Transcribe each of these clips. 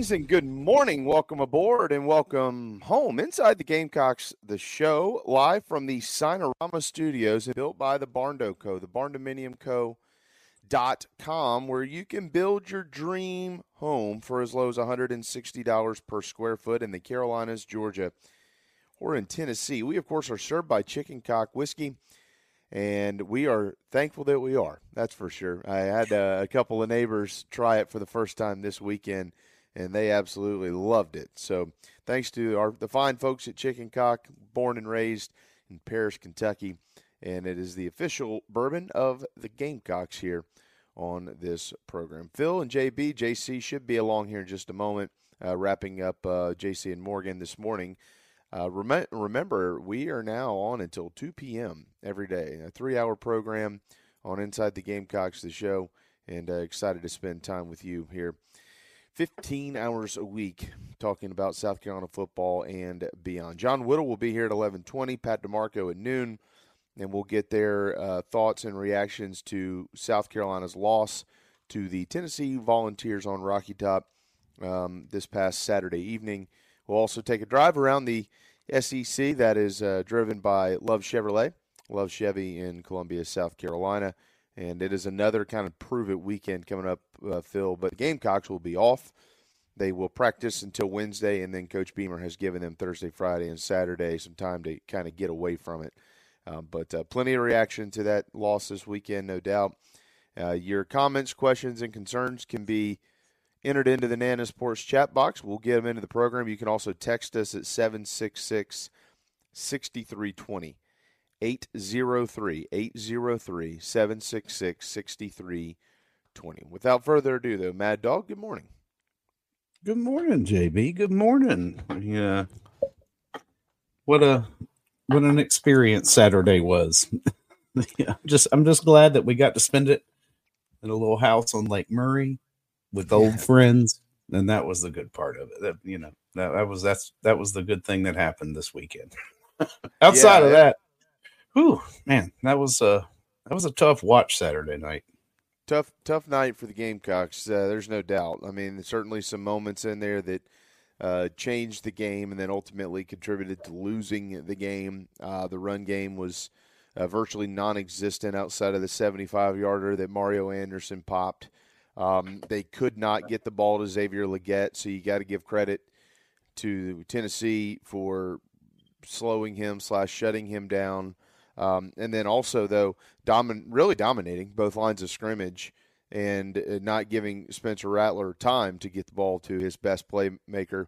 greetings and good morning. Welcome aboard and welcome home inside the Gamecocks, the show live from the Sinorama Studios and built by the Barndo Co., the Barndominium Co. Dot com, where you can build your dream home for as low as $160 per square foot in the Carolinas, Georgia, or in Tennessee. We, of course, are served by Chicken Cock Whiskey, and we are thankful that we are. That's for sure. I had uh, a couple of neighbors try it for the first time this weekend, and they absolutely loved it. So, thanks to our the fine folks at Chicken Cock, born and raised in Paris, Kentucky, and it is the official bourbon of the Gamecocks here on this program. Phil and JB, JC should be along here in just a moment, uh, wrapping up uh, JC and Morgan this morning. Uh, rem- remember, we are now on until 2 p.m. every day, a three hour program on Inside the Gamecocks, the show, and uh, excited to spend time with you here. 15 hours a week talking about South Carolina football and beyond. John Whittle will be here at 11:20, Pat DiMarco at noon, and we'll get their uh, thoughts and reactions to South Carolina's loss to the Tennessee Volunteers on Rocky Top um, this past Saturday evening. We'll also take a drive around the SEC that is uh, driven by Love Chevrolet, Love Chevy in Columbia, South Carolina. And it is another kind of prove it weekend coming up, uh, Phil. But the Gamecocks will be off. They will practice until Wednesday, and then Coach Beamer has given them Thursday, Friday, and Saturday some time to kind of get away from it. Um, but uh, plenty of reaction to that loss this weekend, no doubt. Uh, your comments, questions, and concerns can be entered into the Nana Sports chat box. We'll get them into the program. You can also text us at 766 6320. 803 803 766 6320. Without further ado, though, Mad Dog, good morning. Good morning, JB. Good morning. Yeah. What a what an experience Saturday was. yeah, just I'm just glad that we got to spend it in a little house on Lake Murray with old friends, and that was the good part of it. That you know that, that was that's that was the good thing that happened this weekend. Outside Yeah, of that, whew, man, that was a that was a tough watch Saturday night. Tough, tough night for the Gamecocks. Uh, there's no doubt. I mean, certainly some moments in there that uh, changed the game and then ultimately contributed to losing the game. Uh, the run game was uh, virtually non-existent outside of the 75-yarder that Mario Anderson popped. Um, they could not get the ball to Xavier Legette, so you got to give credit to Tennessee for slowing him slash shutting him down. Um, and then also, though, domin- really dominating both lines of scrimmage and uh, not giving Spencer Rattler time to get the ball to his best playmaker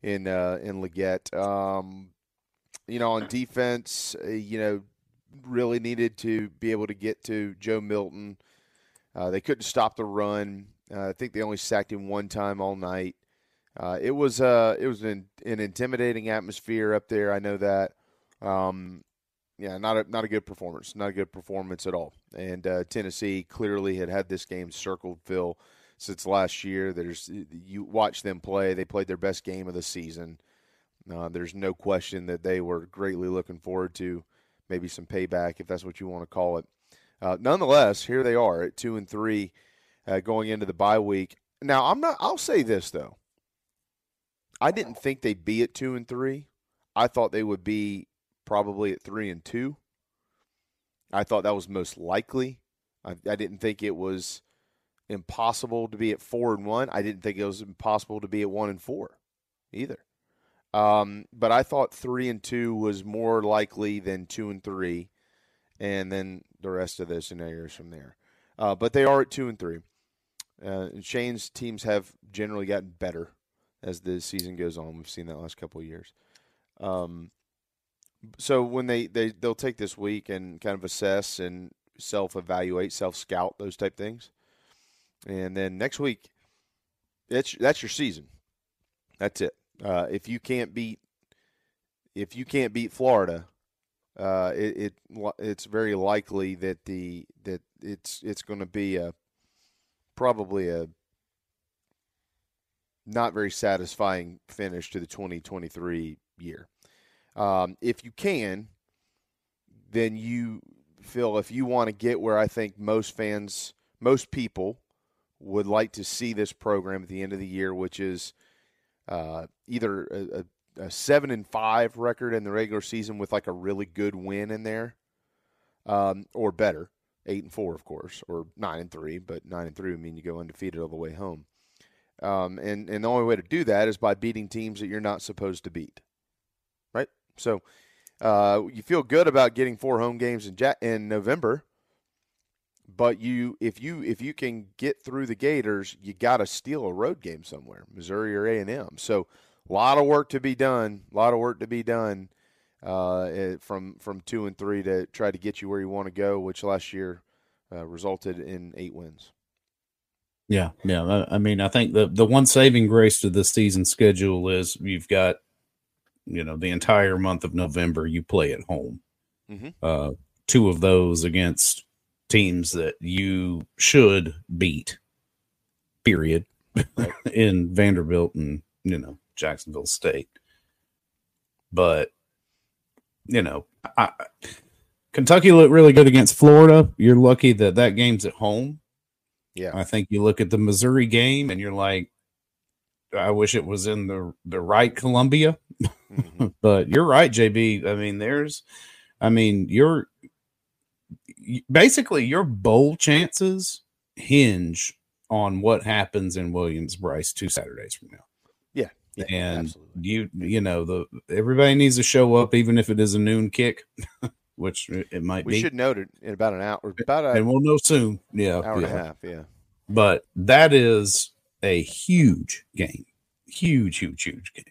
in uh, in Legette. Um, you know, on defense, uh, you know, really needed to be able to get to Joe Milton. Uh, they couldn't stop the run. Uh, I think they only sacked him one time all night. Uh, it was uh, it was an, an intimidating atmosphere up there. I know that. Um, yeah, not a not a good performance. Not a good performance at all. And uh, Tennessee clearly had had this game circled, Phil, since last year. There's you watch them play; they played their best game of the season. Uh, there's no question that they were greatly looking forward to maybe some payback, if that's what you want to call it. Uh, nonetheless, here they are at two and three, uh, going into the bye week. Now, I'm not. I'll say this though. I didn't think they'd be at two and three. I thought they would be probably at three and two. I thought that was most likely. I, I didn't think it was impossible to be at four and one. I didn't think it was impossible to be at one and four either. Um, but I thought three and two was more likely than two and three, and then the rest of the scenarios from there. Uh, but they are at two and three. Uh, Shane's teams have generally gotten better as the season goes on. We've seen that last couple of years. Um, so when they, they they'll take this week and kind of assess and self evaluate, self scout those type things, and then next week, that's that's your season. That's it. Uh, if you can't beat if you can't beat Florida, uh, it, it, it's very likely that the that it's it's going to be a probably a not very satisfying finish to the 2023 year. Um, if you can, then you feel if you want to get where I think most fans, most people would like to see this program at the end of the year, which is uh, either a, a, a, seven and five record in the regular season with like a really good win in there, um, or better, eight and four, of course, or nine and three. But nine and three would mean you go undefeated all the way home. Um, and and the only way to do that is by beating teams that you're not supposed to beat? So uh, you feel good about getting four home games in ja- in November, but you if you if you can get through the Gators, you got to steal a road game somewhere, Missouri or A and M. So a lot of work to be done. A lot of work to be done uh, eh, from from two and three to try to get you where you want to go, which last year uh, resulted in eight wins. Yeah, yeah. I mean, I think the the one saving grace to the season schedule is you've got, you know, the entire month of November you play at home. Mm-hmm. Uh, two of those against teams that you should beat. Period. in Vanderbilt and you know Jacksonville State, but you know, I, Kentucky looked really good against Florida. You're lucky that that game's at home yeah. I think you look at the Missouri game and you're like, I wish it was in the the right Columbia. Mm-hmm. but you're right, JB. I mean, there's I mean, you're basically your bowl chances hinge on what happens in Williams-Brice two Saturdays from now. Yeah. yeah and absolutely. you you know, the everybody needs to show up even if it is a noon kick. which it might we be. We should note it in about an hour. About a, and we'll know soon. Yeah, hour yeah. and a half. Yeah. But that is a huge game, huge, huge, huge game.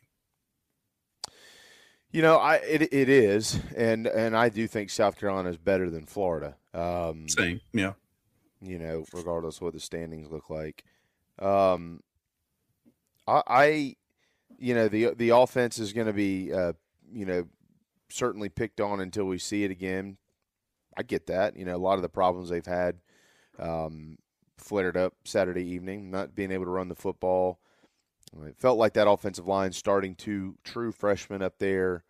You know, I it, it is, and and I do think South Carolina is better than Florida. Um, Same, yeah. You know, regardless of what the standings look like. Um, I, I you know, the the offense is going to be, uh, you know, certainly picked on until we see it again. I get that. You know, a lot of the problems they've had um, flared up Saturday evening, not being able to run the football. It felt like that offensive line starting two true freshmen up there.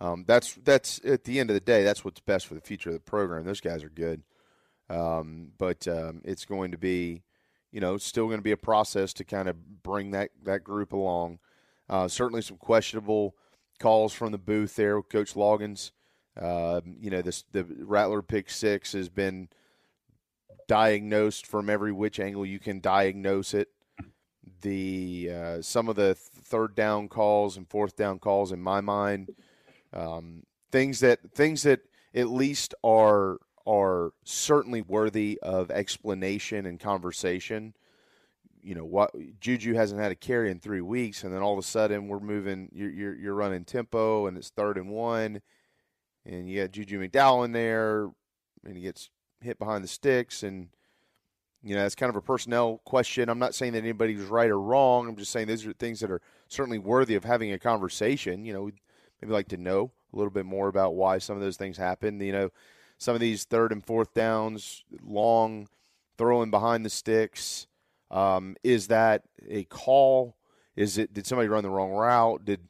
Um, that's that's at the end of the day, that's what's best for the future of the program. Those guys are good, um, but um, it's going to be, you know, still going to be a process to kind of bring that that group along. Uh, certainly, some questionable calls from the booth there with Coach Loggins. Uh, you know, this the Rattler pick six has been diagnosed from every which angle you can diagnose it. The uh, some of the third down calls and fourth down calls, in my mind, um, things that things that at least are are certainly worthy of explanation and conversation you know what Juju hasn't had a carry in three weeks, and then all of a sudden we're moving. You're you're, you're running tempo, and it's third and one, and you got Juju McDowell in there, and he gets hit behind the sticks, and you know it's kind of a personnel question. I'm not saying that anybody's right or wrong. I'm just saying these are things that are certainly worthy of having a conversation. You know, maybe like to know a little bit more about why some of those things happen. You know, some of these third and fourth downs, long throwing behind the sticks Um, is that a call? Is it did somebody run the wrong route? Did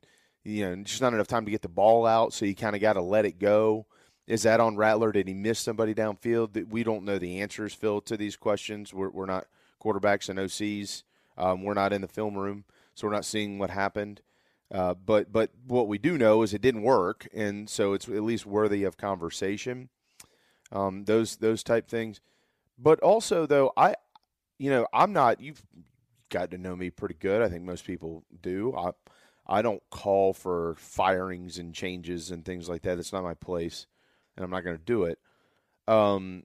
you know just not enough time to get the ball out, so you kind of got to let it go? Is that on Rattler? Did he miss somebody downfield? We don't know the answers, Phil, to these questions. We're, we're not quarterbacks and OCs. Um, we're not in the film room, so we're not seeing what happened. Uh, but but what we do know is it didn't work, and so it's at least worthy of conversation. Um, those those type things. But also though, I you know I'm not. You've got to know me pretty good. I think most people do. I I don't call for firings and changes and things like that. It's not my place, and I'm not going to do it. Um,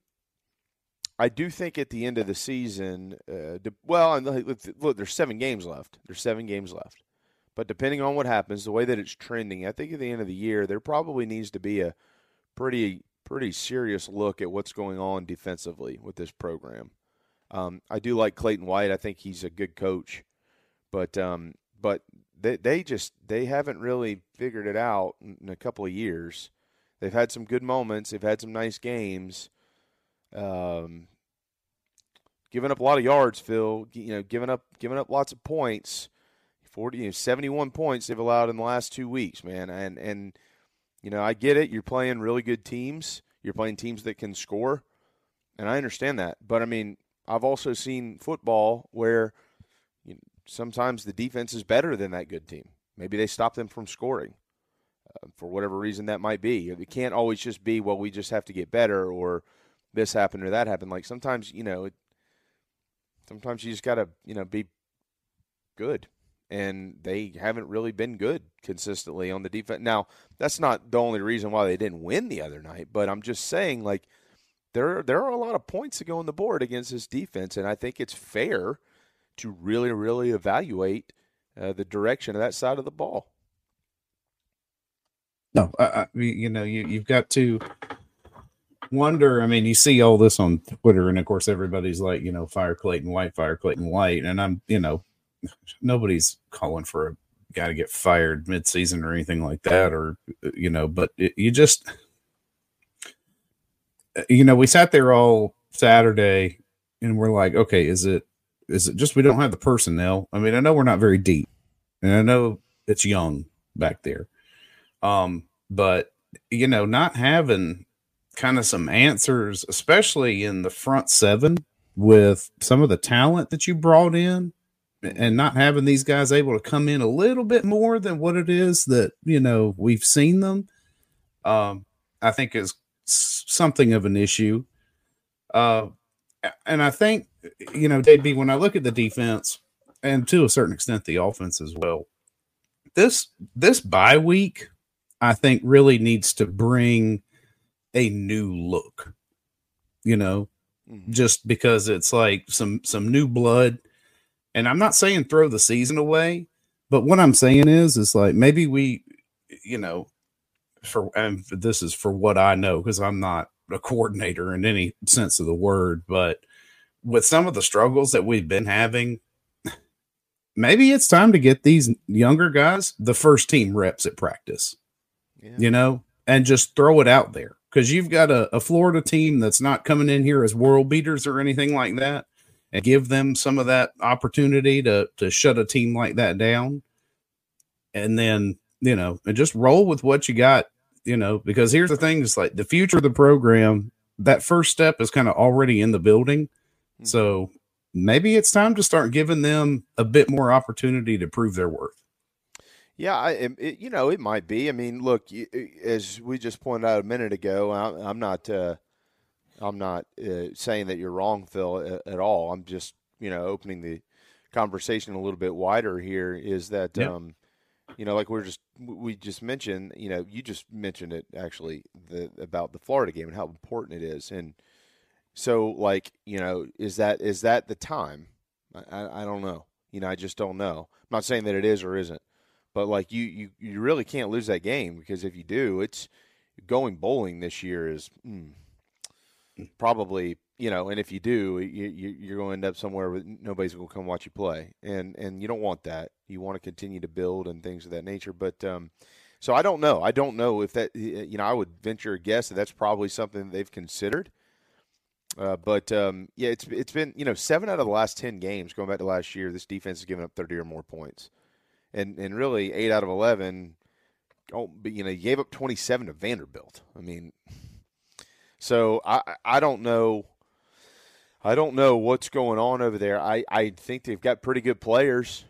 I do think at the end of the season, uh, well, look, there's seven games left. There's seven games left. But depending on what happens, the way that it's trending, I think at the end of the year, there probably needs to be a pretty pretty serious look at what's going on defensively with this program. Um, I do like Clayton White. I think he's a good coach, but um, but they they just they haven't really figured it out in a couple of years. They've had some good moments. They've had some nice games. Um, giving up a lot of yards, Phil. You know, giving up giving up lots of points. 40, you know, 71 points they've allowed in the last two weeks, man. And and you know, I get it. You're playing really good teams. You're playing teams that can score, and I understand that. But I mean, I've also seen football where you know, sometimes the defense is better than that good team. Maybe they stop them from scoring for whatever reason that might be. It can't always just be well, we just have to get better or this happened or that happened. Like sometimes, you know, it, sometimes you just got to you know be good and they haven't really been good consistently on the defense. Now, that's not the only reason why they didn't win the other night, but I'm just saying like there there are a lot of points to go on the board against this defense, and I think it's fair to really really evaluate uh, the direction of that side of the ball. No, I, I, you know you you've got to wonder. I mean, you see all this on Twitter, and of course everybody's like, you know, fire Clayton White, fire Clayton White, and I'm you know nobody's calling for a guy to get fired midseason or anything like that, or you know. But it, you just, you know, we sat there all Saturday, and we're like, okay, is it is it just we don't have the personnel? I mean, I know we're not very deep, and I know it's young back there, um, but you know, not having kind of some answers, especially in the front seven with some of the talent that you brought in and not having these guys able to come in a little bit more than what it is that you know we've seen them um i think is something of an issue. Uh and i think you know JB when i look at the defense and to a certain extent the offense as well this this bye week i think really needs to bring a new look you know? Mm-hmm. just because it's like some some new blood. And I'm not saying throw the season away, but what I'm saying is, is like maybe we, you know, for and this is for what I know because I'm not a coordinator in any sense of the word, but with some of the struggles that we've been having, maybe it's time to get these younger guys the first team reps at practice, yeah. you know, and just throw it out there because you've got a, a Florida team that's not coming in here as world beaters or anything like that and give them some of that opportunity to to shut a team like that down and then you know and just roll with what you got you know because here's the thing it's like the future of the program that first step is kind of already in the building mm-hmm. so maybe it's time to start giving them a bit more opportunity to prove their worth yeah, I, it, you know, it might be. I mean, look, as we just pointed out a minute ago, I'm not uh, I'm not uh, saying that you're wrong, Phil, at, at, all. I'm just, you know, opening the conversation a little bit wider here. Is that, yep. um, you know, like we're just we just mentioned, you know, you just mentioned it actually the, about the Florida game and how important it is, and so like, you know, is that is that the time? I, I don't know. You know, I just don't know. I'm not saying that it is or isn't, but like you you you really can't lose that game because if you do, it's going bowling this year is. Mm, probably you know, and if you do, you, you, are going to end up somewhere where nobody's going to come watch you play, and and you don't want that. You want to continue to build and things of that nature. But um, so I don't know. I don't know if that you know. I would venture a guess that that's probably something they've considered. Uh, but um, yeah, it's it's been you know seven out of the last ten games going back to last year. This defense has given up thirty or more points, and and really eight out of eleven. Oh, but you know, you gave up twenty seven to Vanderbilt. I mean, so I I don't know. I don't know what's going on over there. I, I think they've got pretty good players.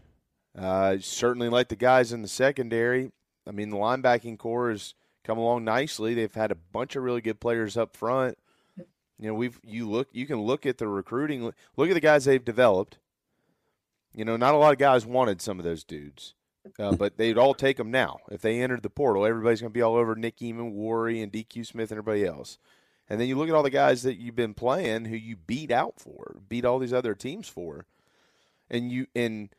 Uh, certainly like the guys in the secondary. I mean, the linebacking core has come along nicely. They've had a bunch of really good players up front. You know, we've you look you can look at the recruiting. Look at the guys they've developed. You know, not a lot of guys wanted some of those dudes, uh, but they'd all take them now. If they entered the portal, everybody's going to be all over Nick Emmanwori, and DQ Smith and everybody else. And then you look at all the guys that you've been playing who you beat out for, beat all these other teams for, and you and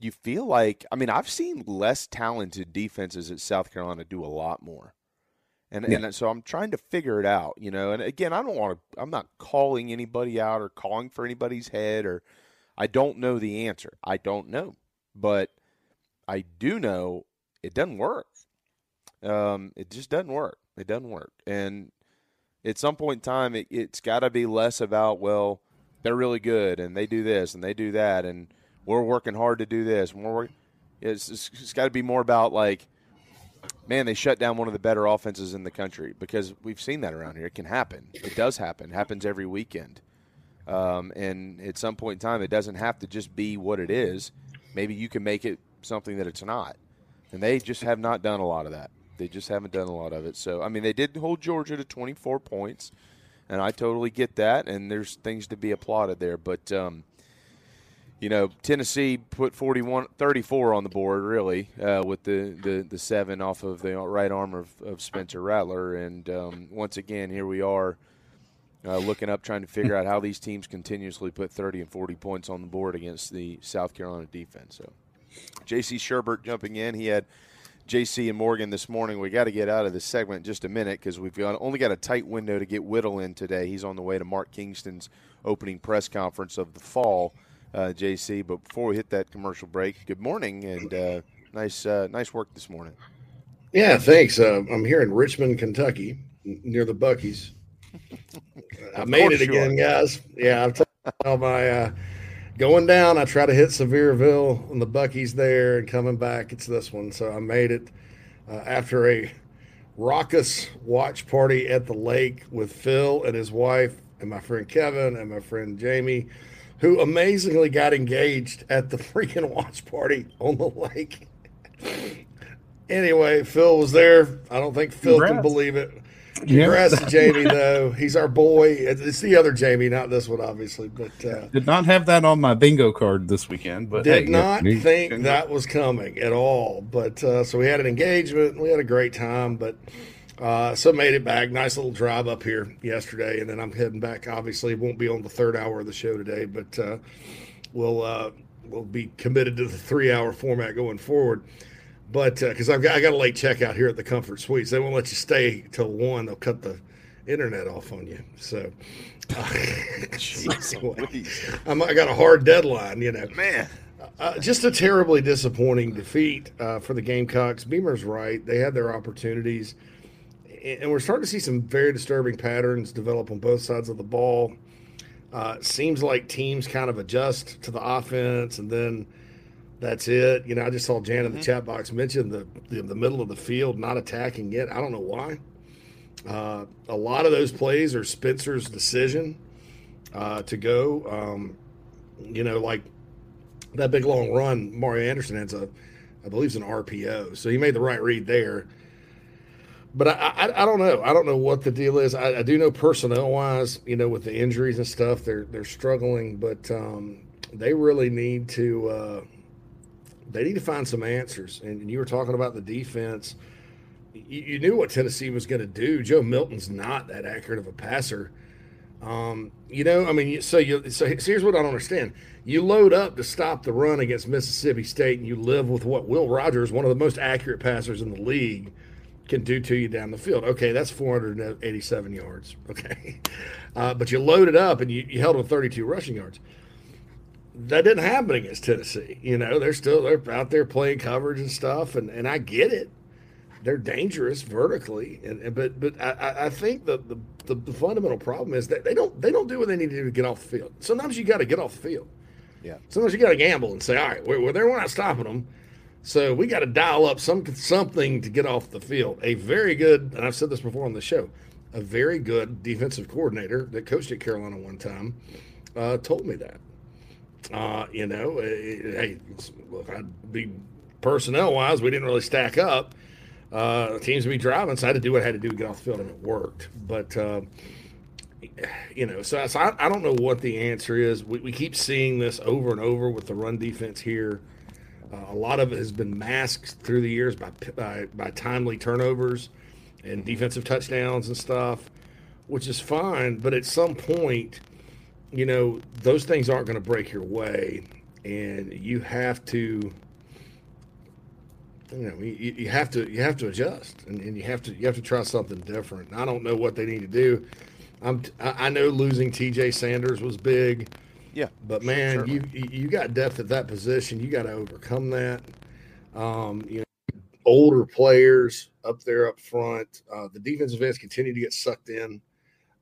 you feel like I mean I've seen less talented defenses at South Carolina do a lot more. And, yeah. and so I'm trying to figure it out, you know. And again, I don't want to. I'm not calling anybody out or calling for anybody's head, or I don't know the answer. I don't know, but I do know it doesn't work. Um, it just doesn't work. It doesn't work. And at some point in time, it, it's got to be less about well, they're really good and they do this and they do that, and we're working hard to do this. And we're. It's, it's, it's got to be more about like man, they shut down one of the better offenses in the country because we've seen that around here. It can happen. It does happen. It happens every weekend. Um, and at some point in time, it doesn't have to just be what it is. Maybe you can make it something that it's not. And they just have not done a lot of that. They just haven't done a lot of it. So, I mean, they did hold Georgia to 24 points, and I totally get that. And there's things to be applauded there. But, um, you know, Tennessee put 41, 34 on the board, really, uh, with the, the, the seven off of the right arm of, of Spencer Rattler. And um, once again, here we are uh, looking up, trying to figure out how these teams continuously put 30 and 40 points on the board against the South Carolina defense. So, J.C. Shurburtt jumping in. He had JC and Morgan this morning. We got to get out of this segment in just a minute because we've got, only got a tight window to get Whittle in today. He's on the way to Mark Kingston's opening press conference of the fall uh, JC. But before we hit that commercial break, good morning and uh, nice uh, nice work this morning. Yeah, thanks. Uh, I'm here in Richmond, Kentucky, near the Buc-ee's. I made it again, guys. Yeah, I'm telling my uh, going down. I try to hit Sevierville and the Buc-ee's there, and coming back, it's this one. So I made it uh, after a raucous watch party at the lake with Phil and his wife and my friend Kevin and my friend Jamie who amazingly got engaged at the freaking watch party on the lake. anyway, Phil was there. I don't think Phil Congrats. can believe it. Congrats yeah. to Jamie, though. He's our boy. It's the other Jamie, not this one, obviously. But uh, did not have that on my bingo card this weekend. But did hey, not yeah, think that was coming at all. But uh, so we had an engagement. We had a great time. But uh, so made it back. Nice little drive up here yesterday, and then I'm heading back. Obviously, won't be on the third hour of the show today, but uh, we'll uh, we'll be committed to the three hour format going forward. But because uh, I've got I got a late checkout here at the Comfort Suites, they won't let you stay till one. They'll cut the internet off on you. So. Jeez, I'm, I got a hard deadline, you know. Man, uh, just a terribly disappointing defeat uh, for the Gamecocks. Beamer's right; they had their opportunities and we're starting to see some very disturbing patterns develop on both sides of the ball. Uh, seems like teams kind of adjust to the offense, and then that's it. You know, I just saw Jan in the mm-hmm. chat box mention the, the, the middle of the field not attacking yet. I don't know why. Uh, a lot of those plays are Spencer's decision uh, to go. Um, you know, like that big long run, Mario Anderson has a, I believe, it's an RPO, so he made the right read there but I, I, I, don't know. I don't know what the deal is. I, I, do know personnel wise, you know, with the injuries and stuff, they're they're struggling. But um, they really need to uh, they need to find some answers. And you were talking about the defense. You, knew what Tennessee was going to do. Joe Milton's not that accurate of a passer. Um, you know, I mean, so you so, here's what I don't understand. You load up to stop the run against Mississippi State, and you live with what Will Rogers, one of the most accurate passers in the league can do to you down the field. Okay, that's 487 yards. Okay. Uh, but you load it up and you, you held on 32 rushing yards. That didn't happen against Tennessee. You know, they're still they're out there playing coverage and stuff, and, and I get it. they're dangerous vertically, and, and but but I, I think the, the, the the fundamental problem is that they don't they don't do what they need to do to get off the field. Sometimes you got to get off the field. Yeah. Sometimes you got to gamble and say, all right, we're, we're there. We're not stopping them. So we got to dial up some something to get off the field. A very good, and I've said this before on the show, a very good defensive coordinator that coached at Carolina one time uh, told me that. Uh, you know, hey, look, I'd be personnel wise, we didn't really stack up. Uh, teams would be driving, so I had to do what I had to do to get off the field, and it worked. But uh, you know, so, so I, I, don't know what the answer is. We, we, keep seeing this over and over with the run defense here. Uh, a lot of it has been masked through the years by, by, by timely turnovers and defensive touchdowns and stuff, which is fine. But at some point, you know, those things aren't going to break your way, and you have to you know you, you, have to you have to adjust and, and, you have to you have to try something different. I don't know what they need to do. I'm i know losing tj sanders was big yeah but man certainly. you you got depth at that position. You got to overcome that. Um you know older players up there up front uh, the defensive ends continue to get sucked in.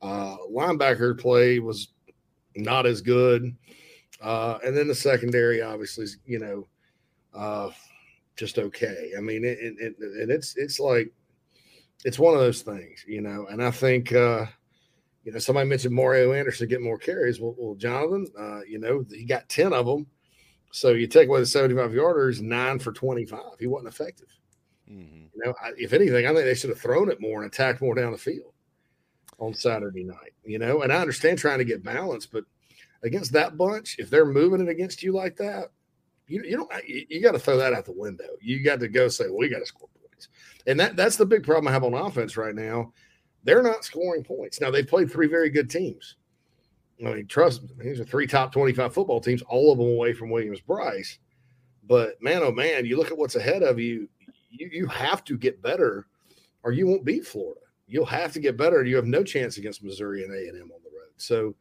Uh linebacker play was not as good uh and then the secondary obviously is you know uh just okay. I mean, it, it, it, and it's it's like it's one of those things, you know. And I think uh, you know somebody mentioned Mario Anderson get more carries. Well, well Jonathan, uh, you know, he got ten of them. So you take away the seventy-five yarders, nine for twenty-five. He wasn't effective. Mm-hmm. You know, I, if anything, I think they should have thrown it more and attacked more down the field on Saturday night. You know, and I understand trying to get balance, but against that bunch, if they're moving it against you like that, you, you don't you, you got to throw that out the window. You got to go say, well, we got to score points, and that that's the big problem I have on offense right now. They're not scoring points. Now they've played three very good teams. I mean, trust me, these are three top twenty-five football teams, all of them away from Williams Brice. But man, oh man, you look at what's ahead of you. You you have to get better, or you won't beat Florida. You'll have to get better. You have no chance against Missouri and A and M on the road. So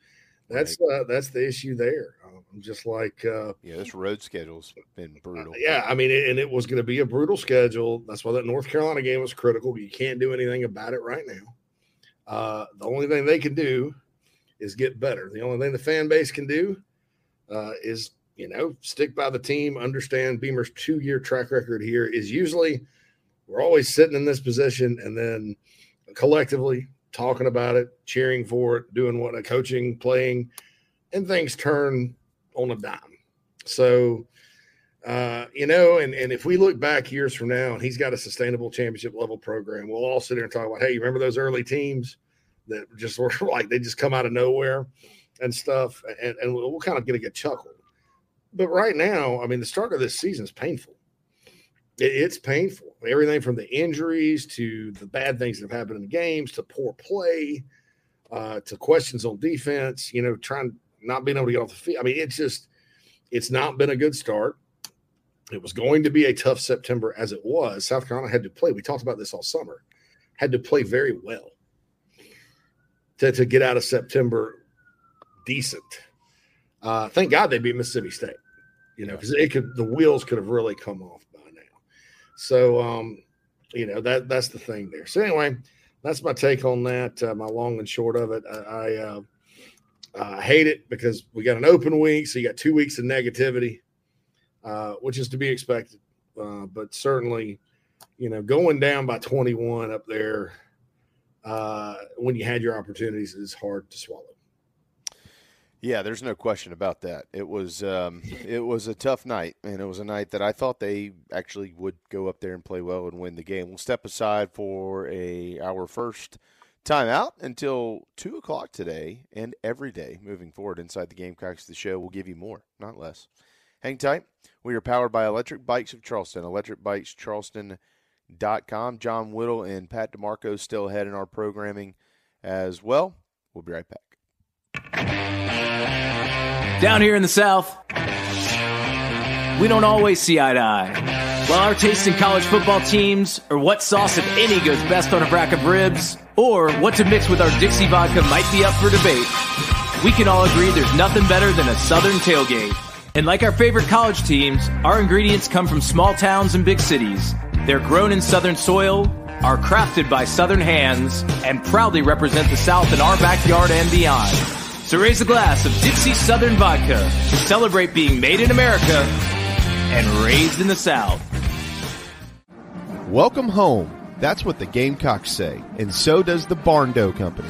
that's uh, that's the issue there. Um, I'm just like uh, yeah, this road schedule's been brutal. Uh, yeah, I mean, and it was going to be a brutal schedule. That's why that North Carolina game was critical. You can't do anything about it right now. Uh, the only thing they can do is get better. The only thing the fan base can do uh, is you know stick by the team. Understand Beamer's two year track record here is usually we're always sitting in this position, and then collectively talking about it, cheering for it, doing what a coaching, playing, and things turn on a dime. So, uh, you know, and, and if we look back years from now and he's got a sustainable championship level program, we'll all sit there and talk about, hey, you remember those early teams that just were like they just come out of nowhere and stuff, and, and we'll, we'll kind of get a good chuckle. But right now, I mean, the start of this season is painful it's painful. Everything from the injuries to the bad things that have happened in the games to poor play uh, to questions on defense. You know, trying not being able to get off the field. I mean, it's just it's not been a good start. It was going to be a tough September as it was. South Carolina had to play. We talked about this all summer. Had to play very well to, to get out of September decent. Uh, thank God they beat Mississippi State. You know, because it could the wheels could have really come off so, um, you know that that's the thing there. So anyway, that's my take on that. Uh, my long and short of it. I, I uh, hate it because we got an open week, so you got two weeks of negativity, uh, which is to be expected. Uh, but certainly, you know, going down by 21 up there uh, when you had your opportunities is hard to swallow. Yeah, there's no question about that. It was um, it was a tough night, and it was a night that I thought they actually would go up there and play well and win the game. We'll step aside for a our first timeout until two o'clock today and every day moving forward inside the Gamecocks. The show will give you more, not less. Hang tight. We are powered by Electric Bikes of Charleston. Electric Bikes ElectricBikesCharleston.com. John Whittle and Pat DiMarco still ahead in our programming as well. We'll be right back. Down here in the South, we don't always see eye to eye. While our taste in college football teams, or what sauce, if any, goes best on a rack of ribs, or what to mix with our Dixie vodka might be up for debate, we can all agree there's nothing better than a Southern tailgate. And like our favorite college teams, our ingredients come from small towns and big cities. They're grown in Southern soil, are crafted by Southern hands, and proudly represent the South in our backyard and beyond. So raise a glass of Dixie Southern Vodka to celebrate being made in America and raised in the South. Welcome home. That's what the Gamecocks say, and so does the Barndo Company,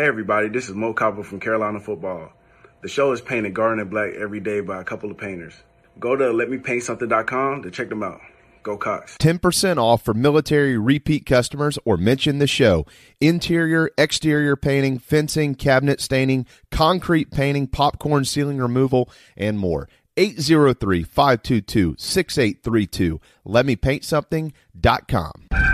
Hey everybody, this is Mo Copper from Carolina Football. The show is painted garden and black every day by a couple of painters. Go to letmepaintsomething.com to check them out. Go Cocks. 10% off for military repeat customers or mention the show. Interior, exterior painting, fencing, cabinet staining, concrete painting, popcorn ceiling removal, and more. 803 522 6832. LetMePaintSomething.com.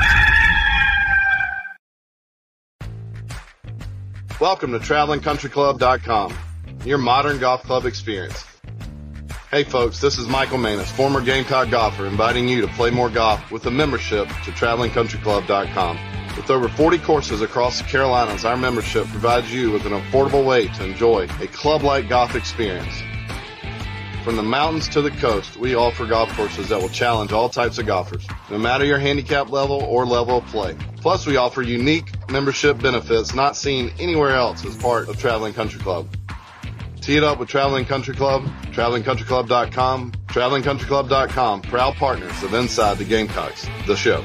Welcome to TravelingCountryClub.com, your modern golf club experience. Hey folks, this is Michael Manus, former Gamecock golfer, inviting you to play more golf with a membership to TravelingCountryClub.com. With over 40 courses across the Carolinas, our membership provides you with an affordable way to enjoy a club-like golf experience. From the mountains to the coast, we offer golf courses that will challenge all types of golfers, no matter your handicap level or level of play. Plus, we offer unique membership benefits not seen anywhere else as part of Traveling Country Club. Tee it up with Traveling Country Club, TravelingCountryClub.com, TravelingCountryClub.com, proud partners of Inside the Gamecocks, the show.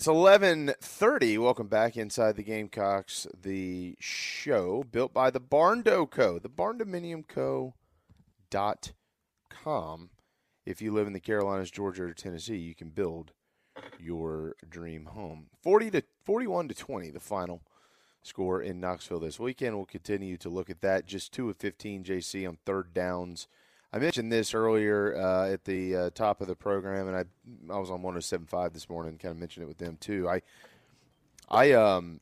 It's eleven thirty. Welcome back inside the Gamecocks, the show built by the Barndo Co. The Barndominium Co. dot com. If you live in the Carolinas, Georgia, or Tennessee, you can build your dream home. Forty to forty-one to twenty, the final score in Knoxville this weekend. We'll continue to look at that. Just two of fifteen, JC on third downs. I mentioned this earlier uh, at the uh, top of the program, and I I was on 107.5 this morning, kind of mentioned it with them too. I I um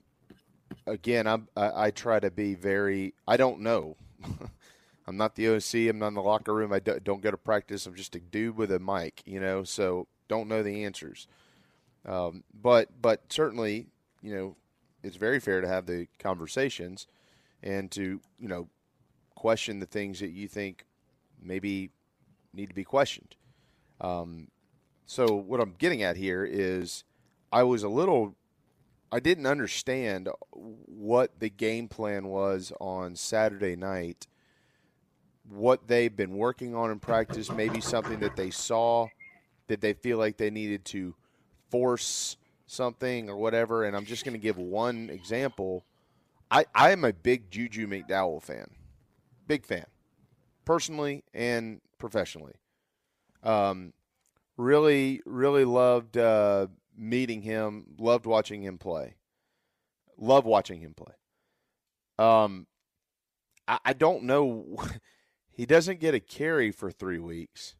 again I I, I try to be very I don't know. I'm not the OC. I'm not in the locker room. I do, don't go to practice. I'm just a dude with a mic, you know. So don't know the answers. Um, but but certainly, you know, it's very fair to have the conversations and to you know question the things that you think maybe need to be questioned. Um, so what I'm getting at here is I was a little I didn't understand what the game plan was on Saturday night. What they've been working on in practice, maybe something that they saw that they feel like they needed to force something or whatever. And I'm just going to give one example. I, I am a big Juju McDowell fan, big fan, personally and professionally. Um, Really, really loved uh, meeting him. Loved watching him play. Love watching him play. Um, I, I don't know. he doesn't get a carry for three weeks,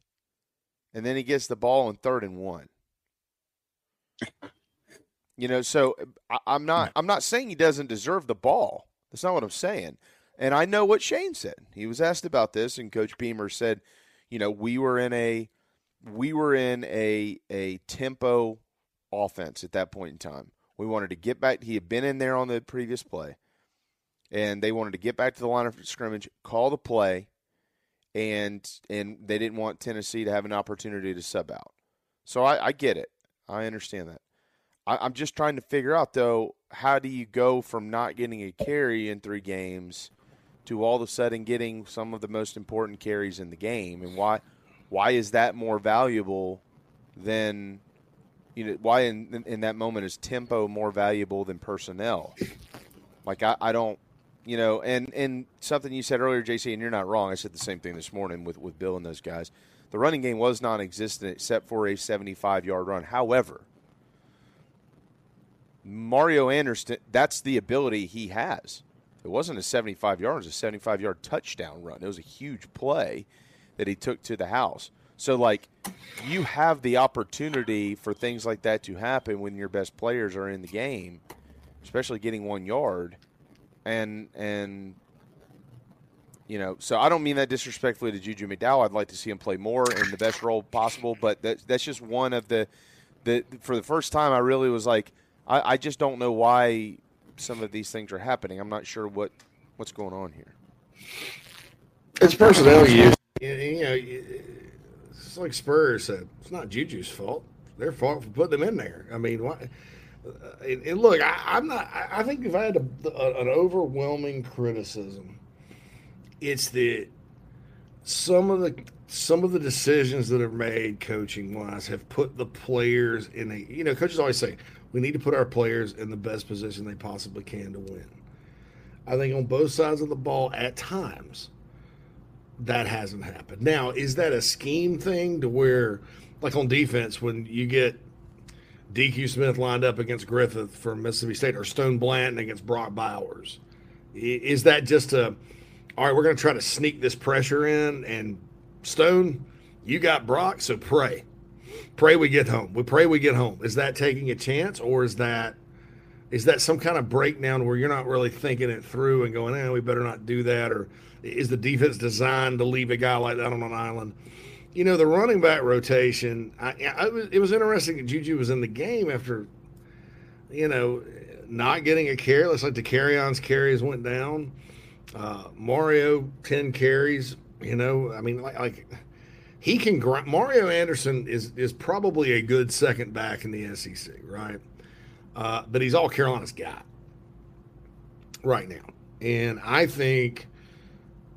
and then he gets the ball in third and one. You know, so I, I'm not. I'm not saying he doesn't deserve the ball. That's not what I'm saying. And I know what Shane said. He was asked about this, and Coach Beamer said, you know, we were in a we were in a a tempo offense at that point in time. We wanted to get back. He had been in there on the previous play, and they wanted to get back to the line of scrimmage, call the play, and and they didn't want Tennessee to have an opportunity to sub out. So I, I get it. I understand that. I, I'm just trying to figure out though, how do you go from not getting a carry in three games to all of a sudden getting some of the most important carries in the game, and why why is that more valuable than you know why in in that moment is tempo more valuable than personnel? Like I, I don't you know, and and something you said earlier, JC, and you're not wrong. I said the same thing this morning with with Bill and those guys. The running game was non-existent except for a 75 yard run. However, Mario Anderson, that's the ability he has. It wasn't a 75 yards, it was a 75 yard touchdown run. It was a huge play that he took to the house. So, like, you have the opportunity for things like that to happen when your best players are in the game, especially getting one yard. And, and, you know, so I don't mean that disrespectfully to Juju McDowell. I'd like to see him play more in the best role possible, but that, that's just one of the, the, for the first time, I really was like, I, I just don't know why some of these things are happening. I'm not sure what what's going on here. It's personnel use. You know, it's like Spurs said. It's not Juju's fault. Their fault for putting them in there. I mean, why? Uh, and, and look, I, am not. I think if I had a, a, an overwhelming criticism, it's that some of the some of the decisions that are made coaching wise have put the players in a. You know, coaches always say, we need to put our players in the best position they possibly can to win. I think on both sides of the ball, at times, that hasn't happened. Now, is that a scheme thing to where, like on defense, when you get DQ Smith lined up against Griffith from Mississippi State or Stone Blanton against Brock Bowers? Is that just a, all right, we're going to try to sneak this pressure in and Stone, you got Brock, so pray pray we get home. We pray we get home. Is that taking a chance, or is that is that some kind of breakdown where you're not really thinking it through and going, "Eh, we better not do that," or is the defense designed to leave a guy like that on an island? You know, the running back rotation. I, I, it was interesting that Juju was in the game after, you know, not getting a carry. Looks like the carry-ons carries went down. Uh, Mario ten carries. You know, I mean, like, like he can grind. Mario Anderson is is probably a good second back in the SEC, right? Uh, but he's all Carolina's got right now, and I think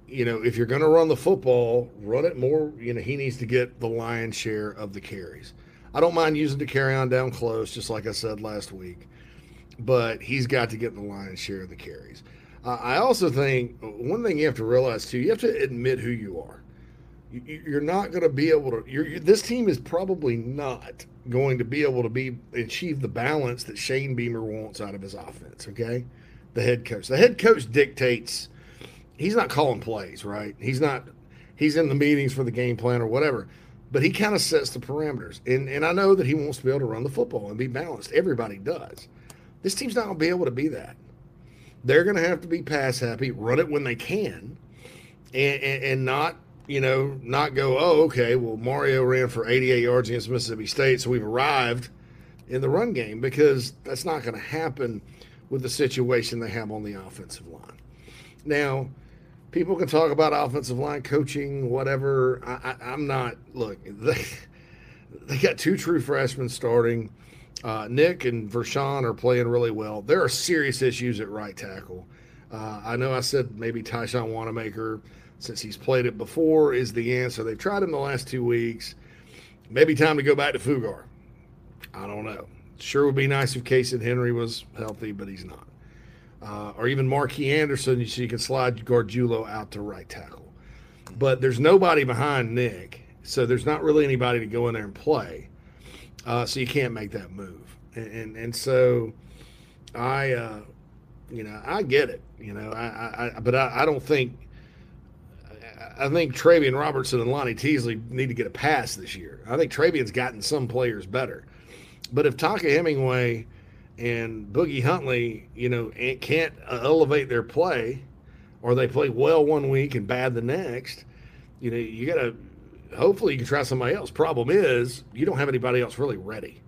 you know if you're going to run the football, run it more. You know he needs to get the lion's share of the carries. I don't mind using the carry on down close, just like I said last week, but he's got to get the lion's share of the carries. Uh, I also think one thing you have to realize too, you have to admit who you are you're not going to be able to. You're, this team is probably not going to be able to be achieve the balance that Shane Beamer wants out of his offense. Okay, the head coach. The head coach dictates. He's not calling plays, right? He's not. He's in the meetings for the game plan or whatever, but he kind of sets the parameters. And and I know that he wants to be able to run the football and be balanced. Everybody does. This team's not going to be able to be that. They're going to have to be pass happy, run it when they can, and, and, and not you know, not go, oh, okay, well, Mario ran for 88 yards against Mississippi State, so we've arrived in the run game because that's not going to happen with the situation they have on the offensive line. Now, people can talk about offensive line coaching, whatever. I, am not, look, they, they got two true freshmen starting. Uh, Nick and Vershawn are playing really well. There are serious issues at right tackle. Uh, I know I said maybe Tyshawn Wannamaker – since he's played it before is the answer. They've tried him the last two weeks. Maybe time to go back to Fugar. I don't know. Sure would be nice if Casey Henry was healthy, but he's not. Uh, or even Marquis Anderson, so you can slide Gargiulo out to right tackle. But there's nobody behind Nick, So there's not really anybody to go in there and play. Uh, so you can't make that move. And and, and so I, uh, you know, I get it. You know, I, I but I, I don't think. I think Travian Robertson and Lonnie Teasley need to get a pass this year. I think Travian's gotten some players better, but if Tonka Hemingway and Boogie Huntley, you know, can't uh, elevate their play, or they play well one week and bad the next, you know, you got to. Hopefully, you can try somebody else. Problem is, you don't have anybody else really ready.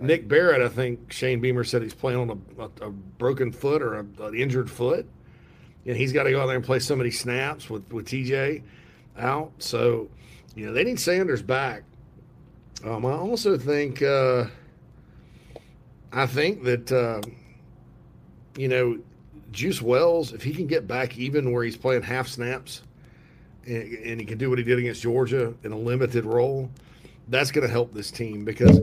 Nick Barrett, I think Shane Beamer said he's playing on a, a, a broken foot or a, an injured foot, and he's got to go out there and play so many snaps with with TJ out. So, you know, they need Sanders back. Um, I also think, uh, I think that, uh, you know, Juice Wells, if he can get back even where he's playing half snaps, and, and he can do what he did against Georgia in a limited role, that's going to help this team because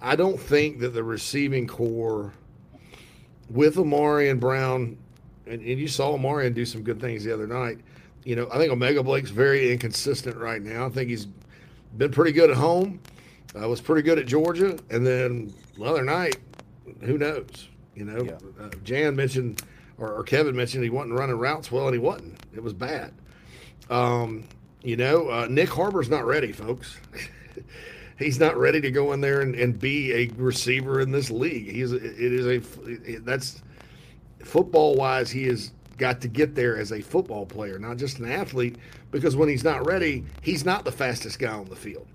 I don't think that the receiving corps with Amari and Brown, and, and you saw Amari do some good things the other night. You know, I think O'Mega Blake's very inconsistent right now. I think he's been pretty good at home. Uh, was pretty good at Georgia, and then the other night, who knows? You know, yeah. uh, Jan mentioned or, or, Kevin mentioned he wasn't running routes well, and he wasn't. It was bad. Um, you know, uh, Nyck Harbor's not ready, folks. he's not ready to go in there and, and be a receiver in this league. He's it is a that's football wise he has got to get there as a football player, not just an athlete. Because when he's not ready, he's not the fastest guy on the field.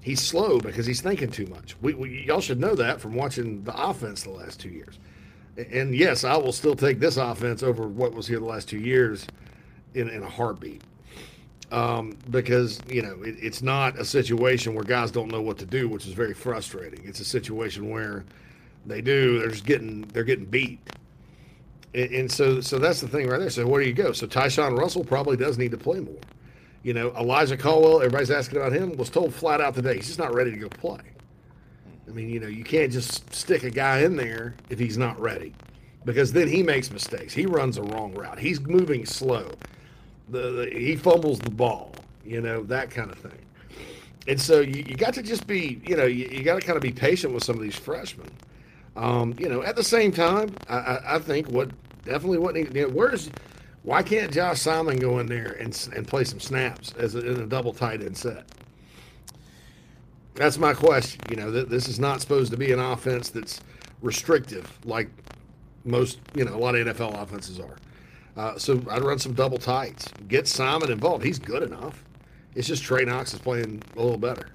He's slow because he's thinking too much. We, we y'all should know that from watching the offense the last two years. And yes, I will still take this offense over what was here the last two years in, in a heartbeat um, because you know it, it's not a situation where guys don't know what to do, which is very frustrating. It's a situation where they do. They're just getting they're getting beat, and, and so so that's the thing right there. So where do you go? So Tyshawn Russell probably does need to play more. You know, Elijah Caldwell. Everybody's asking about him. Was told flat out today he's just not ready to go play. I mean, you know, you can't just stick a guy in there if he's not ready, because then he makes mistakes. He runs a wrong route. He's moving slow the, the, he fumbles the ball, you know, that kind of thing. And so you, you got to just be, you know, you, you got to kind of be patient with some of these freshmen. Um, you know, at the same time, I, I, I think what definitely what you know, where's why can't Josh Simon go in there and and play some snaps as a, in a double tight end set? That's my question. You know, th- this is not supposed to be an offense that's restrictive like most, you know, a lot of NFL offenses are. Uh, so I'd run some double tights. Get Simon involved. He's good enough. It's just Trey Knox is playing a little better.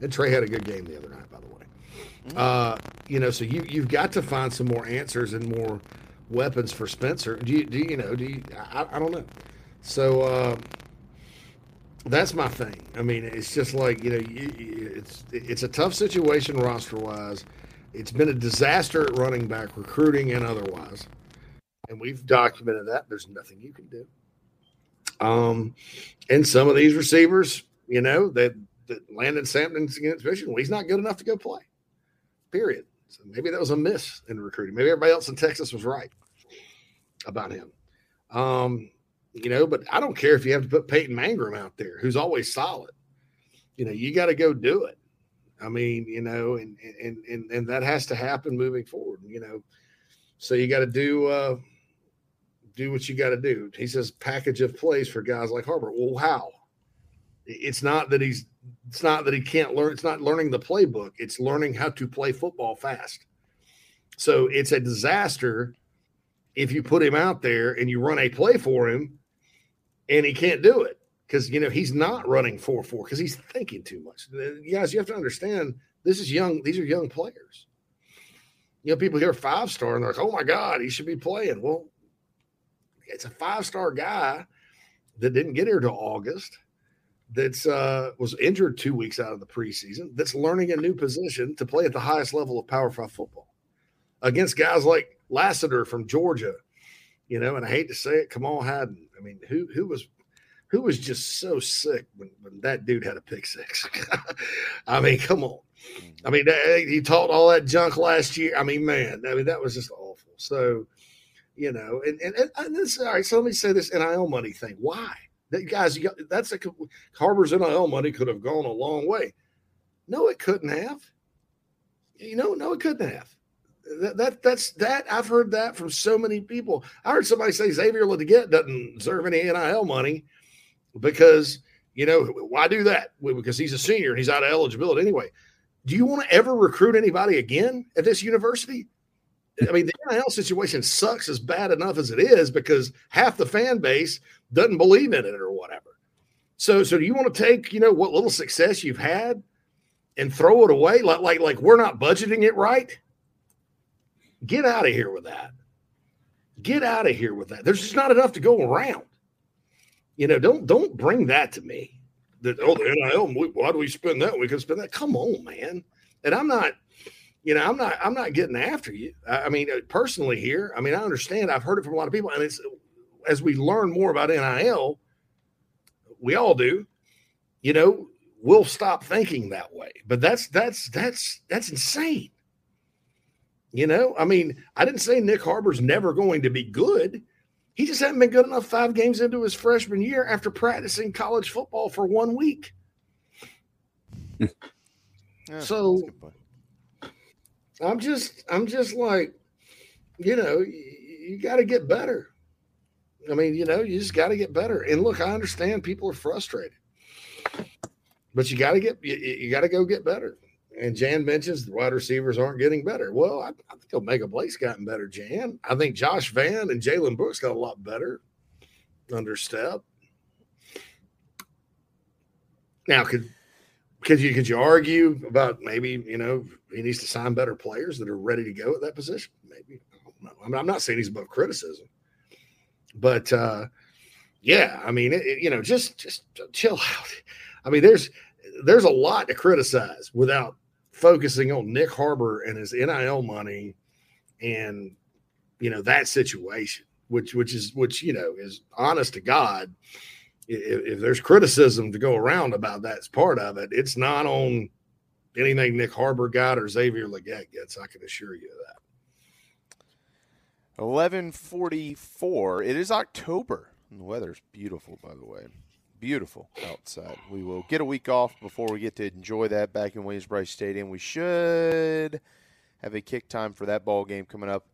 And Trey had a good game the other night, by the way. Mm-hmm. Uh, you know, so you you've got to find some more answers and more weapons for Spencer. Do you do you, know? Do you? I, I don't know. So uh, that's my thing. I mean, it's just like you know, it's it's a tough situation roster wise. It's been a disaster at running back recruiting and otherwise and we've documented that. There's nothing you can do. Um, and some of these receivers, you know, that, that Landon Samson's against Michigan, well, he's not good enough to go play. Period. So maybe that was a miss in recruiting. Maybe everybody else in Texas was right about him. Um, you know, but I don't care if you have to put Peyton Mangrum out there, who's always solid. You know, you got to go do it. I mean, you know, and and and and that has to happen moving forward. You know, so you got to do. Uh, do what you got to do. He says package of plays for guys like Harbor. Well, how? It's not that he's it's not that he can't learn. It's not learning the playbook. It's learning how to play football fast. So it's a disaster if you put him out there and you run a play for him and he can't do it because you know he's not running four four because he's thinking too much. You guys, you have to understand this is young. These are young players. You know, people hear five star and they're like, "Oh my God, he should be playing." Well, it's a five star guy that didn't get here till August. That's uh, was injured two weeks out of the preseason. That's learning a new position to play at the highest level of Power Five football against guys like Lassiter from Georgia. You know, and I hate to say it, Kamal Hadden. I mean, who who was who was just so sick when, when that dude had a pick six? I mean, come on. I mean, he taught all that junk last year. I mean, man, I mean that was just awful. So you know, and and, and this all right. So let me say this NIL money thing. Why? That guys, got, that's a Harbor's NIL money could have gone a long way. No, it couldn't have. You know, no, it couldn't have. That, that that's that I've heard that from so many people. I heard somebody say Xavier Legette doesn't deserve any NIL money because you know why do that? Because he's a senior and he's out of eligibility anyway. Do you want to ever recruit anybody again at this university? I mean, the NIL situation sucks as bad enough as it is because half the fan base doesn't believe in it or whatever. So, so do you want to take you know what little success you've had and throw it away like like like we're not budgeting it right? Get out of here with that. Get out of here with that. There's just not enough to go around. You know, don't don't bring that to me. That oh the NIL, why do we spend that? We can spend that. Come on, man. And I'm not, you know, I'm not I'm not getting after you. I, mean, uh, personally here, I mean, I understand. I've heard it from a lot of people, and it's as we learn more about NIL, we all do. You know, we'll stop thinking that way. But that's that's that's that's insane. You know, I mean, I didn't say Nyck Harbor's never going to be good. He just hadn't been good enough five games into his freshman year after practicing college football for one week. yeah, so I'm just, I'm just like, you know, you, you got to get better. I mean, you know, you just got to get better. And look, I understand people are frustrated, but you got to get, you, you got to go get better. And Jan mentions the wide receivers aren't getting better. Well, I, I think O'Mega Blake's gotten better, Jan. I think Josh Vann and Jalen Brooks got a lot better under Stepp. Now, could could you could you argue about maybe you know he needs to sign better players that are ready to go at that position? Maybe I mean, I'm not saying he's above criticism, but uh, yeah, I mean, it, you know, just just chill out. I mean, there's there's a lot to criticize without focusing on Nyck Harbor and his NIL money and you know that situation, which which is which you know is honest to God. If, if there's criticism to go around about that's part of it. It's not on anything Nyck Harbor got or Xavier Legette gets. I can assure you of that. Eleven forty four. It is October. And the weather's beautiful, by the way beautiful outside. We will get a week off before we get to enjoy that back in Williams-Brice Stadium. We should have a kick time for that ball game coming up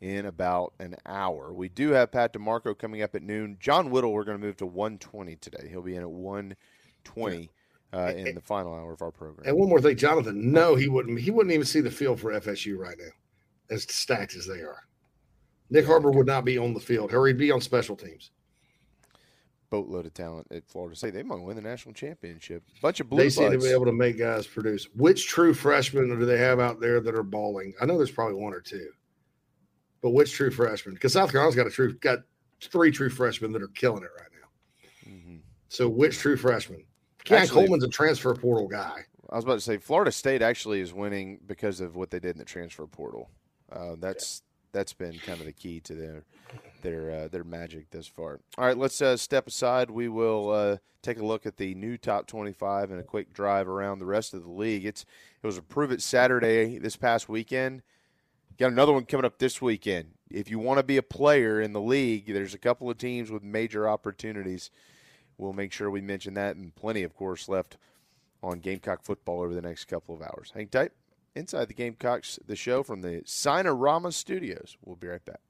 in about an hour. We do have Pat DiMarco coming up at noon. John Whittle, we're going to move to 120 today. He'll be in at 120 uh, in the final hour of our program. And one more thing, Jonathan. No, he wouldn't. He wouldn't even see the field for FSU right now, as stacked as they are. Nyck Harbor would not be on the field, or he'd be on special teams boatload of talent at Florida State. They might win the national championship. Bunch of blue. They seem to be able to make guys produce. Which true freshmen do they have out there that are balling? I know there's probably one or two, but which true freshmen? Because South Carolina's got a true got three true freshmen that are killing it right now. Mm-hmm. So which true freshman? Keon Coleman's a transfer portal guy. I was about to say Florida State actually is winning because of what they did in the transfer portal. Uh, that's that's been kind of the key to their their uh, their magic thus far. All right, let's uh, step aside. We will uh, take a look at the new top 25 and a quick drive around the rest of the league. It's it was a prove it Saturday this past weekend. Got another one coming up this weekend. If you want to be a player in the league, there's a couple of teams with major opportunities. We'll make sure we mention that, and plenty, of course, left on Gamecock football over the next couple of hours. Hang tight. Inside the Gamecocks, the show from the Signarama Studios. We'll be right back.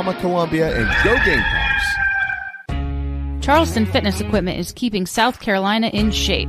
Signarama Columbia, and go Gamecocks! Charleston Fitness Equipment is keeping South Carolina in shape.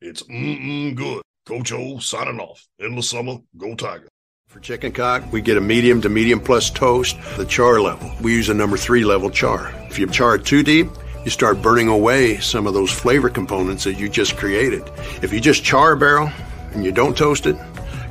It's mm-mm good. Coach O signing off. Endless summer, go Tiger. For chicken cock, we get a medium to medium plus toast, the char level. We use a number three level char. If you char it too deep, you start burning away some of those flavor components that you just created. If you just char a barrel and you don't toast it,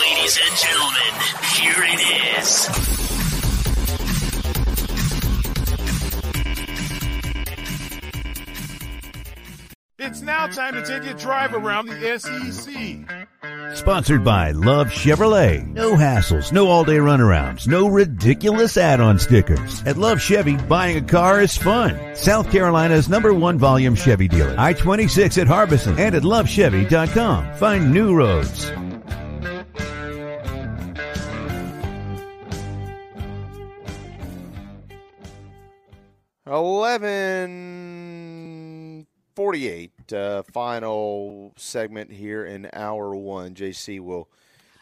Ladies and gentlemen, here it is. It's now time to take a drive around the SEC. Sponsored by Love Chevrolet. No hassles, no all day runarounds, no ridiculous add on stickers. At Love Chevy, buying a car is fun. South Carolina's number one volume Chevy dealer. I 26 at Harbison and at lovechevy.com. Find new roads. Eleven forty-eight. Uh, final segment here in hour one. JC will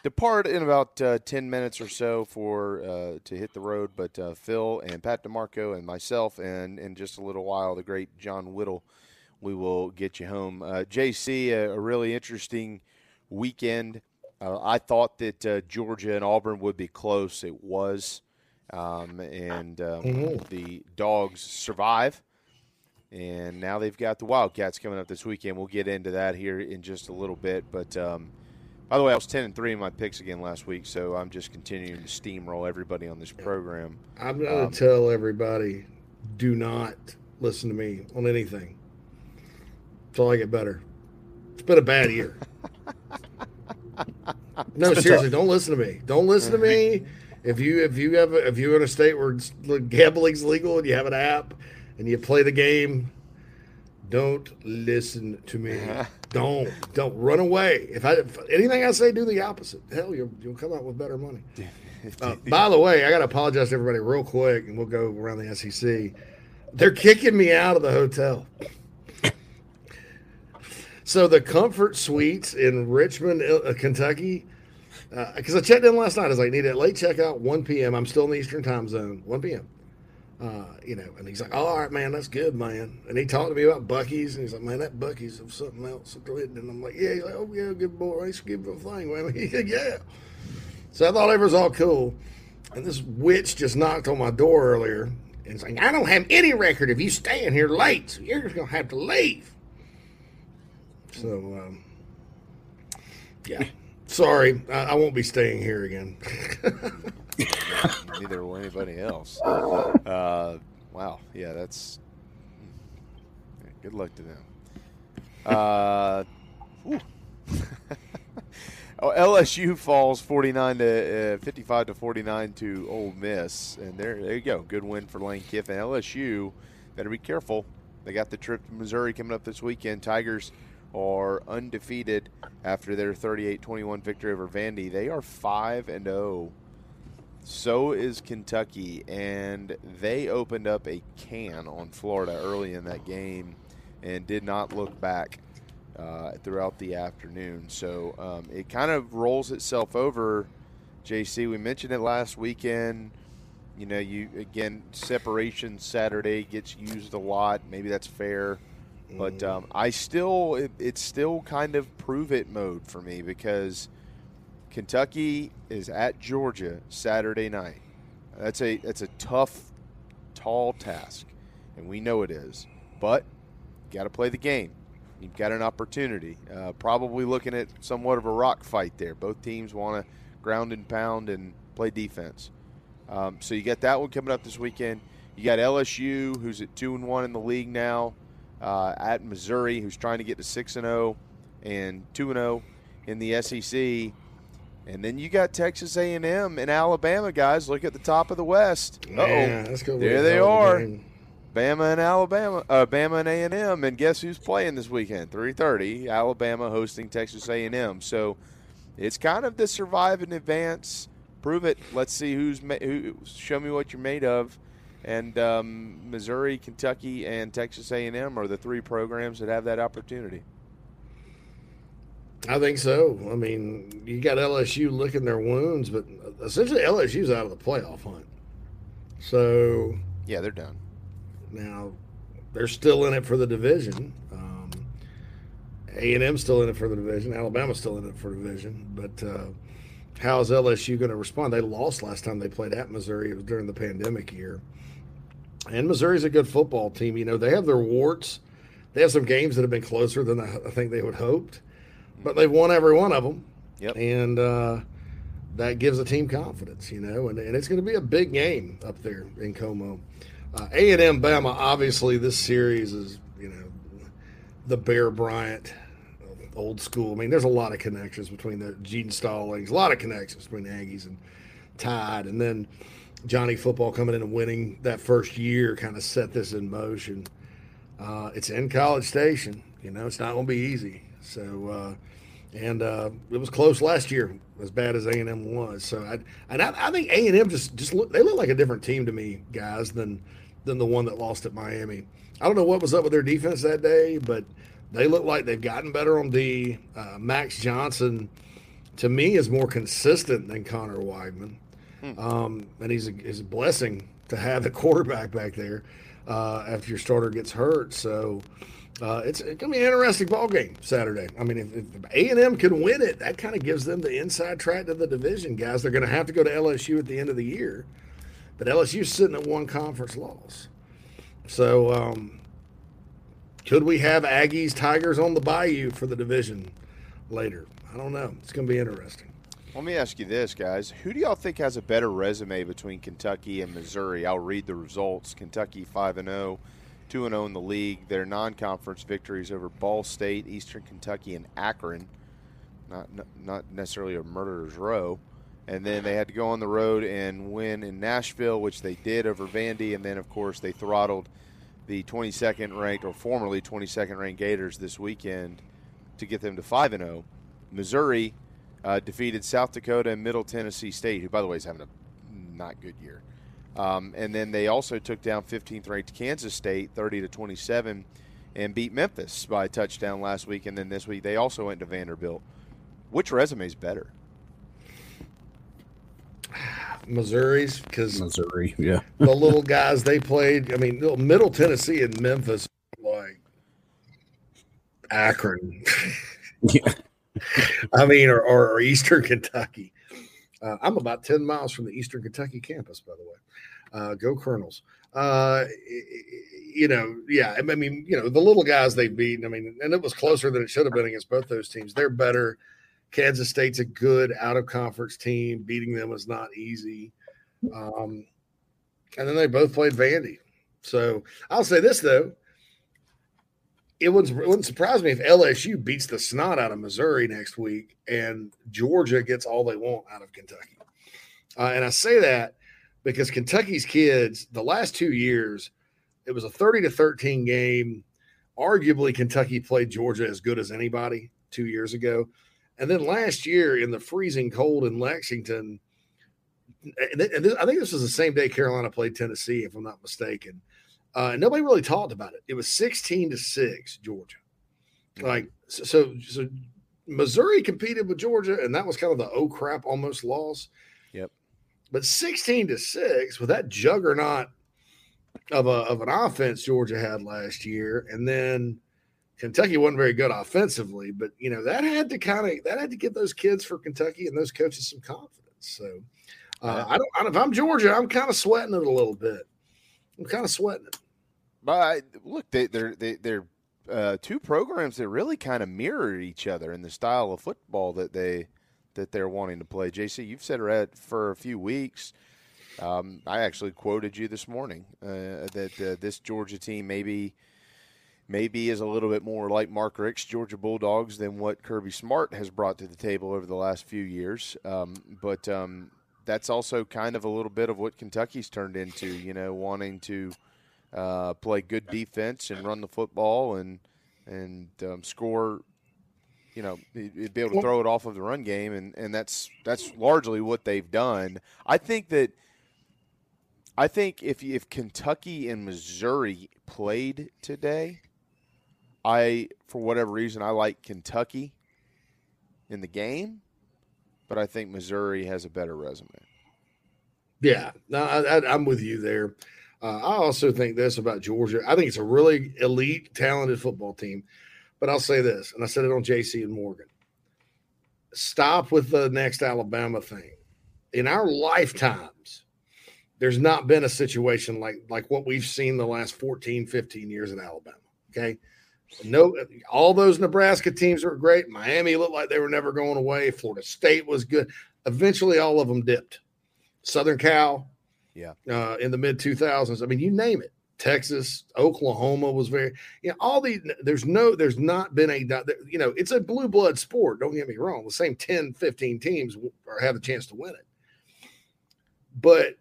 depart in about uh, ten minutes or so for uh, to hit the road. But uh, Phil and Pat DiMarco and myself, and in just a little while, the great John Whittle, we will get you home. Uh, JC, a, a really interesting weekend. Uh, I thought that uh, Georgia and Auburn would be close. It was. Um, and um, Mhm. the dogs survive. And now they've got the Wildcats coming up this weekend. We'll get into that here in just a little bit. But um, by the way, I was ten and three in my picks again last week, so I'm just continuing to steamroll everybody on this program. I'm going to Um, tell everybody do not listen to me on anything until I get better. It's been a bad year. no, seriously, don't listen to me. Don't listen to me. If you if you have a, if you're in a state where gambling's legal and you have an app and you play the game, don't listen to me. don't don't run away. If I if anything I say, do the opposite. Hell, you'll you'll come out with better money. Uh, by the way, I got to apologize to everybody real quick, and we'll go around the SEC. They're kicking me out of the hotel. So the Comfort Suites in Richmond, uh, Kentucky, because I checked in last night. I was like, need a late checkout, 1 p.m. I'm still in the Eastern Time Zone, 1 p.m. Uh, you know, and he's like, all right, man, that's good, man. And he talked to me about Buc-ee's, and he's like, man, that Buc-ee's of something else. And I'm like, yeah. He's like, oh, yeah, good boy. He's give him a thing, man. Yeah. So I thought it was all cool. And this witch just knocked on my door earlier and it's like, I don't have any record of you staying here late, so you're just going to have to leave. So, um, yeah. Sorry, I, I won't be staying here again. Neither will anybody else. Uh, wow. Yeah, that's. good luck to them. Uh, oh, LSU falls forty nine to uh, fifty five to forty nine to Ole Miss, and there, there you go. Good win for Lane Kiffin. LSU better be careful. They got the trip to Missouri coming up this weekend. Tigers are undefeated after their 38-21 victory over Vandy. They are 5 and 0. So is Kentucky and they opened up a can on Florida early in that game and did not look back uh, throughout the afternoon. So um, it kind of rolls itself over. JC, we mentioned it last weekend. You know, you again separation Saturday gets used a lot. Maybe that's fair, but um, I still it, it's still kind of prove it mode for me because Kentucky is at Georgia Saturday night. That's a that's a tough, tall task, and we know it is. But you got to play the game. you've got an opportunity. Uh, probably looking at somewhat of a rock fight there. Both teams want to ground and pound and play defense. Um, so you got that one coming up this weekend. You got LSU, who's at two and one in the league now, uh, at Missouri, who's trying to get to six and zero and two and zero in the SEC. And then you got Texas A&M and Alabama guys. Look at the top of the West. Uh that's There they are. game. Bama and Alabama, uh, Bama and A and M, and guess who's playing this weekend? Three thirty. Alabama hosting Texas A and M. So it's kind of the survive and advance, prove it. Let's see who's ma- who. Show me what you're made of. And um, Missouri, Kentucky, and Texas A and M are the three programs that have that opportunity. I think so. I mean, you got LSU licking their wounds, but essentially LSU's out of the playoff hunt. So Yeah, they're done. now they're still in it for the division. Um, A and M's still in it for the division. Alabama's still in it for the division. But uh, how is LSU going to respond? They lost last time they played at Missouri. It was during the pandemic year. And Missouri's a good football team. You know, they have their warts. They have some games that have been closer than I I think they would hoped, but they've won every one of them. Yep. And uh, that gives a team confidence, you know, and, and it's going to be a big game up there in Como. Uh, A&M Bama, obviously, this series is, you know, the Bear Bryant old school. I mean, there's a lot of connections between the Gene Stallings, a lot of connections between the Aggies and Tide, and then Johnny Football coming in and winning that first year kind of set this in motion. Uh, it's in College Station, you know, it's not going to be easy. So, uh, and uh, it was close last year, as bad as A and M was. So, I and I, I think A and M just just look they look like a different team to me, guys, than than the one that lost at Miami. I don't know what was up with their defense that day, but they look like they've gotten better on D. Uh, Max Johnson, to me, is more consistent than Conner Weigman, um, and he's a, is a blessing to have a quarterback back there uh, after your starter gets hurt. So. Uh, it's, it's gonna be an interesting ball game Saturday. I mean, if, if A and M can win it, that kind of gives them the inside track to the division, guys. They're gonna have to go to LSU at the end of the year, but LSU's sitting at one conference loss. So, um, could we have Aggies Tigers on the Bayou for the division later? I don't know. It's gonna be interesting. Let me ask you this, guys. Who do y'all think has a better resume between Kentucky and Missouri? I'll read the results. Kentucky 5 and 0, 2 and 0 in the league. Their non-conference victories over Ball State, Eastern Kentucky, and Akron. Not not necessarily a murderer's row. And then they had to go on the road and win in Nashville, which they did over Vandy, and then of course they throttled the 22nd ranked or formerly 22nd ranked Gators this weekend to get them to 5 and 0. Missouri uh, defeated South Dakota and Middle Tennessee State, who, by the way, is having a not good year. Um, and then they also took down 15th ranked Kansas State 30 to 27 and beat Memphis by a touchdown last week. And then this week they also went to Vanderbilt. Which resume is better? Missouri's because Missouri, yeah. the little guys they played. I mean, Middle Tennessee and Memphis, like Akron. yeah. I mean, or, or, or Eastern Kentucky. Uh, I'm about 10 miles from the Eastern Kentucky campus, by the way. Uh, go Colonels. Uh, you know, yeah, I mean, you know, the little guys they beat, I mean, and it was closer than it should have been against both those teams. They're better. Kansas State's a good out of conference team. Beating them was not easy. Um, and then they both played Vandy. So I'll say this, though. It wouldn't, it wouldn't surprise me if LSU beats the snot out of Missouri next week and Georgia gets all they want out of Kentucky. Uh, and I say that because Kentucky's kids, the last two years, it was a 30 to 13 game. Arguably, Kentucky played Georgia as good as anybody two years ago. And then last year in the freezing cold in Lexington, and this, I think this was the same day Carolina played Tennessee, if I'm not mistaken. Uh, nobody really talked about it. It was 16 to 6, Georgia. Like, so, so Missouri competed with Georgia, and that was kind of the oh crap almost loss. But 16 to 6 with that juggernaut of a of an offense Georgia had last year, and then Kentucky wasn't very good offensively, but you know, that had to kind of that had to give those kids for Kentucky and those coaches some confidence. So uh, I don't I, if I'm Georgia, I'm kind of sweating it a little bit. I'm kind of sweating it. But look, they, they're they, they're uh, two programs that really kind of mirror each other in the style of football that they that they're wanting to play. JC, you've said it for a few weeks. Um, I actually quoted you this morning uh, that uh, this Georgia team maybe maybe is a little bit more like Mark Richt's Georgia Bulldogs than what Kirby Smart has brought to the table over the last few years. Um, but um, that's also kind of a little bit of what Kentucky's turned into. You know, wanting to uh, play good defense and run the football and and um, score. You know, it'd be able to throw it off of the run game, and, and that's that's largely what they've done. I think that I think if if Kentucky and Missouri played today, I for whatever reason I like Kentucky in the game, but I think Missouri has a better resume. Yeah, no, I, I, I'm with you there. Uh, I also think this about Georgia. I think it's a really elite, talented football team. But I'll say this, and I said it on JC and Morgan. Stop with the next Alabama thing. In our lifetimes, there's not been a situation like like what we've seen the last 14, 15 years in Alabama. Okay. No, all those Nebraska teams were great. Miami looked like they were never going away. Florida State was good. Eventually, all of them dipped. Southern Cal, yeah, uh, in the mid 2000s. I mean, you name it. Texas, Oklahoma was very, you know, all these, there's no, there's not been a, you know, it's a blue blood sport. Don't get me wrong. The same 10, 15 teams have a chance to win it. But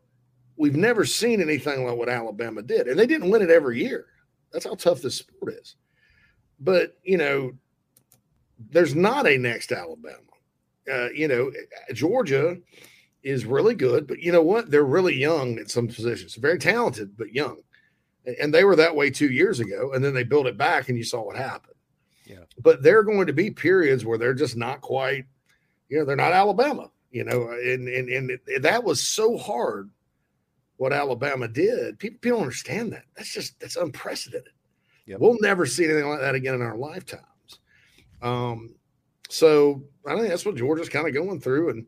we've never seen anything like what Alabama did. And they didn't win it every year. That's how tough this sport is. But, you know, there's not a next Alabama. Uh, you know, Georgia is really good, but you know what? They're really young at some positions, very talented, but young. And they were that way two years ago. And then they built it back and you saw what happened. Yeah. But there are going to be periods where they're just not quite, you know, they're not Alabama, you know, and, and, and it, that was so hard what Alabama did. People, people don't understand that. That's just, that's unprecedented. Yep. We'll never see anything like that again in our lifetimes. Um, so I think that's what Georgia's kind of going through. And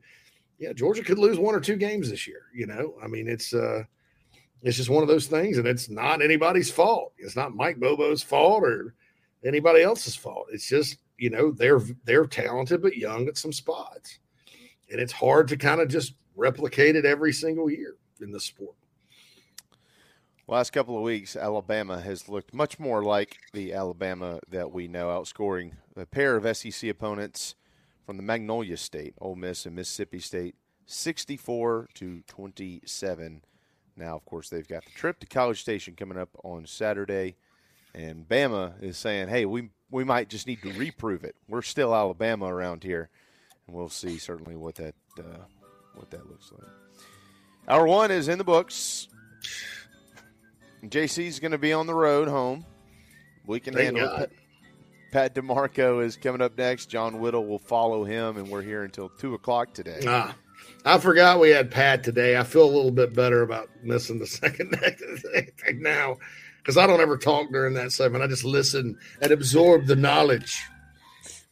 yeah, Georgia could lose one or two games this year. You know, I mean, it's, uh, it's just one of those things, and it's not anybody's fault. It's not Mike Bobo's fault or anybody else's fault. It's just you know they're they're talented but young at some spots, and it's hard to kind of just replicate it every single year in the sport. Last couple of weeks, Alabama has looked much more like the Alabama that we know, outscoring a pair of SEC opponents from the Magnolia State, Ole Miss and Mississippi State, sixty-four to twenty-seven now, of course, they've got the trip to College Station coming up on Saturday, and Bama is saying, "Hey, we we might just need to reprove it. We're still Alabama around here, and we'll see certainly what that uh, what that looks like." Hour one is in the books. JC's going to be on the road home. We can Thank handle God. it. Pat DiMarco is coming up next. John Whittle will follow him, and we're here until two o'clock today. Ah, I forgot we had Pat today. I feel a little bit better about missing the second thing now because I don't ever talk during that segment. I just listen and absorb the knowledge.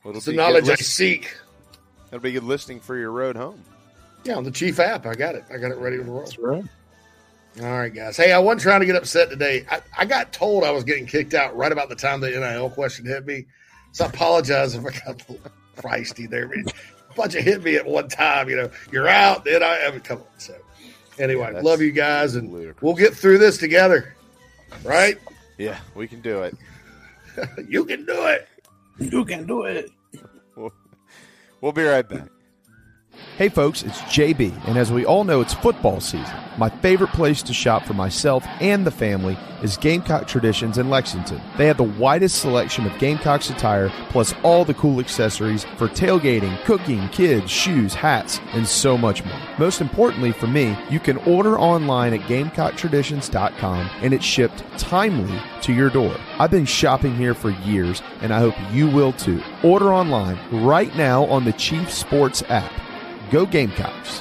Well, it's the knowledge I seek. That'll be good listening for your road home. Yeah, on the Chief app. I got it. I got it ready to roll. That's right. All right, guys. Hey, I wasn't trying to get upset today. I, I got told I was getting kicked out right about the time the NIL question hit me. So I apologize if I got a little feisty there. I mean, a bunch of hit me at one time. You know, you're out. Then I, I mean, come on. So anyway, that's love you guys, and we'll get through this together. Right? Yeah, we can do it. you can do it. You can do it. We'll, we'll be right back. Hey folks, it's JB, and as we all know, it's football season. My favorite place to shop for myself and the family is Gamecock Traditions in Lexington. They have the widest selection of Gamecocks attire, plus all the cool accessories for tailgating, cooking, kids, shoes, hats, and so much more. Most importantly for me, you can order online at GamecockTraditions.com and it's shipped timely to your door. I've been shopping here for years, and I hope you will too. Order online right now on the Chief Sports app. Go Gamecocks.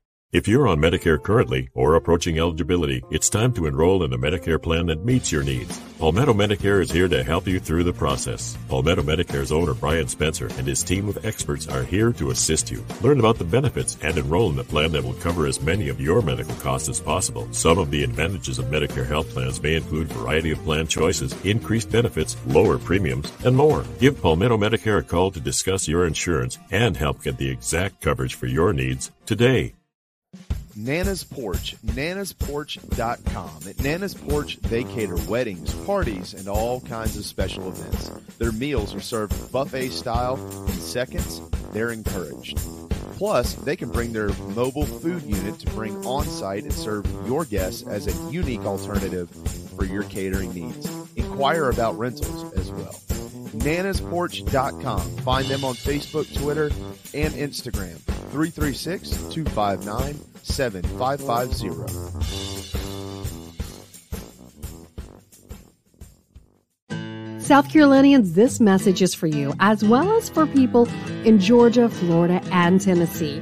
If you're on Medicare currently or approaching eligibility, it's time to enroll in a Medicare plan that meets your needs. Palmetto Medicare is here to help you through the process. Palmetto Medicare's owner Brian Spencer and his team of experts are here to assist you. Learn about the benefits and enroll in a plan that will cover as many of your medical costs as possible. Some of the advantages of Medicare health plans may include variety of plan choices, increased benefits, lower premiums, and more. Give Palmetto Medicare a call to discuss your insurance and help get the exact coverage for your needs today. Nana's Porch, nanasporch.com. At Nana's Porch, they cater weddings, parties, and all kinds of special events. Their meals are served buffet style in seconds. They're encouraged. Plus, they can bring their mobile food unit to bring on site and serve your guests as a unique alternative for your catering needs. Inquire about rentals as well. nanasporch.com. Find them on Facebook, Twitter, and Instagram. 336 259 7550. South Carolinians, this message is for you, as well as for people in Georgia, Florida, and Tennessee.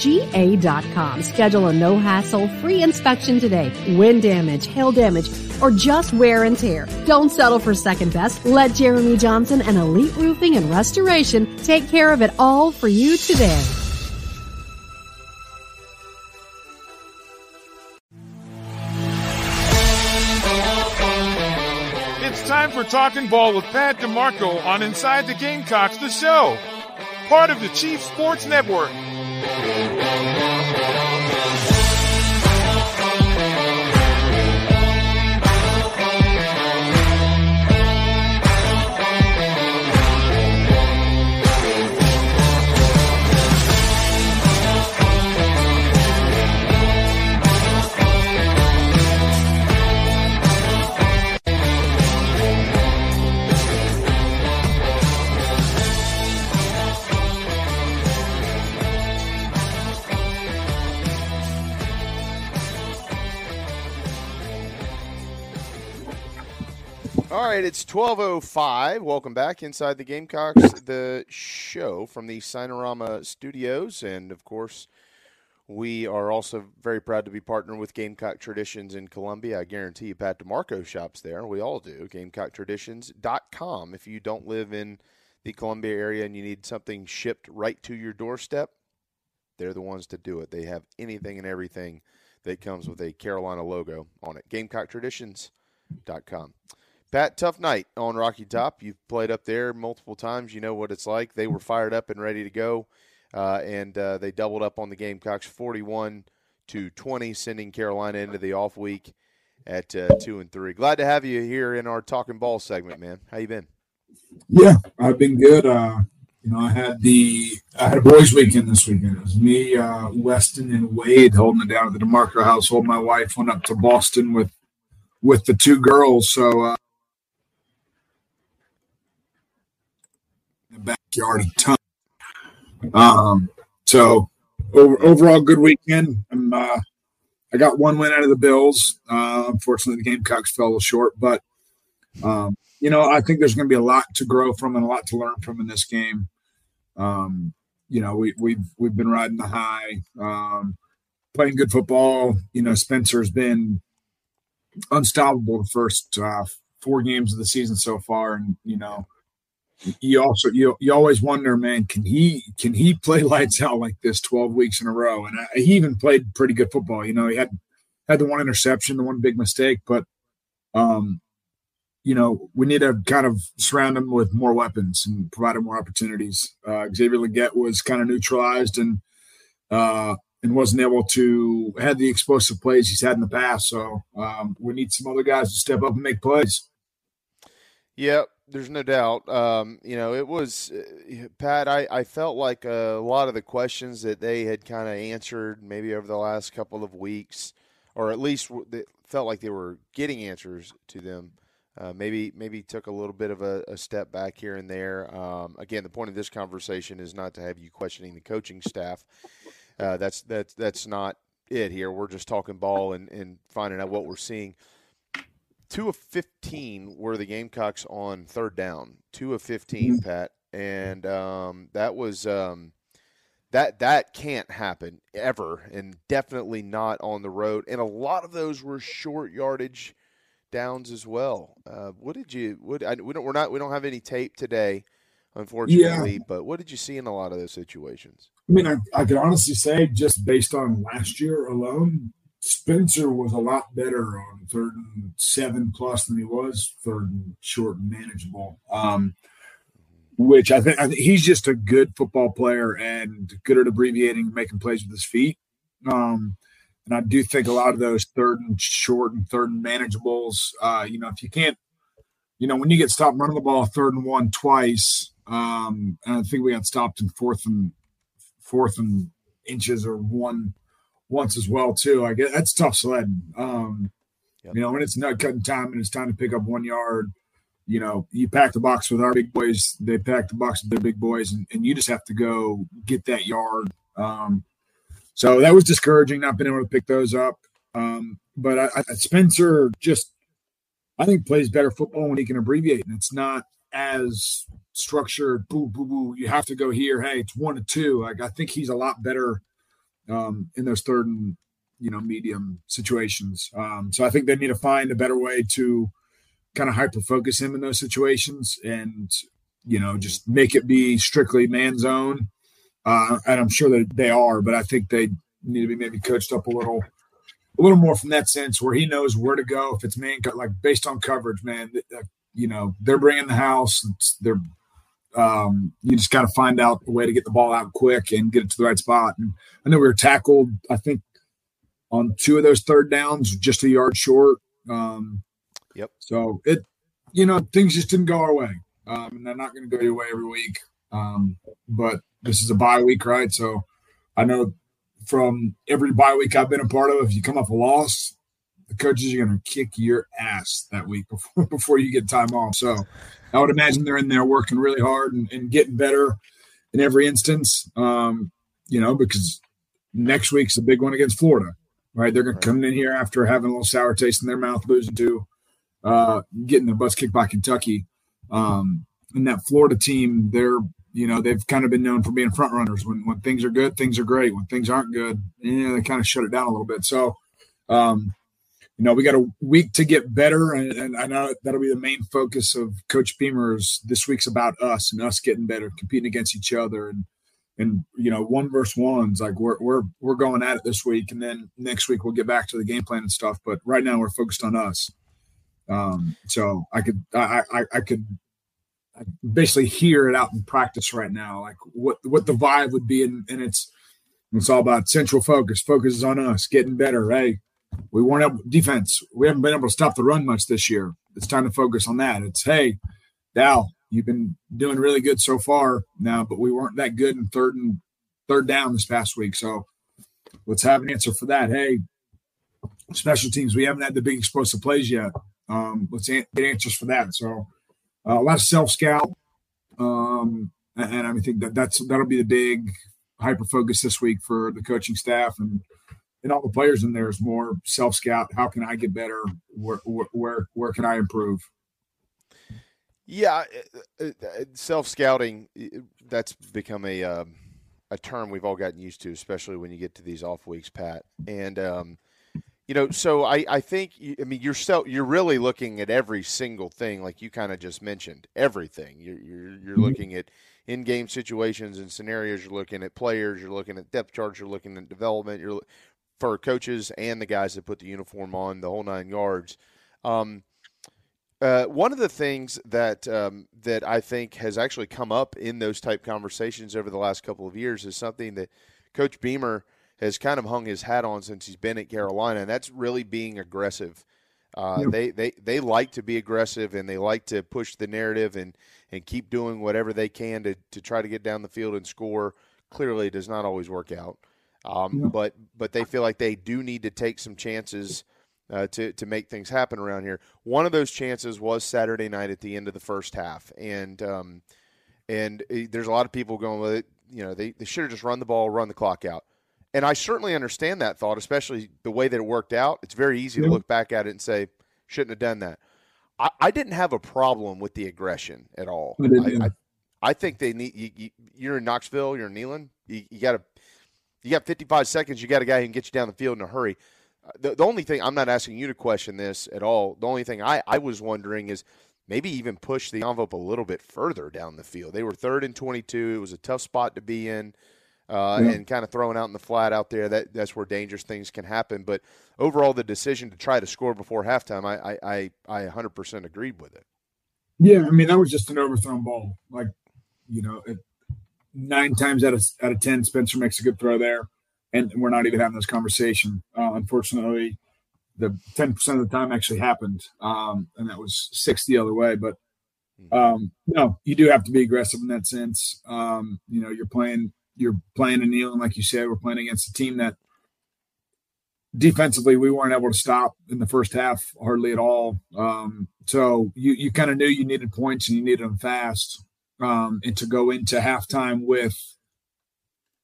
ga.com. Schedule a no hassle free inspection today. Wind damage, hail damage, or just wear and tear. Don't settle for second best. Let Jeremy Johnson and Elite Roofing and Restoration take care of it all for you today. It's time for Talking Ball with Pat DiMarco on Inside the Gamecocks, the show. Part of the Chief Sports Network. Thank you. All right, it's 12.05. Welcome back inside the Gamecocks, the show from the Signarama studios. And, of course, we are also very proud to be partnered with Gamecock Traditions in Columbia. I guarantee you Pat DiMarco shops there. We all do. GamecockTraditions.com. If you don't live in the Columbia area and you need something shipped right to your doorstep, they're the ones to do it. They have anything and everything that comes with a Carolina logo on it. GamecockTraditions.com. Pat, tough night on Rocky Top. You've played up there multiple times. You know what it's like. They were fired up and ready to go, uh, and uh, they doubled up on the Gamecocks, forty-one to twenty, sending Carolina into the off week at uh, two and three. Glad to have you here in our talking ball segment, man. How you been? Yeah, I've been good. Uh, you know, I had the I had a boys' weekend this weekend. It was me, uh, Weston, and Wade holding it down at the DiMarco household. My wife went up to Boston with with the two girls, so. Backyard a ton. Um, so over, overall, good weekend. I'm, uh, I got one win out of the Bills. Uh, unfortunately, the Gamecocks fell short, but um, you know, I think there's going to be a lot to grow from and a lot to learn from in this game. Um, you know, we, we've we've been riding the high, um, playing good football. You know, Spencer's been unstoppable the first uh, four games of the season so far, and you know, you also you you always wonder, man, can he can he play lights out like this twelve weeks in a row? And I, he even played pretty good football. You know, he had had the one interception, the one big mistake, but um, you know, we need to kind of surround him with more weapons and provide him more opportunities. Uh, Xavier Legette was kind of neutralized and uh, and wasn't able to had the explosive plays he's had in the past. So um, we need some other guys to step up and make plays. Yep, there's no doubt. Um, you know, it was uh, Pat. I, I felt like a lot of the questions that they had kind of answered maybe over the last couple of weeks, or at least felt like they were getting answers to them. Uh, maybe maybe took a little bit of a, a step back here and there. Um, again, the point of this conversation is not to have you questioning the coaching staff. Uh, that's that's that's not it here. We're just talking ball and, and finding out what we're seeing. Two of fifteen were the Gamecocks on third down. Two of 15 Mm-hmm. Pat, and um, that was um, that that can't happen ever, and definitely not on the road. And a lot of those were short yardage downs as well. Uh, what did you? What I, we don't we're not we don't have any tape today, unfortunately. But what did you see in a lot of those situations? I mean, I, I can honestly say, just based on last year alone, Spencer was a lot better on third and seven plus than he was third and short and manageable. Um, which I think, he's just a good football player and good at abbreviating making plays with his feet. Um, and I do think a lot of those third and short and third and manageables, uh, you know, if you can't, you know, when you get stopped running the ball third and one twice, um, and I think we got stopped in fourth and fourth and inches or one once as well too. I guess that's tough sledding. Um, You know, when it's not cutting time and it's time to pick up one yard, you know, you pack the box with our big boys, they pack the box with their big boys, and, and you just have to go get that yard. Um, so that was discouraging, not being able to pick those up. Um, but I, I, Spencer just, I think, plays better football when he can abbreviate, and it's not as structured. Boo, boo, boo. You have to go here. Hey, it's one to two. Like I think he's a lot better um, in those third and you know medium situations. Um, so I think they need to find a better way to kind of hyper focus him in those situations and you know just make it be strictly man zone. Uh, and I'm sure that they are, but I think they need to be maybe coached up a little, a little more from that sense where he knows where to go if it's man, like based on coverage, man. You know, they're bringing the house. They're um, you just got to find out a way to get the ball out quick and get it to the right spot. And I know we were tackled, I think, on two of those third downs, just a yard short. Um, yep. So it, you know, things just didn't go our way. Um, and they're not going to go your way every week. Um, but this is a bye week, right? So I know from every bye week I've been a part of, if you come off a loss, the coaches are going to kick your ass that week before before you get time off. So I would imagine they're in there working really hard and, and getting better in every instance. Um, you know, because next week's a big one against Florida, right? They're going to come in here after having a little sour taste in their mouth, losing to, uh, getting their butts kicked by Kentucky. Um, and that Florida team, they're you know they've kind of been known for being front runners. When when things are good, things are great. When things aren't good, yeah, they kind of shut it down a little bit. So, um, you know, we got a week to get better, and, and I know that'll be the main focus of Coach Beamer's. This week's about us and us getting better, competing against each other, and and you know, one versus ones. Like we're we're we're going at it this week, and then next week we'll get back to the game plan and stuff. But right now we're focused on us. Um, so I could I I, I could I basically hear it out in practice right now, like what what the vibe would be, and, and it's it's all about central focus. Focus is on us getting better. Hey, we weren't able defense. We haven't been able to stop the run much this year. It's time to focus on that. It's hey, Dal, you've been doing really good so far now, but we weren't that good in third and third down this past week. So let's have an answer for that. Hey, special teams, we haven't had the big explosive plays yet. Um, let's an- get answers for that. So uh, a lot of self scout, um, and, and I think that that's that'll be the big hyper focus this week for the coaching staff and and all the players in there is more self scout. How can I get better? Where where where, can I improve? Yeah, self scouting that's become a um, a term we've all gotten used to, especially when you get to these off weeks, Pat. And um, you know, so I I think I mean you're self, you're really looking at every single thing, like you kind of just mentioned, everything. You're you're, you're Mhm. looking at in game situations and scenarios. You're looking at players. You're looking at depth charts. You're looking at development. You're for coaches and the guys that put the uniform on, the whole nine yards. Um, uh, one of the things that um, that I think has actually come up in those type conversations over the last couple of years is something that Coach Beamer has kind of hung his hat on since he's been at Carolina, and that's really being aggressive. Uh, Yep. They they they like to be aggressive and they like to push the narrative and and keep doing whatever they can to to try to get down the field and score. Clearly, it does not always work out, um, Yep. but but they feel like they do need to take some chances uh, to to make things happen around here. One of those chances was Saturday night at the end of the first half, and um, and eh, there's a lot of people going with it. You know, they they should have just run the ball, run the clock out. And I certainly understand that thought, especially the way that it worked out. It's very easy to look back at it and say, shouldn't have done that. I, I didn't have a problem with the aggression at all. I I, I. I think they need you, you, you're in Knoxville, you're in Neyland. You, you got to you got 55 seconds. You got a guy who can get you down the field in a hurry. Uh, The, the only thing I'm not asking you to question this at all. The only thing I, I was wondering is maybe even push the envelope a little bit further down the field. They were third and 22. It was a tough spot to be in, uh, Yeah. and kind of throwing out in the flat out there. That that's where dangerous things can happen. But overall, the decision to try to score before halftime, I I I, I 100% agreed with it. Yeah, I mean that was just an overthrown ball. Like, you know, it, nine times out of out of ten, Spencer makes a good throw there, and we're not even having this conversation. Uh, unfortunately, the ten percent of the time actually happened, um, and that was six the other way. But um, no, you do have to be aggressive in that sense. Um, you know, you're playing you're playing in Neyland, like you said. We're playing against a team that defensively we weren't able to stop in the first half hardly at all. Um, so you you kind of knew you needed points and you needed them fast. Um, and to go into halftime with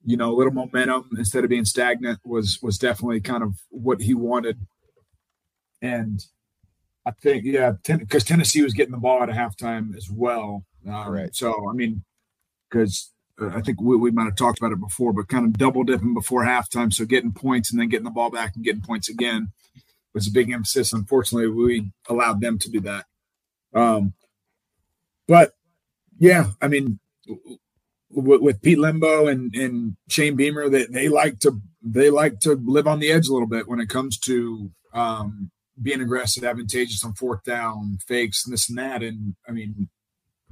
you know a little momentum instead of being stagnant was was definitely kind of what he wanted. And I think yeah, because Tennessee was getting the ball at halftime as well. Um, Correct. So I mean, because uh, I think we, we might have talked about it before, but kind of double dipping before halftime. So getting points and then getting the ball back and getting points again was a big emphasis. Unfortunately, we allowed them to do that. Um, but yeah, I mean, with, with Pete Lembo and, and Shane Beamer, they, they like to they like to live on the edge a little bit when it comes to um, being aggressive, advantageous on fourth down, fakes, and this and that. And I mean,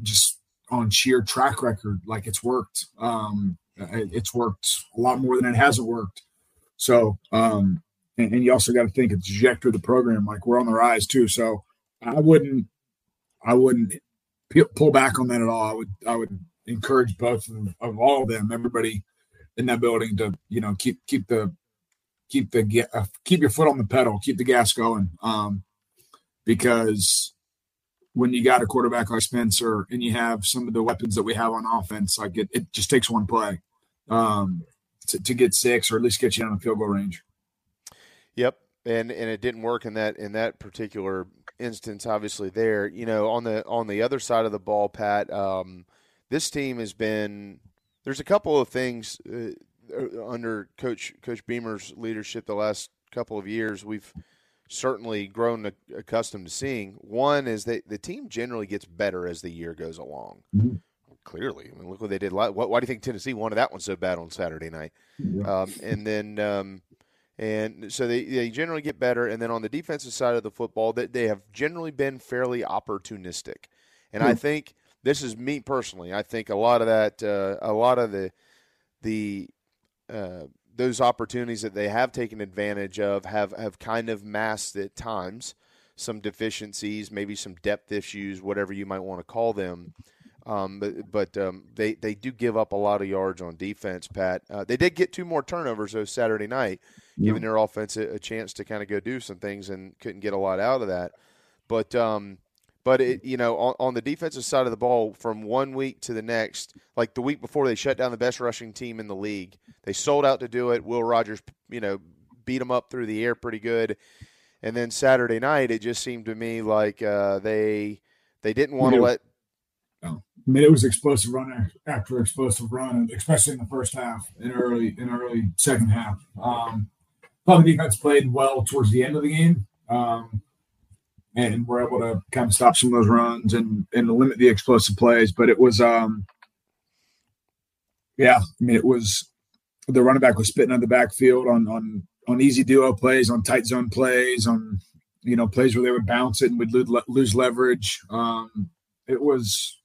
just on sheer track record, like it's worked. Um, it's worked a lot more than it hasn't worked. So, um, and, and you also got to think of the trajectory of the program. Like we're on the rise too. So I wouldn't, I wouldn't pull back on that at all. I would, I would encourage both of, of all of them, everybody in that building to, you know, keep, keep the, keep the, ga- uh, keep your foot on the pedal, keep the gas going. Um, because when you got a quarterback like Spencer and you have some of the weapons that we have on offense, like it, it just takes one play um, to, to get six or at least get you down the field goal range. Yep, and and it didn't work in that in that particular instance. Obviously, there, you know, on the on the other side of the ball, Pat, um, this team has been. There's a couple of things uh, under Coach Coach Beamer's leadership the last couple of years. We've certainly grown accustomed to seeing. One is that the team generally gets better as the year goes along. Mhm. Clearly, I mean, look what they did. Why, why do you think Tennessee wanted that one so bad on Saturday night? Um, and then, um, and so they, they generally get better. And then on the defensive side of the football, that they have generally been fairly opportunistic. And I Hmm. think this is me personally. I think a lot of that, uh, a lot of the, the, uh, those opportunities that they have taken advantage of have, have kind of masked at times some deficiencies, maybe some depth issues, whatever you might want to call them. Um, but but um, they they do give up a lot of yards on defense. Pat, uh, they did get two more turnovers though Saturday night, giving their offense a, a chance to kind of go do some things and couldn't get a lot out of that. But um, but it you know on, on the defensive side of the ball, from one week to the next, like the week before they shut down the best rushing team in the league, they sold out to do it. Will Rogers, you know, beat them up through the air pretty good. And then Saturday night, it just seemed to me like uh, they they didn't want to let I mean, it was explosive run after explosive run, especially in the first half and early in early second half. Um, thought the defense played well towards the end of the game, um, and we're able to kind of stop some of those runs and and limit the explosive plays. But it was, um, yeah, I mean, it was the running back was spitting on the backfield on on on easy duo plays, on tight zone plays, on you know plays where they would bounce it and we'd lose, lose leverage. Um, it was,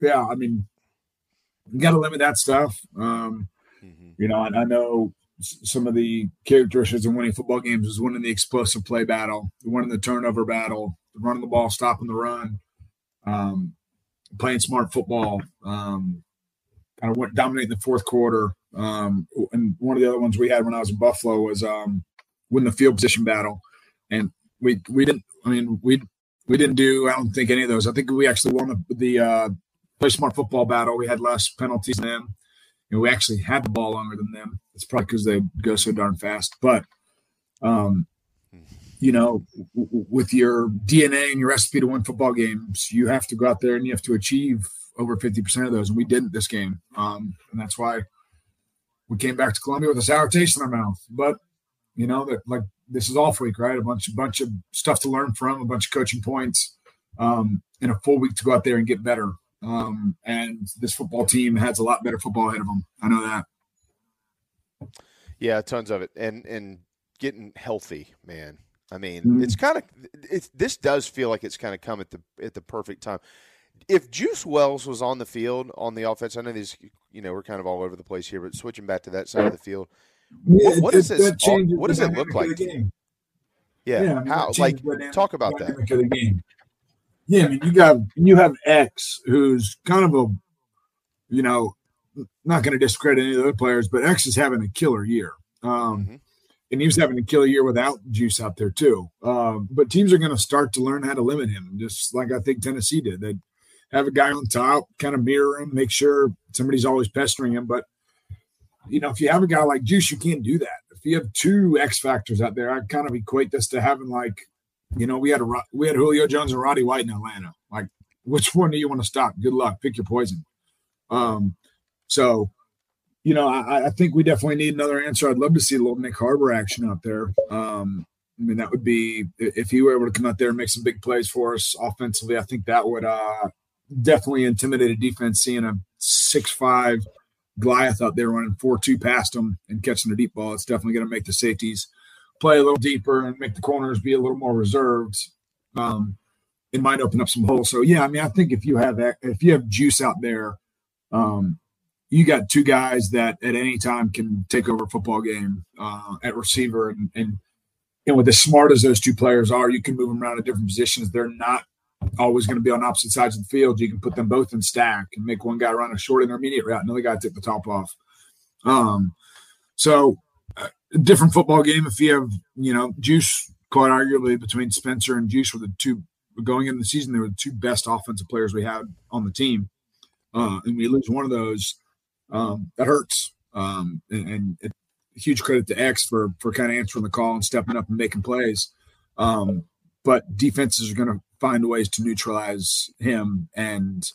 yeah. I mean, you got to limit that stuff. Um, You know, and I know some of the characteristics of winning football games is winning the explosive play battle, winning the turnover battle, running the ball, stopping the run, um, playing smart football. Um, kind of went dominating the fourth quarter. Um, and one of the other ones we had when I was in Buffalo was um, win the field position battle, and we we didn't. I mean, we we didn't do. I don't think any of those. I think we actually won the, the uh, play smart football battle. We had less penalties than them. And we actually had the ball longer than them. It's probably because they go so darn fast. But, um, you know, w- with your DNA and your recipe to win football games, you have to go out there and you have to achieve over 50% of those. And we didn't this game. Um, and that's why we came back to Columbia with a sour taste in our mouth. But, you know, that like this is off week, right? A bunch, a bunch of stuff to learn from, a bunch of coaching points, um, and a full week to go out there and get better. Um, and this football team has a lot better football ahead of them. I know that. Yeah, tons of it, and and getting healthy, man. I mean, Mhm. it's kind of it's this does feel like it's kind of come at the at the perfect time. If Juice Wells was on the field on the offense, I know these, you know, we're kind of all over the place here, but switching back to that side of the field, what, what it- does this? What does it look like? the to you? game. Yeah, how like changes the dynamic- talk about that? dynamic of the game. Yeah, I mean, you got you have X, who's kind of a, you know, not going to discredit any of the other players, but X is having a killer year. Um, And he was having a killer year without Juice out there too. Um, but teams are going to start to learn how to limit him, just like I think Tennessee did. They have a guy on top, kind of mirror him, make sure somebody's always pestering him. But you know, if you have a guy like Juice, you can't do that. If you have two X factors out there, I kind of equate this to having like, you know, we had a we had Julio Jones and Roddy White in Atlanta. Like, which one do you want to stop? Good luck. Pick your poison. Um, so, you know, I, I think we definitely need another answer. I'd love to see a little Nyck Harbor action out there. Um, I mean, that would be if he were able to come out there and make some big plays for us offensively. I think that would uh, definitely intimidate a defense. Seeing a six-five Goliath out there running four-two past him and catching a deep ball, it's definitely going to make the safeties play a little deeper and make the corners be a little more reserved. Um, it might open up some holes. So yeah, I mean, I think if you have if you have juice out there, um, you got two guys that at any time can take over a football game uh, at receiver, and, and and with as smart as those two players are, you can move them around in different positions. They're not always going to be on opposite sides of the field. You can put them both in stack and make one guy run a short intermediate route, another guy take the top off. Um, so different football game. If you have, you know, Juice, quite arguably between Spencer and Juice were the two going into the season. They were the two best offensive players we had on the team, uh, and we lose one of those. Um, that hurts. Um, and, and it, huge credit to X for for kind of answering the call and stepping up and making plays. Um, but defenses are going to find ways to neutralize him and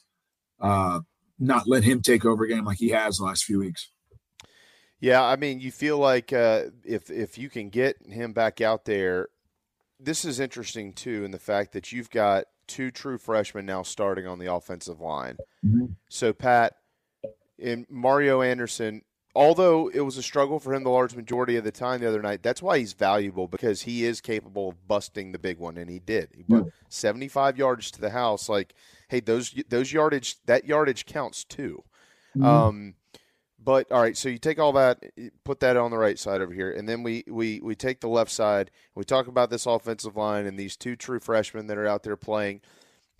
uh, not let him take over a game like he has the last few weeks. Yeah, I mean, you feel like uh, if if you can get him back out there, this is interesting too, in the fact that you've got two true freshmen now starting on the offensive line. Mhm. So Pat and Mario Anderson, although it was a struggle for him the large majority of the time the other night, that's why he's valuable because he is capable of busting the big one, and he did. He brought 75 yards to the house. Like, hey, those those yardage that yardage counts too. Mhm. Um, but all right, so you take all that, put that on the right side over here, and then we we we take the left side. We talk about this offensive line and these two true freshmen that are out there playing.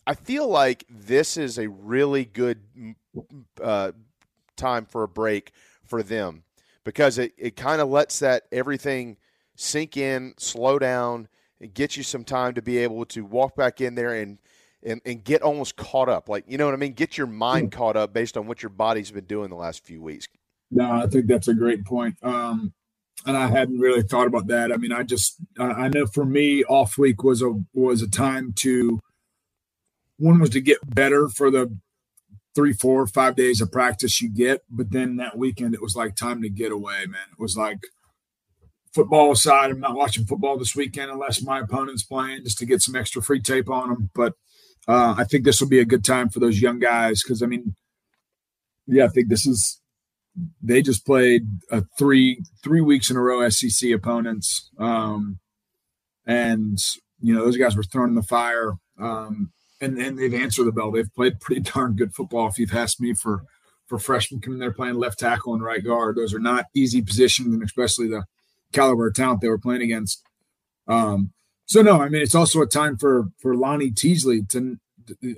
I feel like this is a really good uh, time for a break for them because it, it kind of lets that everything sink in, slow down, and get you some time to be able to walk back in there and and, and get almost caught up. Like, you know what I mean? Get your mind caught up based on what your body's been doing the last few weeks. No, I think that's a great point. Um, and I hadn't really thought about that. I mean, I just I know for me, off week was a was a time to one was to get better for the three, four, five days of practice you get, but then that weekend it was like time to get away, man. It was like football aside, I'm not watching football this weekend unless my opponent's playing, just to get some extra free tape on them. But uh, I think this will be a good time for those young guys because I mean, yeah, I think this is they just played a three three weeks in a row SEC opponents, um, and you know those guys were thrown in the fire, um, and and they've answered the bell. They've played pretty darn good football. If you've asked me for for freshmen coming there playing left tackle and right guard, those are not easy positions, and especially the caliber of talent they were playing against. Um, so no, I mean it's also a time for for Lonnie Teasley to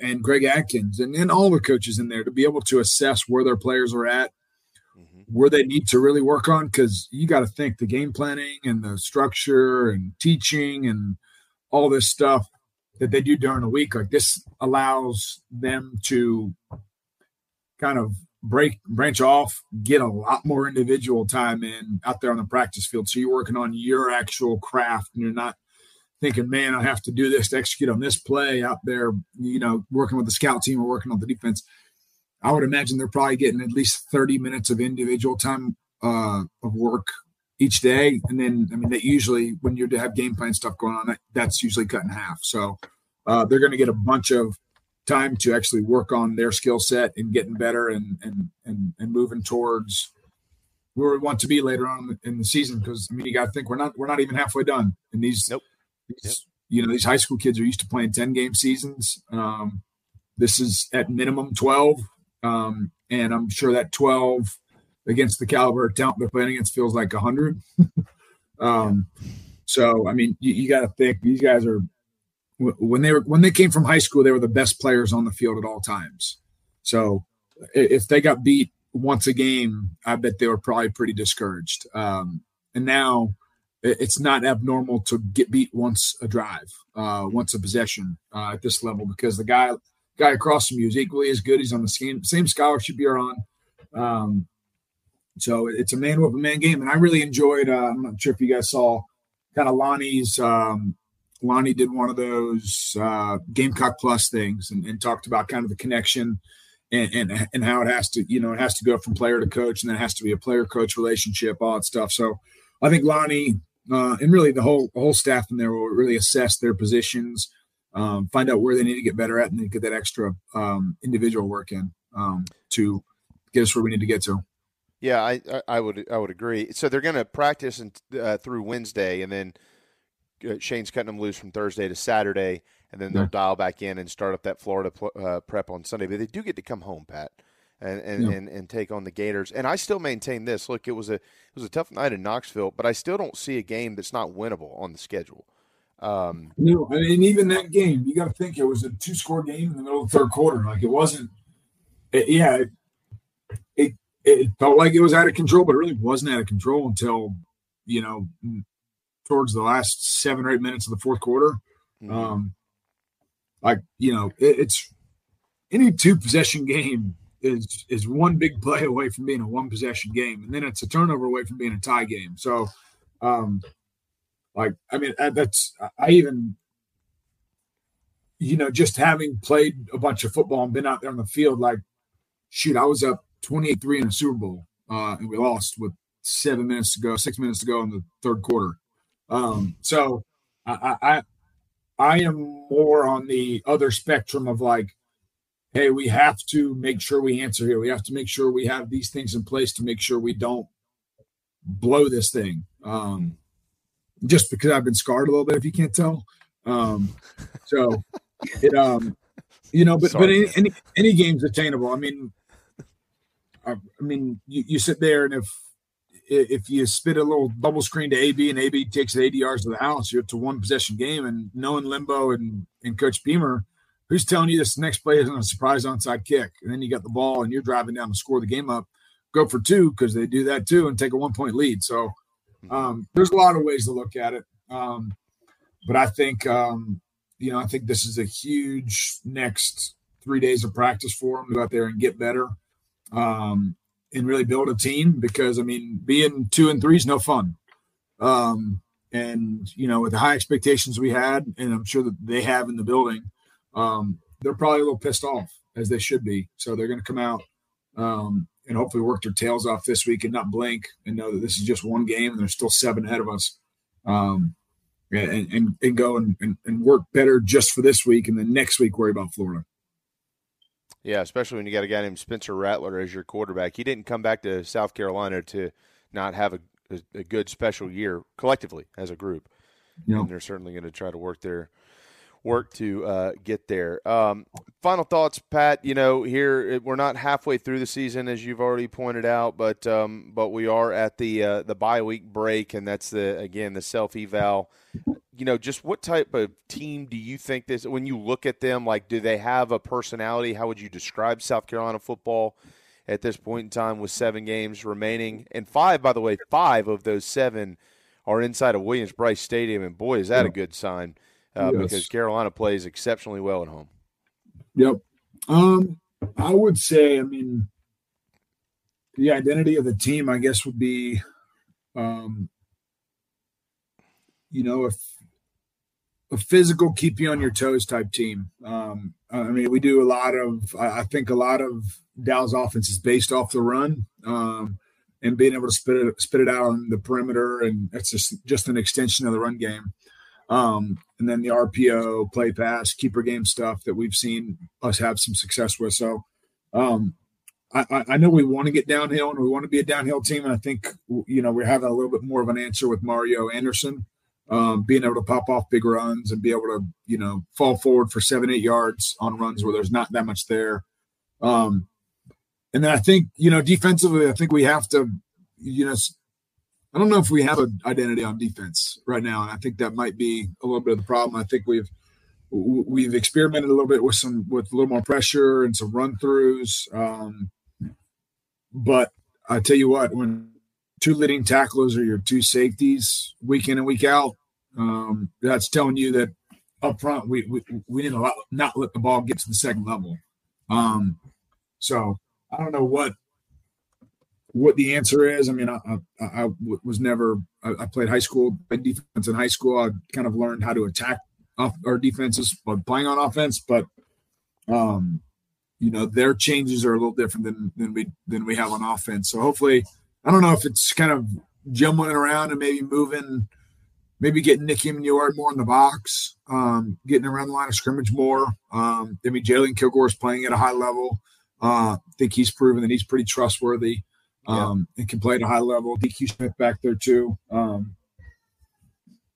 and Greg Atkins and, and all the coaches in there to be able to assess where their players are at, where they need to really work on. Because you got to think the game planning and the structure and teaching and all this stuff that they do during the week. Like this allows them to kind of break branch off, get a lot more individual time in out there on the practice field. So you're working on your actual craft and you're not thinking, man, I have to do this to execute on this play out there, you know, working with the scout team or working on the defense. I would imagine they're probably getting at least 30 minutes of individual time uh, of work each day. And then, I mean, that usually when you have game plan stuff going on, that, that's usually cut in half. So uh, they're going to get a bunch of time to actually work on their skill set and getting better and, and, and, and moving towards where we want to be later on in the season. Because I mean, you got to think we're not, we're not even halfway done and these, nope. Yep. You know, these high school kids are used to playing 10 game seasons. Um, this is at minimum 12. Um, and I'm sure that 12 against the caliber of talent they're playing against feels like 100. um, so, I mean, you, you got to think these guys are, when they were, when they came from high school, they were the best players on the field at all times. So if they got beat once a game, I bet they were probably pretty discouraged. Um, and now, it's not abnormal to get beat once a drive, uh, once a possession uh, at this level because the guy guy across from you is equally as good. He's on the same same scholarship you're on. Um, so it's a man with a man game, and I really enjoyed. Uh, I'm not sure if you guys saw kind of Lonnie's. Um, Lonnie did one of those uh, Gamecock Plus things and, and, talked about kind of the connection and, and and how it has to you know it has to go from player to coach, and then it has to be a player coach relationship, all that stuff. So I think Lonnie uh, and really the whole the whole staff in there will really assess their positions, um, find out where they need to get better at, and then get that extra um, individual work in um, to get us where we need to get to. Yeah, I, I would I would agree. So they're going to practice and, uh, through Wednesday, and then uh, Shane's cutting them loose from Thursday to Saturday, and then they'll yeah. dial back in and start up that Florida uh, prep on Sunday. But they do get to come home, Pat and and, yeah. and, and take on the Gators. And I still maintain this. Look, it was a it was a tough night in Knoxville, but I still don't see a game that's not winnable on the schedule. Um, no, I mean even that game, you got to think it was a two score game in the middle of the third quarter. Like it wasn't. It, yeah, it, it it felt like it was out of control, but it really wasn't out of control until you know towards the last seven or eight minutes of the fourth quarter. Mm-hmm. Um, like you know, it, it's any two possession game is is one big play away from being a one possession game, and then it's a turnover away from being a tie game. So, um, like I mean, that's I even, you know, just having played a bunch of football and been out there on the field, like, shoot, I was up twenty eight three in a Super Bowl, uh, and we lost with seven minutes to go, six minutes to go in the third quarter. Um, so I, I I am more on the other spectrum of like hey, we have to make sure we answer here. We have to make sure we have these things in place to make sure we don't blow this thing. Um, just because I've been scarred a little bit, if you can't tell. Um, so it, um, you know, but, but any, any, any game's attainable. I mean, I, I mean, you, you sit there and if, if you spit a little bubble screen to AB and AB takes it 80 yards to the house, you're to one possession game. And knowing Lembo and, and Coach Beamer, who's telling you this next play is on a surprise onside kick? And then you got the ball and you're driving down to score the game up, go for two because they do that too and take a one point lead. So. Um, there's a lot of ways to look at it. Um, but I think, um, you know, I think this is a huge next three days of practice for them to go out there and get better um, and really build a team because, I mean, being two and three is no fun. Um, and, you know, with the high expectations we had, and I'm sure that they have in the building, um, they're probably a little pissed off as they should be. So they're going to come out um, and hopefully work their tails off this week and not blink and know that this is just one game and there's still seven ahead of us. Um, and, and, and go and, and, and work better just for this week and then next week worry about Florida. Yeah, especially when you got a guy named Spencer Rattler as your quarterback. He didn't come back to South Carolina to not have a, a, a good special year collectively as a group. Yeah. And they're certainly going to try to work their work to uh, get there. Um, final thoughts, Pat. You know, here we're not halfway through the season, as you've already pointed out, but um, but we are at the uh, the bye week break, and that's the again the self eval. You know, just what type of team do you think this? When you look at them, like, do they have a personality? How would you describe South Carolina football? At this point in time, with seven games remaining, and five, by the way, five of those seven are inside of Williams Brice Stadium, and boy, is that a good sign uh, Yes. because Carolina plays exceptionally well at home. Yep. Um, I would say, I mean, the identity of the team, I guess, would be, um, you know, if a physical, keep you on your toes type team. Um, I mean, we do a lot of, I think a lot of Dow's offense is based off the run. Um, and being able to spit it spit it out on the perimeter, and that's just just an extension of the run game. Um, and then the RPO, play pass, keeper game stuff that we've seen us have some success with. So um, I, I- know we want to get downhill and we want to be a downhill team. And I think, you know, we're having a little bit more of an answer with Mario Anderson, um, being able to pop off big runs and be able to, you know, fall forward for seven, eight yards on runs where there's not that much there. Um, and then I think, you know, defensively, I think we have to, you know, I don't know if we have an identity on defense right now, and I think that might be a little bit of the problem. I think we've we've experimented a little bit with some with a little more pressure and some run throughs. Um, but I tell you what, when two leading tacklers are your two safeties week in and week out, um, that's telling you that up front we we, we need to not- let the ball get to the second level. Um, so I don't know what what the answer is. I mean, I was never, I, I played high school, played defense in high school. I kind of learned how to attack off our defenses by playing on offense, but, um, you know, their changes are a little different than, than we, than we have on offense. So hopefully, I don't know if it's kind of jumbling around and maybe moving, maybe getting Nick Emmanwori more in the box, um, getting around the line of scrimmage more. Um, I mean, Jalon Kilgore is playing at a high level. Uh, I think he's proven that he's pretty trustworthy um, and can play at a high level. DQ Smith back there too. Um,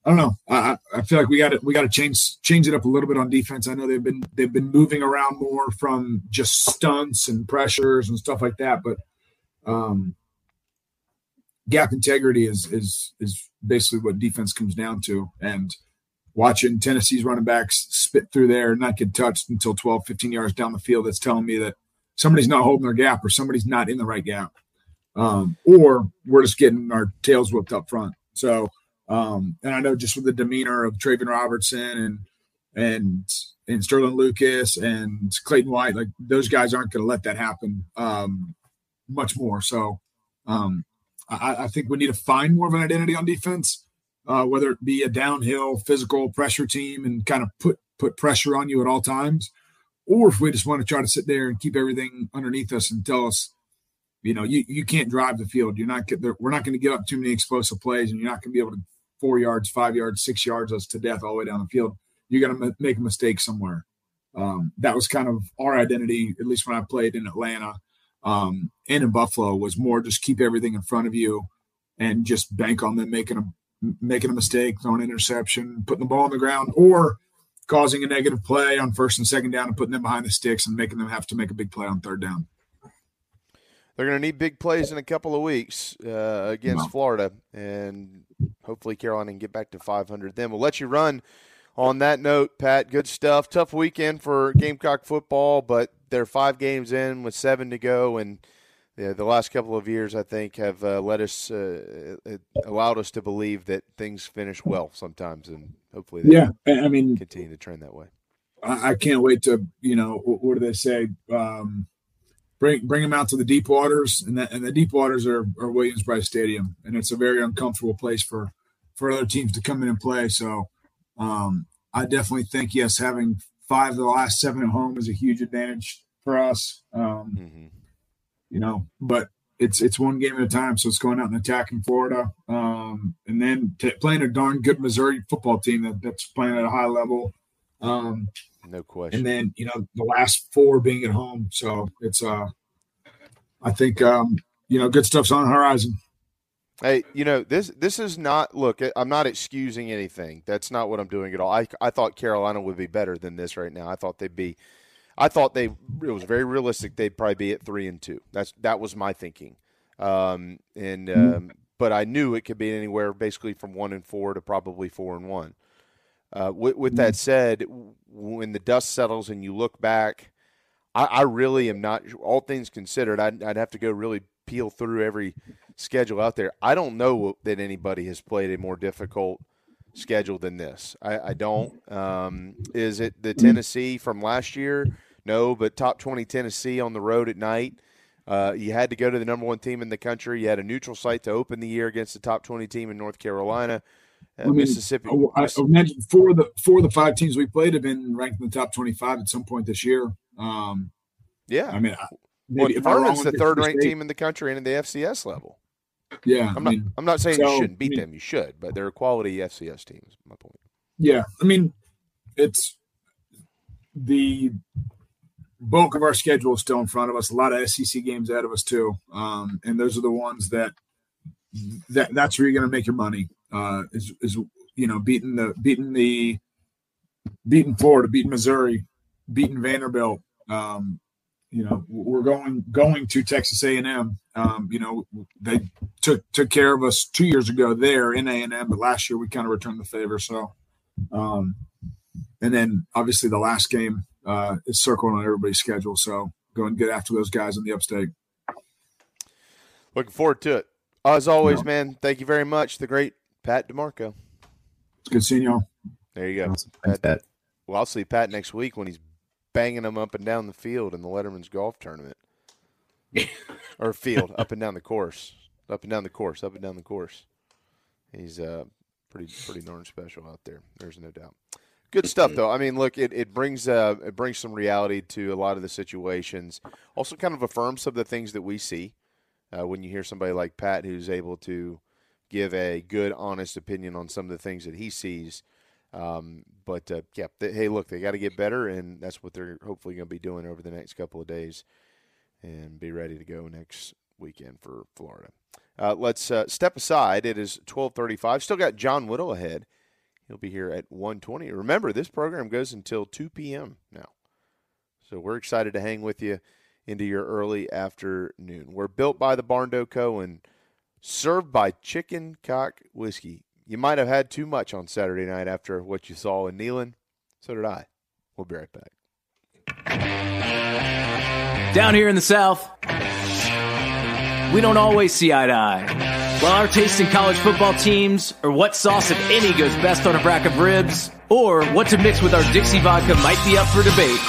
I don't know. I, I I feel like we got to we got to change change it up a little bit on defense. I know they've been they've been moving around more from just stunts and pressures and stuff like that, but um, gap integrity is is is basically what defense comes down to. And watching Tennessee's running backs spit through there and not get touched until 12, 15 yards down the field, that's telling me that somebody's not holding their gap or somebody's not in the right gap um, or we're just getting our tails whipped up front. So, um, and I know just with the demeanor of Travian Robinson and and and Sterling Lucas and Clayton White, like those guys aren't going to let that happen um, much more. So, um, I, I think we need to find more of an identity on defense, uh, whether it be a downhill physical pressure team and kind of put put pressure on you at all times, or if we just want to try to sit there and keep everything underneath us and tell us you know, you, you can't drive the field. You're not get. We're not going to give up too many explosive plays, and you're not going to be able to four yards, five yards, six yards us to death all the way down the field. You're going to make a mistake somewhere. Um, that was kind of our identity, at least when I played in Atlanta um, and in Buffalo, was more just keep everything in front of you and just bank on them making a making a mistake, throwing an interception, putting the ball on the ground, or causing a negative play on first and second down and putting them behind the sticks and making them have to make a big play on third down. They're going to need big plays in a couple of weeks uh, against Florida, and hopefully Carolina can get back to 500. Then we'll let you run on that note, Pat. Good stuff. Tough weekend for Gamecock football, but they're five games in with seven to go, and yeah, the last couple of years I think have uh, let us uh, allowed us to believe that things finish well sometimes, and hopefully they Yeah, I I mean, continue to trend that way. I, I can't wait to you know what, what do they say? Um, bring bring them out to the deep waters, and that, and the deep waters are, are Williams Brice Stadium, and it's a very uncomfortable place for for other teams to come in and play. So um, I definitely think yes, having five of the last seven at home is a huge advantage for us. Um, You know, but it's it's one game at a time, so it's going out and attacking Florida, um, and then t- playing a darn good Missouri football team that, that's playing at a high level. Um, No question. And then you know the last four being at home, so it's uh, I think um, you know good stuff's on the horizon. Hey, you know this. This is not. Look, I'm not excusing anything. That's not what I'm doing at all. I I thought Carolina would be better than this right now. I thought they'd be. I thought they. It was very realistic. They'd probably be at three and two. That's that was my thinking. Um, and um, but I knew it could be anywhere basically from one and four to probably four and one. Uh, with, with that said, when the dust settles and you look back, I, I really am not. All things considered, I'd, I'd have to go really peel through every schedule out there. I don't know that anybody has played a more difficult schedule than this. I, I don't. Um, is it the Tennessee from last year? No, but top 20 Tennessee on the road at night. Uh, you had to go to the number one team in the country. You had a neutral site to open the year against the top 20 team in North Carolina. Uh, I mean, Mississippi. I, I mentioned four of the four of the five teams we played have been ranked in the top twenty-five at some point this year. Um, yeah, I mean, I- well, maybe Furman's the third-ranked team in the country and in the FCS level. Yeah, I'm I not. I'm not saying so, you shouldn't beat mean- them. You should, but they're a quality FCS team. Is my point. Yeah, I mean, it's the bulk of our schedule is still in front of us. A lot of SEC games ahead of us too, um, and those are the ones that that that's where you're going to make your money. Uh, is is you know beating the beating the beating Florida, beating Missouri, beating Vanderbilt. Um, you know, we're going going to Texas A and M. Um, you know, they took took care of us two years ago there in A and M, but last year we kind of returned the favor. So, um, and then obviously the last game uh, is circling on everybody's schedule. So go and get after those guys in the upstate. Looking forward to it. As always, man. Thank you very much. The great Pat DiMarco. It's good seeing y'all. There you go. Thanks, Pat. Well, I'll see Pat next week when he's banging them up and down the field in the Letterman's golf tournament. or field, up and down the course. Up and down the course, up and down the course. He's uh pretty pretty darn special out there. There's no doubt. Good stuff though. I mean, look, it, it brings uh it brings some reality to a lot of the situations. Also kind of affirms some of the things that we see. Uh, when you hear somebody like Pat who's able to give a good, honest opinion on some of the things that he sees. Um, but uh, yeah, they, hey, look, they got to get better, and that's what they're hopefully going to be doing over the next couple of days, and be ready to go next weekend for Florida. Uh, let's uh, step aside. It is twelve thirty-five. Still got John Whittle ahead. He'll be here at one twenty. Remember, this program goes until two p.m. now, so we're excited to hang with you into your early afternoon. We're built by the Barndo Co. and served by Chicken Cock Whiskey. You might have had too much on Saturday night after what you saw in Neyland. So did I. We'll be right back. Down here in the South, we don't always see eye to eye. While our taste in college football teams, or what sauce, if any, goes best on a rack of ribs, or what to mix with our Dixie vodka might be up for debate,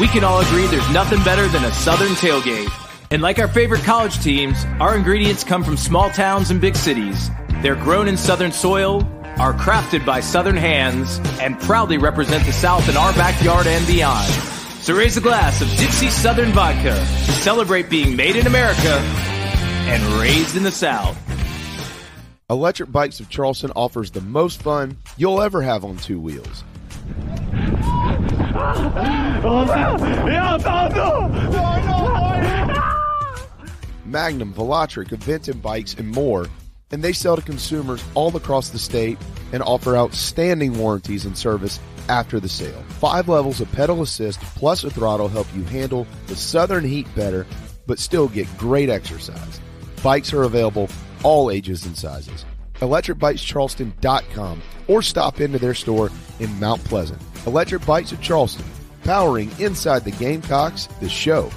we can all agree there's nothing better than a Southern tailgate. And like our favorite college teams, our ingredients come from small towns and big cities. They're grown in Southern soil, are crafted by Southern hands, and proudly represent the South in our backyard and beyond. So raise a glass of Dixie Southern Vodka to celebrate being made in America and raised in the South. Electric Bikes of Charleston offers the most fun you'll ever have on two wheels. Oh, Magnum, Velotric, Aventon bikes, and more. And they sell to consumers all across the state and offer outstanding warranties and service after the sale. Five levels of pedal assist plus a throttle help you handle the southern heat better, but still get great exercise. Bikes are available all ages and sizes. ElectricBikesCharleston.com or stop into their store in Mount Pleasant. Electric Bikes of Charleston, powering inside the Gamecocks, the show.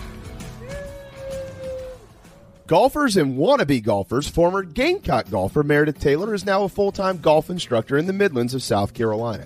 Golfers and wannabe golfers, former Gamecock golfer Meredith Taylor is now a full time golf instructor in the Midlands of South Carolina.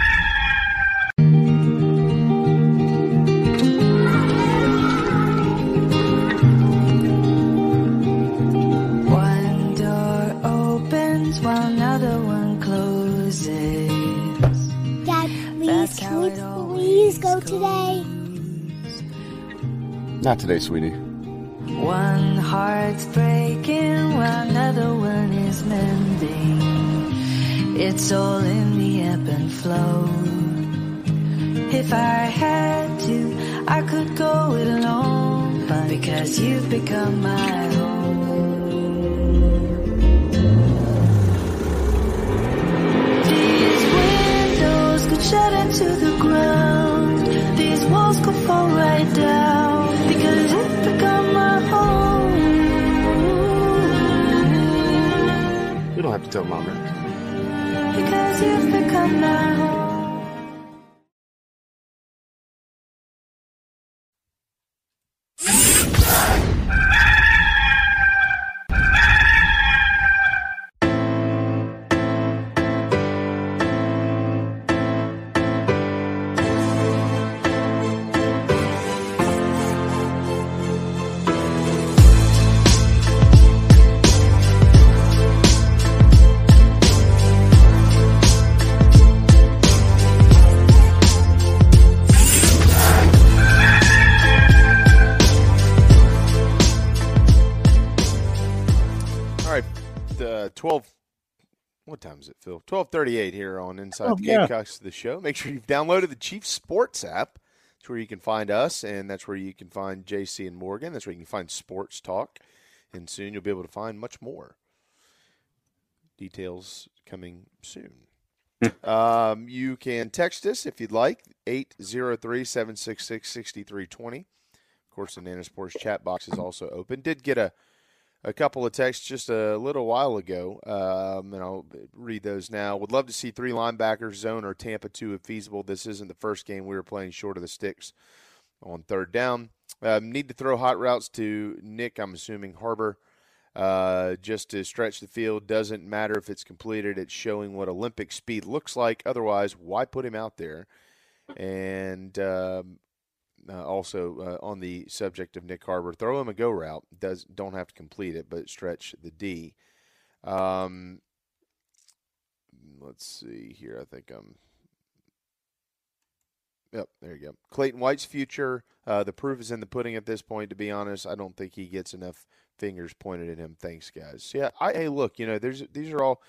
Not today, sweetie. One heart's breaking while another one is mending. It's all in the ebb and flow. If I had to, I could go it alone. But because you've become my home. These windows could shut into the ground. These walls could fall right down. We don't Phil? Twelve thirty-eight here on Inside Oh, the yeah. Gamecocks, the show. Make sure you've downloaded the Chief Sports app. That's where you can find us, and that's where you can find JC and Morgan. That's where you can find Sports Talk, and soon you'll be able to find much more. Details coming soon. um, you can text us if you'd like, 803 766 6320. Of course, the Nana Sports chat box is also open. Did get a a couple of texts just a little while ago, um, and I'll read those now. Would love to see three linebackers, zone or Tampa 2 if feasible. This isn't the first game we were playing short of the sticks on third down. Um, need to throw hot routes to Nyck, I'm assuming Harbor, uh, just to stretch the field. Doesn't matter if it's completed, it's showing what Olympic speed looks like. Otherwise, why put him out there? And um, uh, also uh, on the subject of Nyck Harbor, throw him a go route. Does don't have to complete it, but stretch the D. Um, let's see here. I think I'm. Yep, there you go. Clayton White's future. Uh, the proof is in the pudding at this point. To be honest, I don't think he gets enough fingers pointed at him. Thanks, guys. Yeah, I hey, look, you know, there's these are all.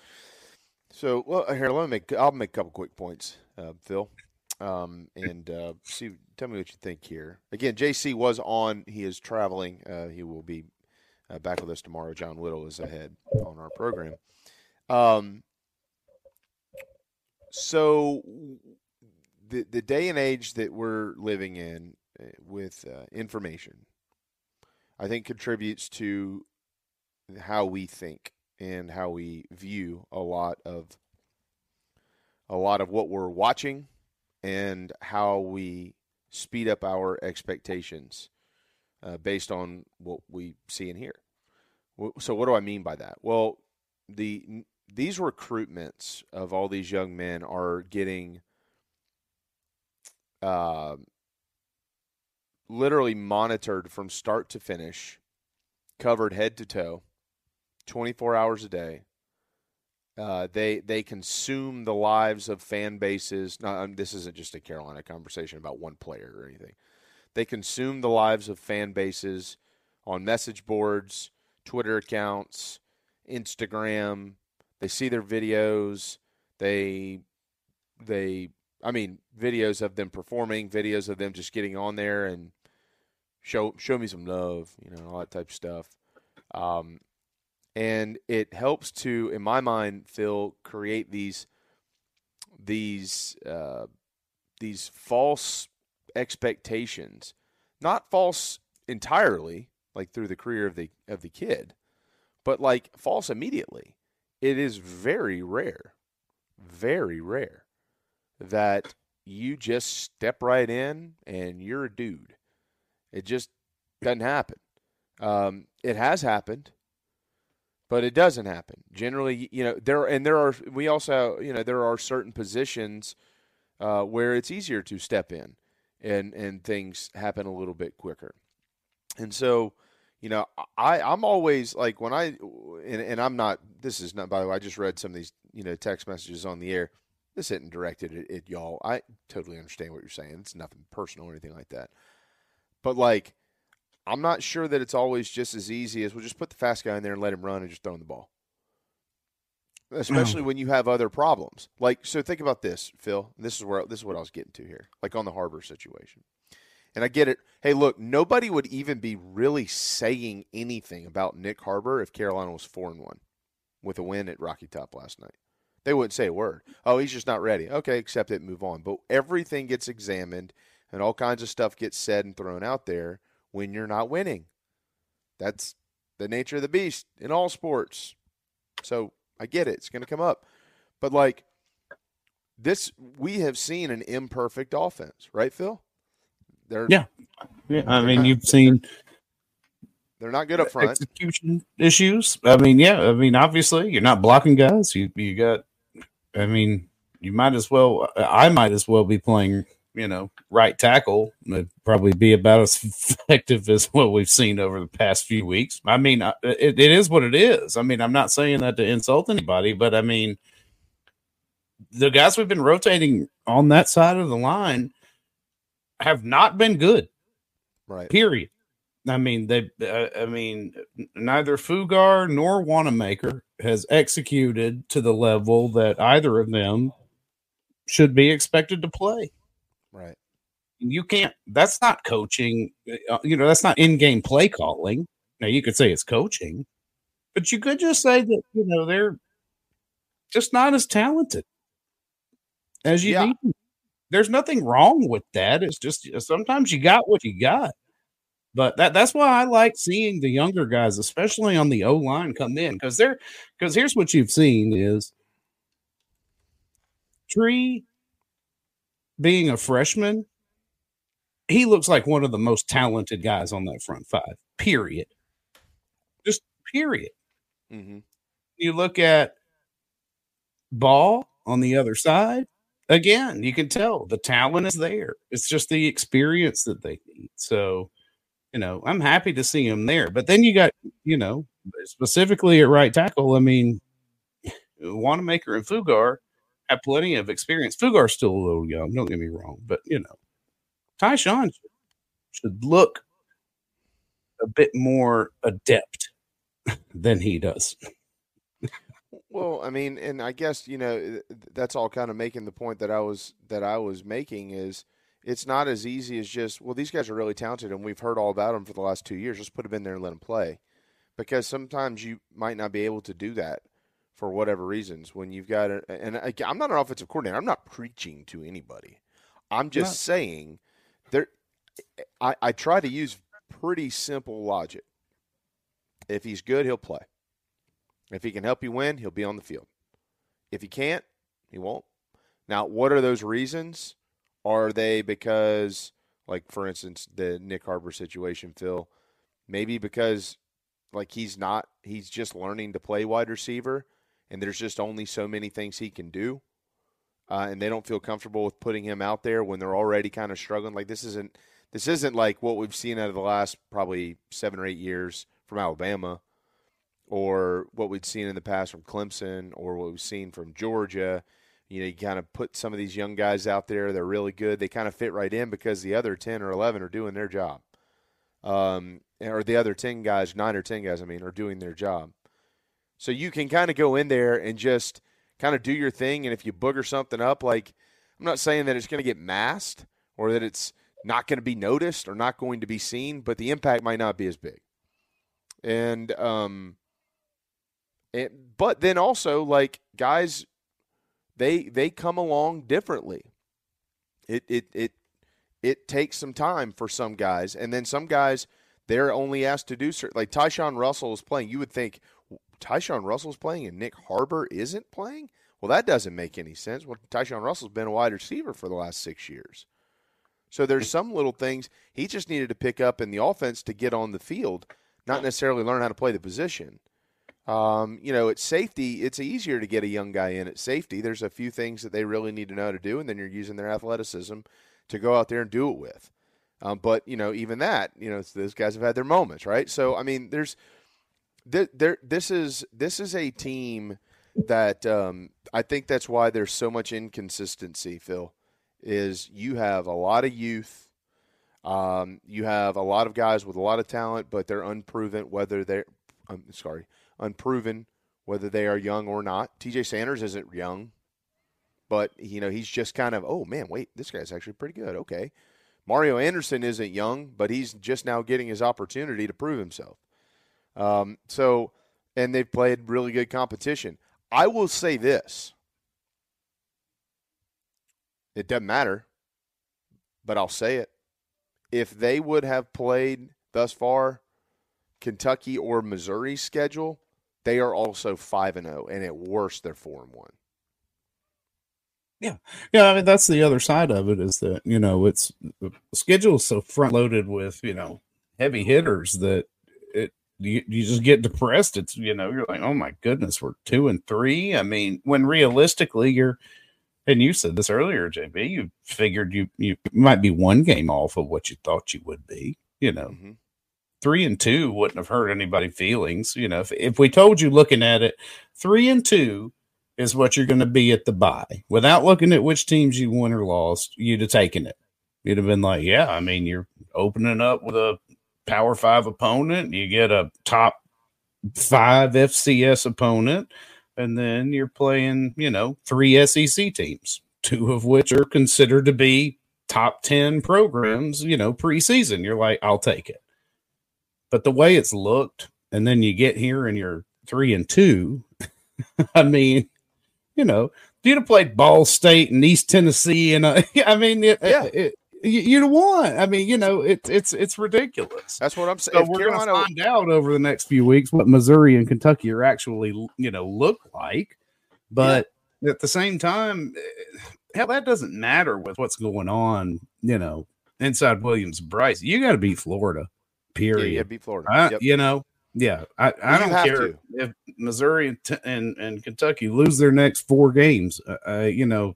So well, here, let me make. I'll make a couple quick points, uh, Phil um, and uh, see. Tell me what you think here. Again, JC was on. He is traveling. Uh, he will be uh, back with us tomorrow. John Whittle is ahead on our program. Um, so the the day and age that we're living in uh, with uh, information, I think contributes to how we think and how we view a lot of a lot of what we're watching and how we speed up our expectations uh, based on what we see and hear. So, what do I mean by that? Well, the these recruitments of all these young men are getting uh, literally monitored from start to finish, covered head to toe, twenty four hours a day. Uh, they they consume the lives of fan bases. Um, this isn't just a Carolina conversation about one player or anything. They consume the lives of fan bases on message boards, Twitter accounts, Instagram. They see their videos. They they I mean videos of them performing, videos of them just getting on there and show show me some love, you know, all that type of stuff. Um, and it helps to, in my mind, Phil, create these these uh, these false expectations, not false entirely, like through the career of the of the kid, but like false immediately. It is very rare, very rare that you just step right in and you're a dude. It just doesn't happen. Um, it has happened but it doesn't happen generally you know there and there are we also you know there are certain positions uh, where it's easier to step in and and things happen a little bit quicker and so you know i i'm always like when i and, and i'm not this is not by the way i just read some of these you know text messages on the air this isn't directed at, at y'all. I totally understand what you're saying. It's nothing personal or anything like that. But like, I'm not sure that it's always just as easy as we'll just put the fast guy in there and let him run and just throw him the ball. Especially hmm. when you have other problems. Like, so think about this, Phil. This is where this is what I was getting to here. Like on the Harbor situation. And I get it. Hey, look, nobody would even be really saying anything about Nyck Harbor if Carolina was four and one with a win at Rocky Top last night. They wouldn't say a word. Oh, he's just not ready. Okay, accept it, move on. But everything gets examined and all kinds of stuff gets said and thrown out there when you're not winning. That's the nature of the beast in all sports. So I get it. It's going to come up. But like this, we have seen an imperfect offense, right, Phil? They're Yeah. Yeah. I mean, you've seen they're not good up front. execution issues. I mean, yeah. I mean, obviously, you're not blocking guys. You you got. I mean, you might as well. I might as well be playing. You know, right tackle. It'd probably be about as effective as what we've seen over the past few weeks. I mean, it, it is what it is. I mean, I'm not saying that to insult anybody, but I mean, the guys we've been rotating on that side of the line have not been good. Right. Period. I mean, they. Uh, I mean, neither Fugar nor Wannamaker has executed to the level that either of them should be expected to play. Right. You can't. That's not coaching. uh, You know, that's not in-game play calling. Now you could say it's coaching, but you could just say that you know they're just not as talented as you Yeah. need. There's nothing wrong with that. It's just sometimes you got what you got. But that that's why I like seeing the younger guys, especially on the O line, come in because they're because here's what you've seen is Tree being a freshman, he looks like one of the most talented guys on that front five. Period. Just period. Mm-hmm. You look at Ball on the other side. Again, you can tell the talent is there. It's just the experience that they need. So, you know, I'm happy to see him there. But then you got, you know, specifically at right tackle. I mean, Wannamaker and Fugar plenty of experience. Fugar's still a little young. Don't get me wrong, but you know, Tyshawn should look a bit more adept than he does. Well, I mean, and I guess you know that's all kind of making the point that I was that I was making is it's not as easy as just well these guys are really talented and we've heard all about them for the last two years. Just put them in there and let them play, because sometimes you might not be able to do that for whatever reasons when you've got a, and I, I'm not an offensive coordinator. I'm not preaching to anybody. I'm just Not- saying there. I, I try to use pretty simple logic. If he's good, he'll play. If he can help you win, he'll be on the field. If he can't, he won't. Now, what are those reasons? Are they because, like, for instance, the Nyck Harbor situation, Phil? Maybe because, like, he's not, he's just learning to play wide receiver, and there's just only so many things he can do. Uh, and they don't feel comfortable with putting him out there when they're already kind of struggling. Like, this isn't, this isn't like what we've seen out of the last probably seven or eight years from Alabama or what we'd seen in the past from Clemson or what we've seen from Georgia. You know, you kind of put some of these young guys out there. They're really good. They kind of fit right in because the other 10 or 11 are doing their job. Um, or the other 10 guys, nine or 10 guys, I mean, are doing their job. So you can kind of go in there and just kind of do your thing. And if you booger something up, like, I'm not saying that it's going to get masked or that it's not going to be noticed or not going to be seen, but the impact might not be as big. And, um, and, but then also like guys they they come along differently it it it it takes some time for some guys and then some guys they're only asked to do certain like Tyshawn Russell is playing you would think Tyshawn Russell's playing and Nyck Harbor isn't playing well that doesn't make any sense well Tyshawn Russell's been a wide receiver for the last 6 years so there's some little things he just needed to pick up in the offense to get on the field not necessarily learn how to play the position um, you know, at safety, it's easier to get a young guy in at safety. There's a few things that they really need to know how to do, and then you're using their athleticism to go out there and do it with. Um, but you know, even that, you know, those guys have had their moments, right? So I mean, there's there, this is this is a team that um, I think that's why there's so much inconsistency. Phil is you have a lot of youth. Um, you have a lot of guys with a lot of talent, but they're unproven whether they're sorry, unproven whether they are young or not. TJ Sanders isn't young, but you know he's just kind of oh man, wait, this guy's actually pretty good. Okay, Mario Anderson isn't young, but he's just now getting his opportunity to prove himself. Um, so, and they've played really good competition. I will say this: it doesn't matter, but I'll say it. If they would have played thus far Kentucky or Missouri's schedule, they are also five and zero, and at worst, they're four and one. Yeah, yeah. I mean, that's the other side of it is that you know it's schedule is so front loaded with you know heavy hitters that you, you just get depressed. It's you know you're like oh my goodness we're two and three. I mean when realistically you're and you said this earlier, JB. You figured you you might be one game off of what you thought you would be. You know, Mm-hmm. three and two wouldn't have hurt anybody' feelings. You know, if if we told you looking at it, three and two is what you're going to be at the bye without looking at which teams you won or lost, you'd have taken it. You'd have been like, yeah, I mean, you're opening up with a power five opponent, you get a top five FCS opponent, and then you're playing, you know, three SEC teams, two of which are considered to be top 10 programs, you know, preseason. You're like, I'll take it. But the way it's looked, and then you get here and you're three and two, I mean, you know, if you'd have played Ball State and East Tennessee, and uh, I mean, it, Yeah. it, you- you'd have. I mean, you know, it's it's it's ridiculous. That's what I'm saying. So we're going to find out over the next few weeks what Missouri and Kentucky are actually, you know, look like. But at the same time, eh, hell, that doesn't matter with what's going on, you know, inside Williams-Brice. You got to beat Florida. Period. yeah, beat Florida. I- Yep. You know, yeah. I, I you don't care to. if Missouri and, t- and and Kentucky lose their next four games. Uh, uh, you know,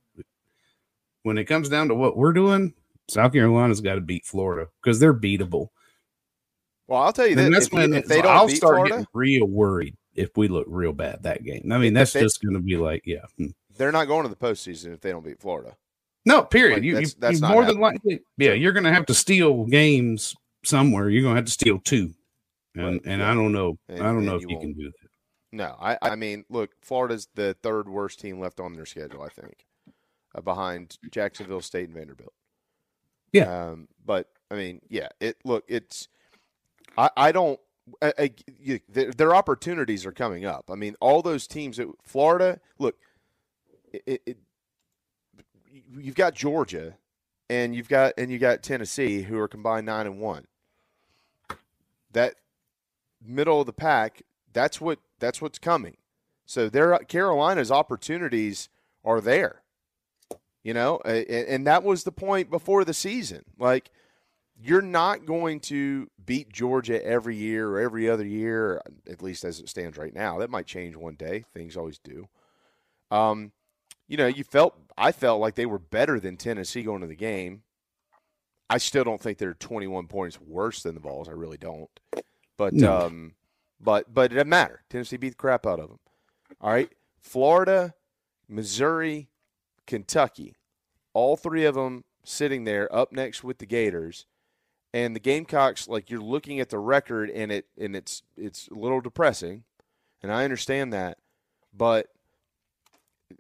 when it comes down to what we're doing, South Carolina's got to beat Florida because they're beatable. Well, I'll tell you And this: that's if, when if they don't I'll start Florida, getting real worried if we look real bad that game. I mean, that's they- just going to be like, yeah, hmm. they're not going to the postseason if they don't beat Florida. no, period. Like, you, that's- you, that's you not more than likely, yeah, you're going to have to steal games somewhere. You're going to have to steal two, and and I don't know, And- I don't know if you you can do that. No, I, I mean, look, Florida's the third worst team left on their schedule, I think, uh, behind Jacksonville State and Vanderbilt. Yeah. Um, but I mean, yeah, it look, it's, I, I don't, I, I, you, their, their opportunities are coming up. I mean, all those teams that Florida, look, it, it, it, you've got Georgia, and you've got and you got Tennessee, who are combined nine and one. That middle of the pack, that's what that's what's coming. So their Carolina's opportunities are there. You know, and that was the point before the season. Like you're not going to beat Georgia every year or every other year, at least as it stands right now. That might change one day. Things always do. Um, you know, you felt I felt like they were better than Tennessee going to the game. I still don't think they're 21 points worse than the Vols. I really don't. But No. um, but but it doesn't matter. Tennessee beat the crap out of them. All right, Florida, Missouri, Kentucky, all three of them sitting there up next with the Gators, and the Gamecocks. Like you're looking at the record, and it and it's it's a little depressing, and I understand that, but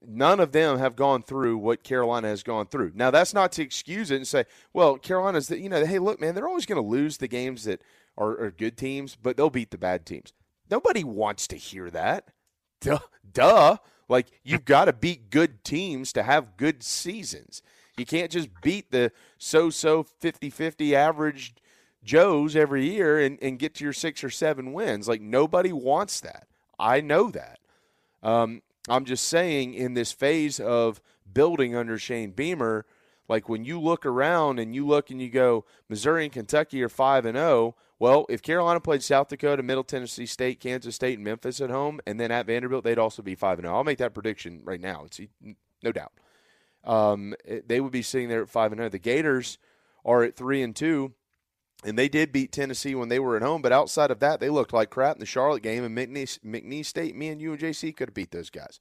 none of them have gone through what Carolina has gone through. Now, that's not to excuse it and say, well, Carolina's, the, you know, hey, look, man, they're always going to lose the games that are, are good teams, but they'll beat the bad teams. Nobody wants to hear that. Duh. duh. Like, you've got to beat good teams to have good seasons. You can't just beat the so so 50 50 average Joes every year and, and get to your six or seven wins. Like, nobody wants that. I know that. Um, I'm just saying, in this phase of building under Shane Beamer, like when you look around and you look and you go, Missouri and Kentucky are five and zero. Well, if Carolina played South Dakota, Middle Tennessee State, Kansas State, and Memphis at home, and then at Vanderbilt, they'd also be five and zero. I'll make that prediction right now. It's no doubt. Um, they would be sitting there at five and zero. The Gators are at three and two. And they did beat Tennessee when they were at home, but outside of that, they looked like crap in the Charlotte game. And McNeese, McNeese State, me and you and JC could have beat those guys.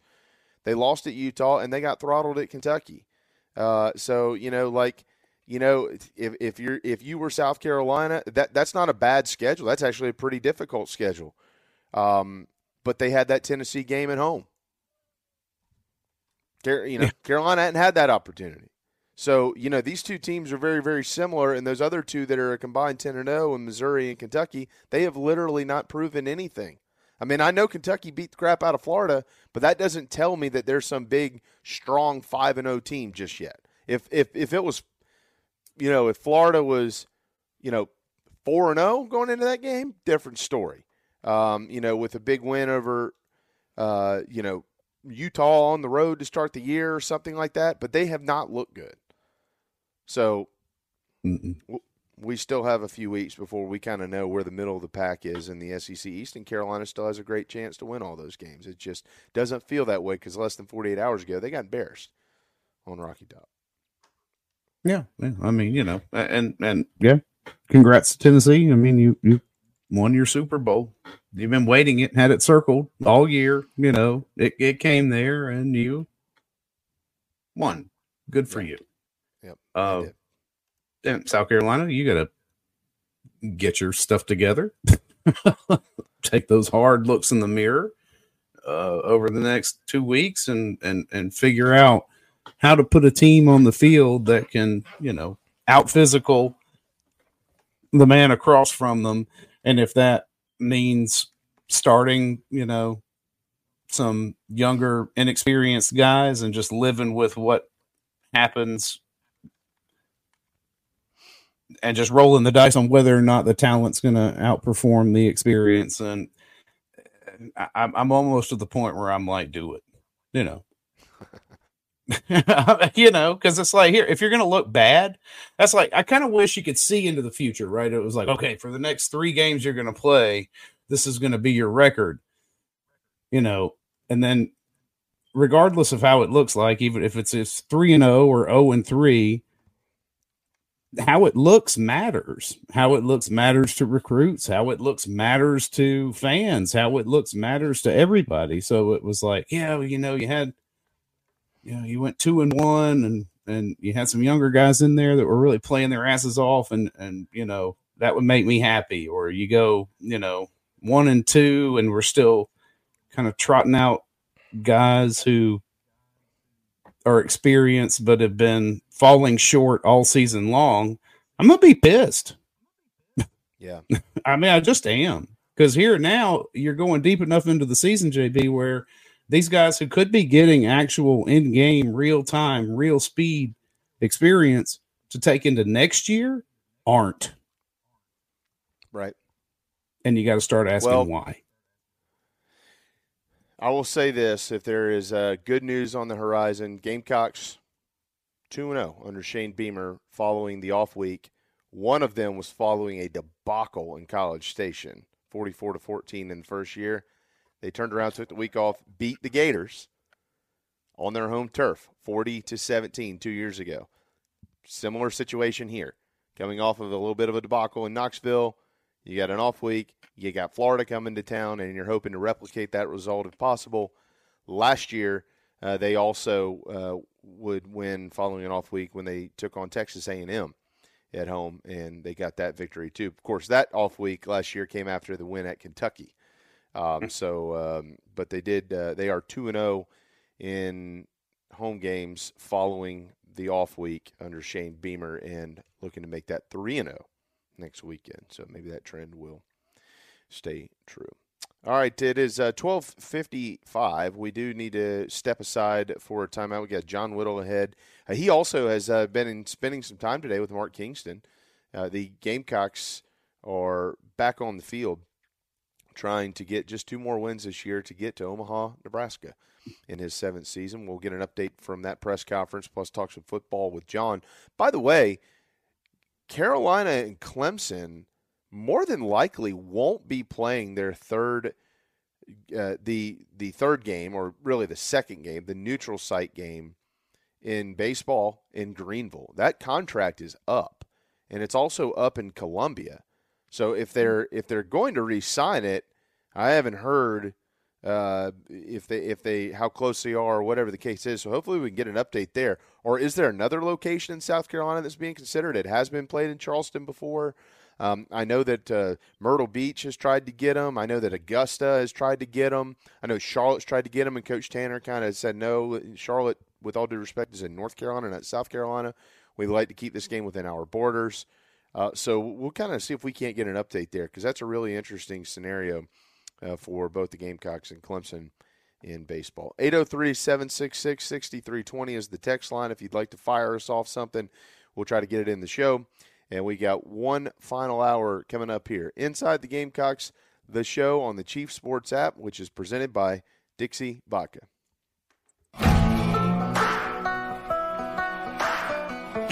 They lost at Utah and they got throttled at Kentucky. Uh, so you know, like you know, if if you're if you were South Carolina, that that's not a bad schedule. That's actually a pretty difficult schedule. Um, but they had that Tennessee game at home. You know, Carolina hadn't had that opportunity. So, you know, these two teams are very, very similar, and those other two that are a combined 10 and 0 in Missouri and Kentucky, they have literally not proven anything. I mean, I know Kentucky beat the crap out of Florida, but that doesn't tell me that there's some big, strong 5 and 0 team just yet. If if if it was you know, if Florida was, you know, 4 and 0 going into that game, different story. Um, you know, with a big win over uh, you know, Utah on the road to start the year or something like that, but they have not looked good. So w- we still have a few weeks before we kind of know where the middle of the pack is in the SEC East, and Carolina still has a great chance to win all those games. It just doesn't feel that way because less than 48 hours ago, they got embarrassed on Rocky Top. Yeah, yeah. I mean, you know, and and yeah, congrats to Tennessee. I mean, you you won your Super Bowl. You've been waiting it, had it circled all year. You know, it it came there, and you won. Good for you. Yep. Uh, and South Carolina, you got to get your stuff together. Take those hard looks in the mirror uh, over the next two weeks, and and and figure out how to put a team on the field that can, you know, out physical the man across from them. And if that means starting, you know, some younger, inexperienced guys and just living with what happens and just rolling the dice on whether or not the talent's going to outperform the experience. And uh, I, I'm almost to the point where I'm like, do it, you know. you know, because it's like here, if you're going to look bad, that's like I kind of wish you could see into the future, right? It was like, okay, for the next three games you're going to play, this is going to be your record, you know, and then regardless of how it looks like, even if it's it's three and zero or zero and three, how it looks matters. How it looks matters to recruits. How it looks matters to fans. How it looks matters to everybody. So it was like, yeah, you know, you had you know, you went two and one and and you had some younger guys in there that were really playing their asses off and and you know, that would make me happy. Or you go, you know, one and two and we're still kind of trotting out guys who are experienced but have been falling short all season long, I'm gonna be pissed. Yeah. I mean, I just am. Because here now you're going deep enough into the season, JB, where these guys who could be getting actual in game, real time, real speed experience to take into next year aren't. Right. And you got to start asking Well, why. I will say this: if there is uh, good news on the horizon, Gamecocks two and zero under Shane Beamer following the off week. One of them was following a debacle in College Station, forty-four to fourteen in the first year. They turned around, took the week off, beat the Gators on their home turf, forty to 17 two years ago. Similar situation here, coming off of a little bit of a debacle in Knoxville. You got an off week. You got Florida coming to town, and you're hoping to replicate that result if possible. Last year, uh, they also uh, would win following an off week when they took on Texas A&M at home, and they got that victory too. Of course, that off week last year came after the win at Kentucky. Um, so, um, but they did. Uh, they are two and zero in home games following the off week under Shane Beamer, and looking to make that three and zero next weekend. So maybe that trend will stay true. All right, it is uh, twelve fifty five. We do need to step aside for a timeout. We got John Whittle ahead. Uh, he also has uh, been in spending some time today with Mark Kingston. Uh, the Gamecocks are back on the field, trying to get just two more wins this year to get to Omaha, Nebraska, in his seventh season. We'll get an update from that press conference, plus talk some football with John. By the way, Carolina and Clemson more than likely won't be playing their third uh, the the third game or really the second game, the neutral site game in baseball in Greenville. That contract is up. and it's also up in Columbia. So if they're if they're going to re-sign it, I haven't heard uh, if they if they how close they are or whatever the case is. So hopefully we can get an update there. Or is there another location in South Carolina that's being considered? It has been played in Charleston before. Um, I know that uh, Myrtle Beach has tried to get him. I know that Augusta has tried to get him. I know Charlotte's tried to get him, and Coach Tanner kind of said no. Charlotte, with all due respect, is in North Carolina, not South Carolina. We'd like to keep this game within our borders. Uh, so we'll kind of see if we can't get an update there because that's a really interesting scenario uh, for both the Gamecocks and Clemson in baseball. 803 766 6320 is the text line. If you'd like to fire us off something, we'll try to get it in the show. And we got one final hour coming up here. Inside the Gamecocks, the show on the Chief Sports app, which is presented by Dixie Vodka.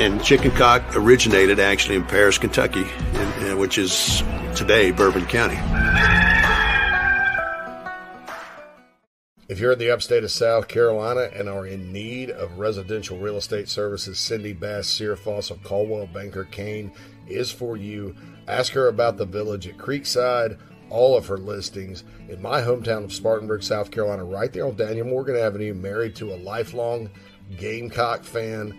And chicken cock originated actually in Paris, Kentucky, in, in, which is today Bourbon County. If you're in the upstate of South Carolina and are in need of residential real estate services, Cindy Bass, Searfoss of Coldwell Banker Caine is for you. Ask her about the village at Creekside, all of her listings in my hometown of Spartanburg, South Carolina, right there on Daniel Morgan Avenue, married to a lifelong Gamecock fan.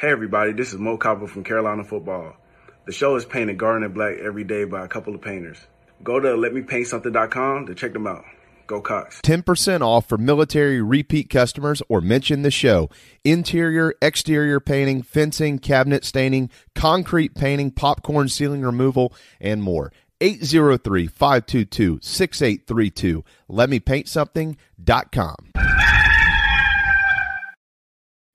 Hey everybody, this is Mo Copper from Carolina Football. The show is painted garnet black every day by a couple of painters. Go to letmepaintsomething.com to check them out. Go Cocks. 10% off for military repeat customers or mention the show. Interior, exterior painting, fencing, cabinet staining, concrete painting, popcorn ceiling removal, and more. 803 522 6832. LetMePaintSomething.com.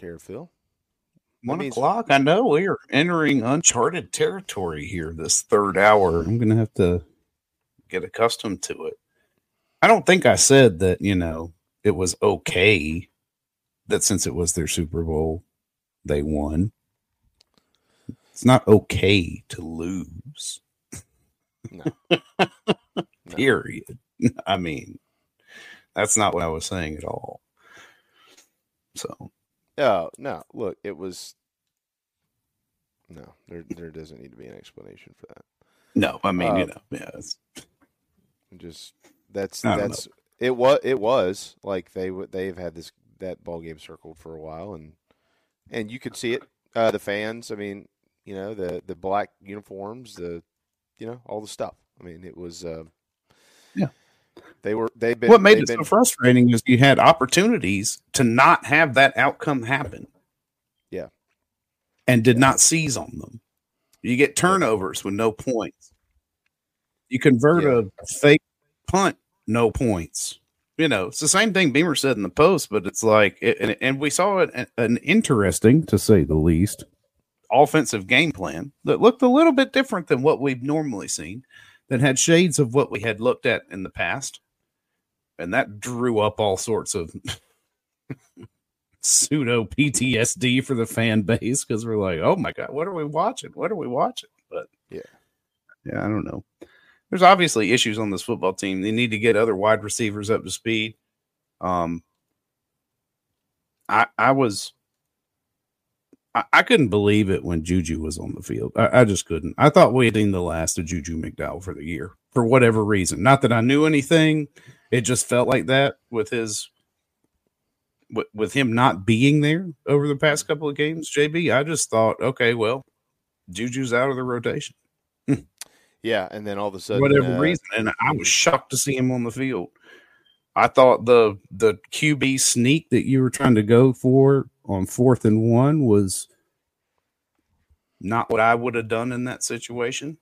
One o'clock here, Phil. One means- o'clock. I know we are entering uncharted territory here. This third hour, I'm going to have to get accustomed to it. I don't think I said that. You know, it was okay that since it was their Super Bowl, they won. It's not okay to lose. Period. I mean, that's not what I was saying at all. So No, no. Look, it was. No, there there doesn't need to be an explanation for that. No, I mean, Uh, you know, yeah, it's, Just that's that's it was it was like they they've had this that ball game circled for a while and and you could see it uh, the fans I mean you know the the black uniforms the you know all the stuff I mean it was uh, Yeah. They were they've been what made it so frustrating is you had opportunities to not have that outcome happen yeah and did not seize on them. You get turnovers with no points. You convert a fake punt, no points. You know, it's the same thing Beamer said in the post, but it's like, it, and, and we saw it, an interesting, to say the least, offensive game plan that looked a little bit different than what we've normally seen, that had shades of what we had looked at in the past. And that drew up all sorts of pseudo PTSD for the fan base because we're like, oh my god, what are we watching? What are we watching? But yeah, yeah, I don't know. There's obviously issues on this football team. They need to get other wide receivers up to speed. Um, I I was I, I couldn't believe it when Juju was on the field. I, I just couldn't. I thought we had seen the last of Juju McDowell for the year for whatever reason. Not that I knew anything. It just felt like that with his with, with him not being there over the past couple of games. JB, I just thought, okay, well, Juju's out of the rotation. yeah and then all of a sudden whatever uh, reason, and I was shocked to see him on the field. I thought the the QB sneak that you were trying to go for on fourth and one was not what I would have done in that situation.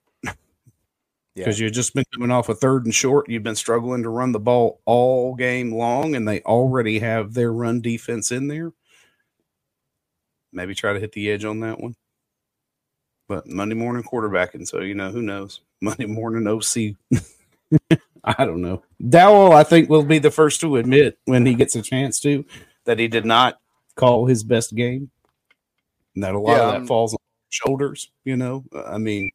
Because you've just been coming off a third and short. You've been struggling to run the ball all game long, and they already have their run defense in there. Maybe try to hit the edge on that one. But Monday morning quarterbacking, so you know who knows. Monday morning OC. I don't know. Dowell, I think, will be the first to admit when he gets a chance to that he did not call his best game. And that a lot Yeah, of that I'm- um falls on shoulders, you know. I mean,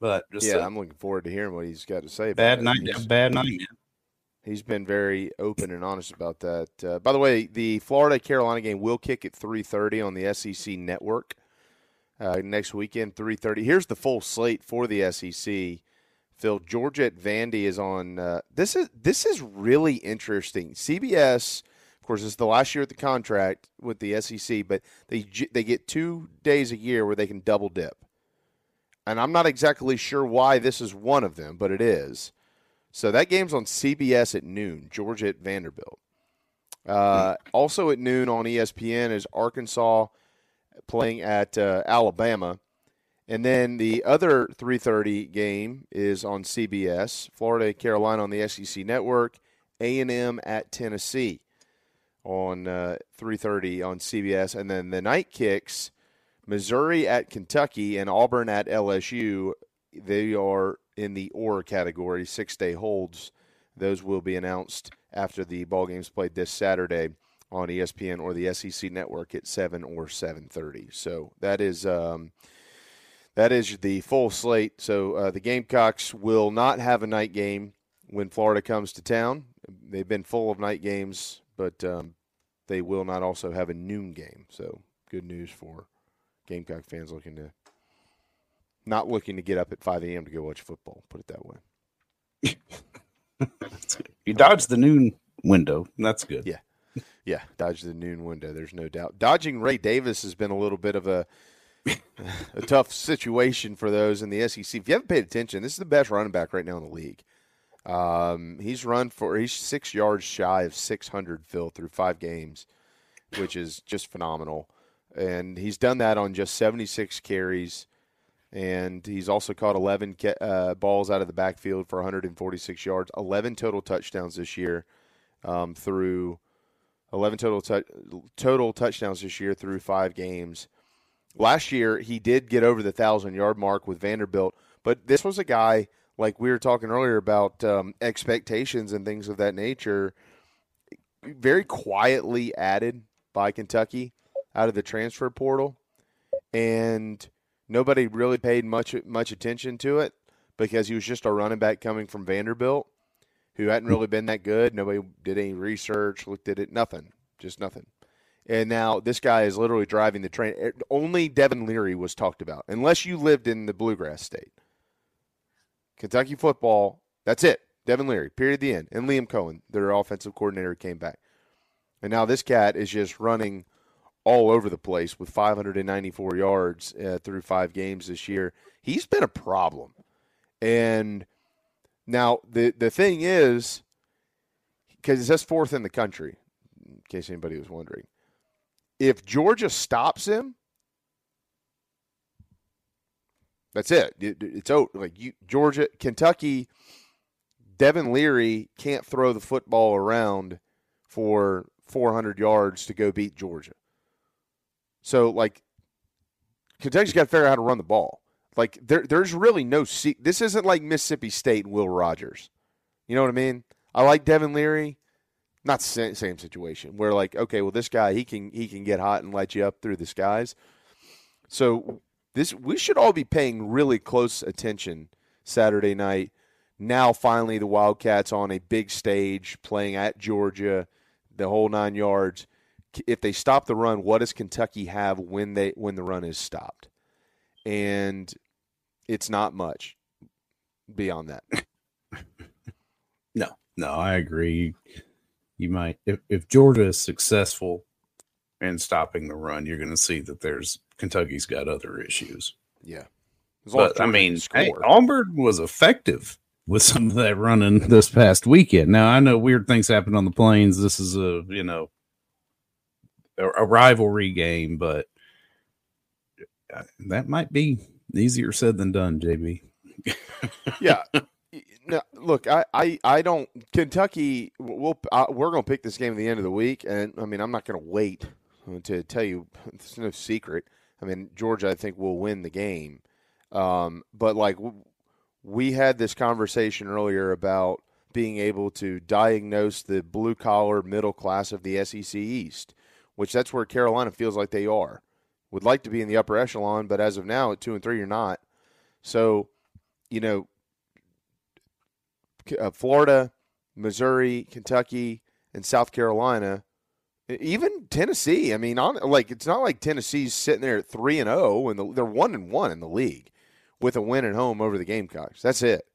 but just yeah I'm looking forward to hearing what he's got to say bad night, He's- bad night, man. He's been very open and honest about that. Uh, by the way, the Florida Carolina game will kick at 3:30 on the SEC network uh, next weekend. 3:30. Here's the full slate for the SEC. Phil Georgia at Vandy is on. Uh, this is this is really interesting. CBS, of course, is the last year of the contract with the SEC, but they they get two days a year where they can double dip, and I'm not exactly sure why this is one of them, but it is. So that game's on CBS at noon, Georgia at Vanderbilt. Uh, also at noon on ESPN is Arkansas playing at uh, Alabama. And then the other 3:30 game is on CBS, Florida Carolina on the SEC network, A&M at Tennessee on uh, 3:30 on CBS and then the night kicks Missouri at Kentucky and Auburn at LSU. They are in the or category, six day holds. Those will be announced after the ball games played this Saturday on ESPN or the SEC network at seven or seven thirty. So that is um, that is the full slate. So uh, the Gamecocks will not have a night game when Florida comes to town. They've been full of night games, but um, they will not also have a noon game. So good news for Gamecock fans looking to not looking to get up at 5 a.m. to go watch football. Put it that way. You dodged the noon window. That's good. Yeah. Yeah, dodge the noon window. There's no doubt. Dodging Ray Davis has been a little bit of a a tough situation for those in the SEC. If you haven't paid attention, this is the best running back right now in the league. Um, he's run for he's six yards shy of 600 Phil through five games, which is just phenomenal. And he's done that on just 76 carries, and he's also caught 11 uh, balls out of the backfield for 146 yards, 11 total touchdowns this year um, through 11 total tou- total touchdowns this year through five games. Last year, he did get over the thousand yard mark with Vanderbilt, but this was a guy like we were talking earlier about um, expectations and things of that nature. Very quietly added by Kentucky out of the transfer portal, and nobody really paid much much attention to it because he was just a running back coming from Vanderbilt who hadn't hmm. really been that good. Nobody did any research, looked at it, nothing, just nothing. And now this guy is literally driving the train. Only Devin Leary was talked about, unless you lived in the bluegrass state. Kentucky football, that's it. Devin Leary, period, the end. And Liam Coen, their offensive coordinator, came back. And now this cat is just running all over the place with 594 yards uh, through five games this year. He's been a problem. And now the the thing is, because just fourth in the country, in case anybody was wondering, if Georgia stops him, that's it. it it's out. Like you, Georgia, Kentucky, Devin Leary can't throw the football around for 400 yards to go beat Georgia. So like Kentucky's got to figure out how to run the ball. Like there, there's really no. Se- this isn't like Mississippi State and Will Rogers. You know what I mean? I like Devin Leary. Not same, same situation where like okay, well this guy he can he can get hot and light you up through the skies. So this we should all be paying really close attention Saturday night. Now finally the Wildcats on a big stage playing at Georgia, the whole nine yards. If they stop the run, what does Kentucky have when they when the run is stopped? And it's not much beyond that. No, no, I agree. You might if, if Georgia is successful in stopping the run, you're going to see that there's Kentucky's got other issues. Yeah, but I mean, hey, Auburn was effective with some of that running this past weekend. Now I know weird things happen on the plains. This is a you know a, rivalry game, but uh, that might be easier said than done. JB. yeah. No, look, I, I, I don't. Kentucky, we'll uh, we're going to pick this game at the end of the week, and I mean, I'm not going to wait to tell you. It's no secret. I mean, Georgia, I think will win the game, um, but like we had this conversation earlier about being able to diagnose the blue collar middle class of the SEC East, which that's where Carolina feels like they are. Would like to be in the upper echelon, but as of now, at two and three, you're not. So, you know, uh, Florida, Missouri, Kentucky, and South Carolina, even Tennessee. I mean, on like it's not like Tennessee's sitting there at three and zero, and they're one and one in the league with a win at home over the Gamecocks. That's it.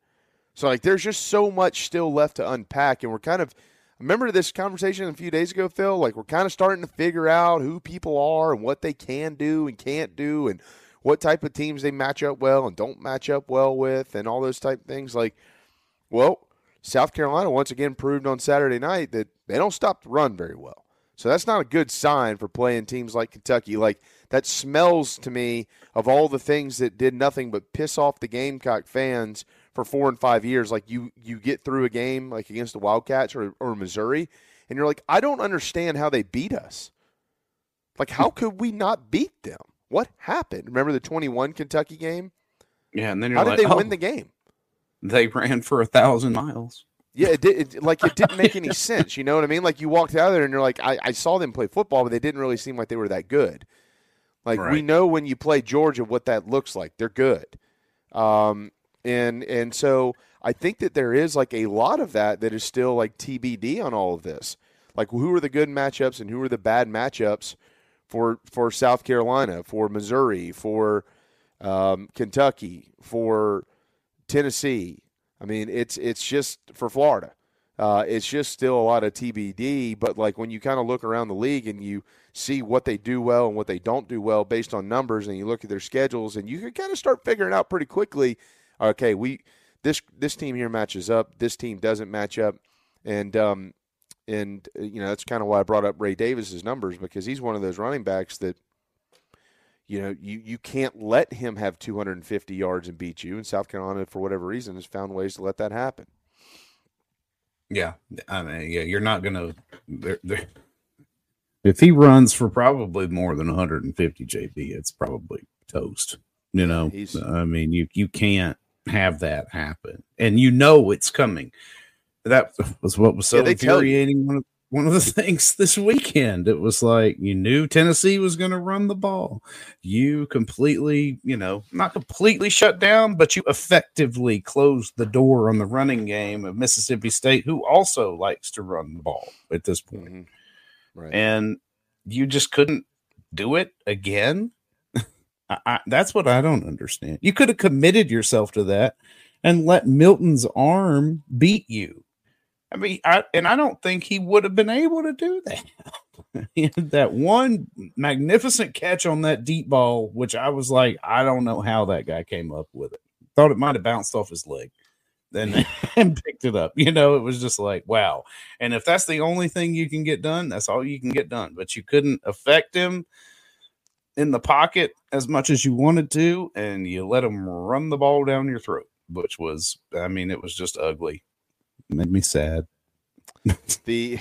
So like, there's just so much still left to unpack, and we're kind of. Remember this conversation a few days ago, Phil? Like we're kind of starting to figure out who people are and what they can do and can't do, and what type of teams they match up well and don't match up well with, and all those type things. Like well, South Carolina once again proved on Saturday night that they don't stop the run very well. So that's not a good sign for playing teams like Kentucky. Like that smells to me of all the things that did nothing but piss off the Gamecock fans for four and five years. Like you you get through a game like against the Wildcats or, or Missouri, and you're like, I don't understand how they beat us. Like, how could we not beat them? What happened? Remember the 21 Kentucky game? Yeah, and then you're how like, did they oh, win the game? They ran for a thousand miles. Yeah, it did. It, like it didn't make any sense. You know what I mean? Like you walked out of there and you're like, I, I saw them play football, but they didn't really seem like they were that good. Like we know when you play Georgia what that looks like. They're good. Um, and and so I think that there is like a lot of that that is still like TBD on all of this. Like who are the good matchups and who are the bad matchups for for South Carolina, for Missouri, for um, Kentucky, for Tennessee. I mean, it's it's just for Florida. Uh, it's just still a lot of TBD. But like when you kind of look around the league and you see what they do well and what they don't do well based on numbers, and you look at their schedules, and you can kind of start figuring out pretty quickly. Okay, we this this team here matches up. This team doesn't match up, and um, and uh, you know that's kind of why I brought up Ray Davis's numbers because he's one of those running backs that you know, you, you can't let him have 250 yards and beat you. And South Carolina, for whatever reason, has found ways to let that happen. Yeah, I mean, yeah, you're not gonna. They're, they're, if he runs for probably more than 150 JB, it's probably toast. You know, I mean, you you can't have that happen, and you know it's coming. That was what was so Yeah, they tell you. infuriating. One of, one of the things this weekend, it was like you knew Tennessee was going to run the ball. You completely, you know, not completely shut down, but you effectively closed the door on the running game of Mississippi State, who also likes to run the ball at this point. Mm-hmm. Right. And you just couldn't do it again. I, I, that's what I don't understand. You could have committed yourself to that and let Milton's arm beat you. I mean, I, and I don't think he would have been able to do that. that one magnificent catch on that deep ball, which I was like, I don't know how that guy came up with it. Thought it might have bounced off his leg then and picked it up. You know, it was just like, wow. And if that's the only thing you can get done, that's all you can get done. But you couldn't affect him in the pocket as much as you wanted to, and you let them run the ball down your throat, which was, I mean, it was just ugly. It made me sad. the,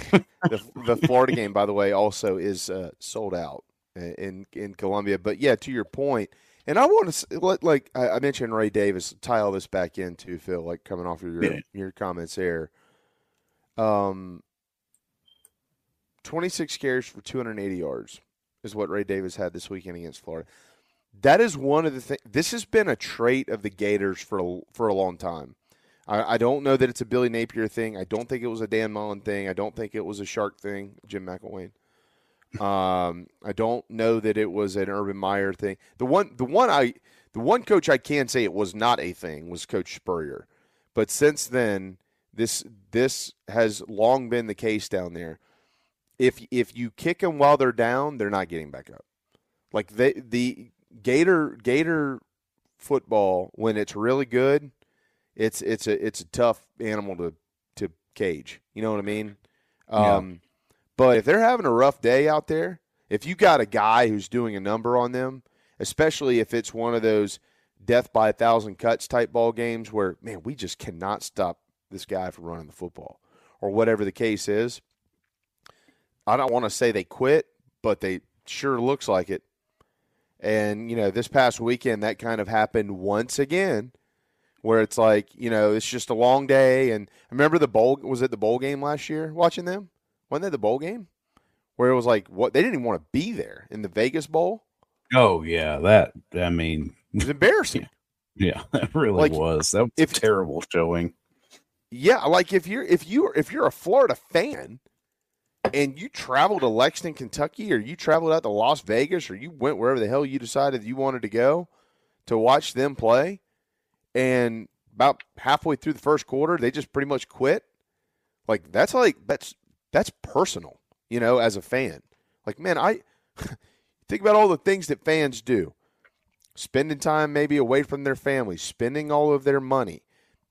the the Florida game, by the way, also is uh, sold out in in Columbia. But yeah, to your point, and I want to let like I mentioned Ray Davis tie all this back into Phil, like coming off of your yeah. your comments there. Um, twenty six carries for two hundred eighty yards is what Ray Davis had this weekend against Florida. That is one of the things. This has been a trait of the Gators for a, for a long time. I, I, don't know that it's a Billy Napier thing. I don't think it was a Dan Mullen thing. I don't think it was a Shark thing. Jim McElwain. Um, I don't know that it was an Urban Meyer thing. The one, the one I, the one coach I can say it was not a thing was Coach Spurrier, but since then, this this has long been the case down there. If if you kick them while they're down, they're not getting back up. Like they, the Gator Gator football when it's really good, it's it's a it's a tough animal to to cage. You know what I mean? Um, yeah. But if they're having a rough day out there, if you got a guy who's doing a number on them, especially if it's one of those death by a thousand cuts type ball games where man we just cannot stop this guy from running the football or whatever the case is. I don't want to say they quit, but they sure looks like it. And you know, this past weekend that kind of happened once again where it's like you know it's just a long day. And I remember the bowl was it the bowl game last year? Watching them, wasn't that the bowl game where it was like what they didn't even want to be there in the Vegas Bowl. Oh yeah, that I mean it was embarrassing. Yeah, that really like, was. That was if, a terrible showing. Yeah, like if you're if you if you're a Florida fan and you traveled to Lexington, Kentucky, or you traveled out to Las Vegas, or you went wherever the hell you decided you wanted to go to watch them play, and about halfway through the first quarter, they just pretty much quit. Like that's like that's that's personal, you know, as a fan. Like, man, I think about all the things that fans do. Spending time maybe away from their family, spending all of their money,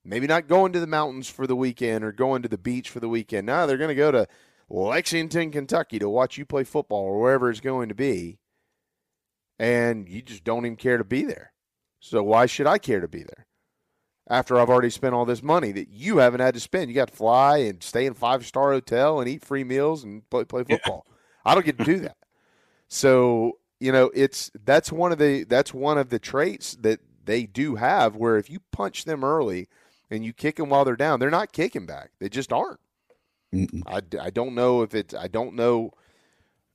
maybe not going to the mountains for the weekend or going to the beach for the weekend. Now they're going to go to Lexington, Kentucky to watch you play football or wherever it's going to be. And you just don't even care to be there. So why should I care to be there? After I've already spent all this money that you haven't had to spend. You got to fly and stay in five star hotel and eat free meals and play, play football. Yeah. I don't get to do that. So, you know, it's that's one of the that's one of the traits that they do have where if you punch them early and you kick them while they're down, they're not kicking back. They just aren't. I, I don't know if it's I don't know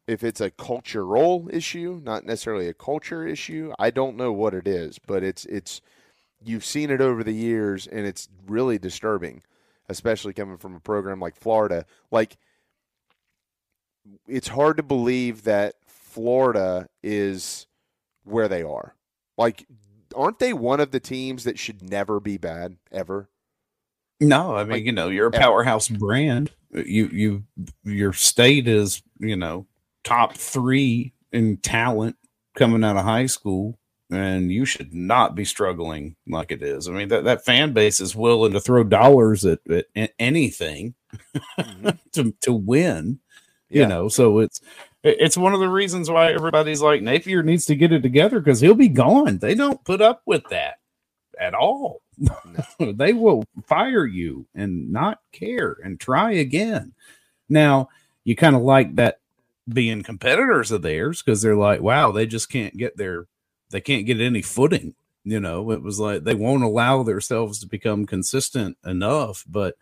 if it's a cultural issue, not necessarily a culture issue. I don't know what it is, but it's it's you've seen it over the years, and it's really disturbing, especially coming from a program like Florida. Like it's hard to believe that Florida is where they are. Like, aren't they one of the teams that should never be bad ever? No, I mean, like, you know, you're a powerhouse brand. You you your state is, you know, top 3 in talent coming out of high school and you should not be struggling like it is. I mean, that, that fan base is willing to throw dollars at, at anything mm-hmm. to to win. Yeah. You know, so it's it's one of the reasons why everybody's like Napier needs to get it together because he'll be gone. They don't put up with that at all. No. they will fire you and not care and try again. Now, you kind of like that being competitors of theirs because they're like, wow, they just can't get their, they can't get any footing. You know, it was like they won't allow themselves to become consistent enough, but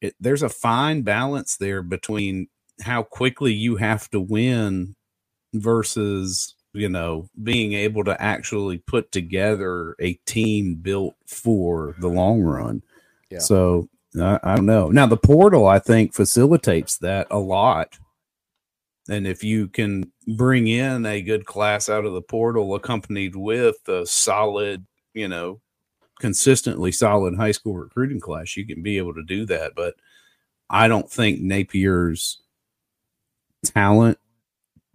it, there's a fine balance there between how quickly you have to win versus you know, being able to actually put together a team built for the long run. Yeah. So I, I don't know. Now the portal, I think, facilitates that a lot. And if you can bring in a good class out of the portal accompanied with a solid, you know, consistently solid high school recruiting class, you can be able to do that. But I don't think Napier's talent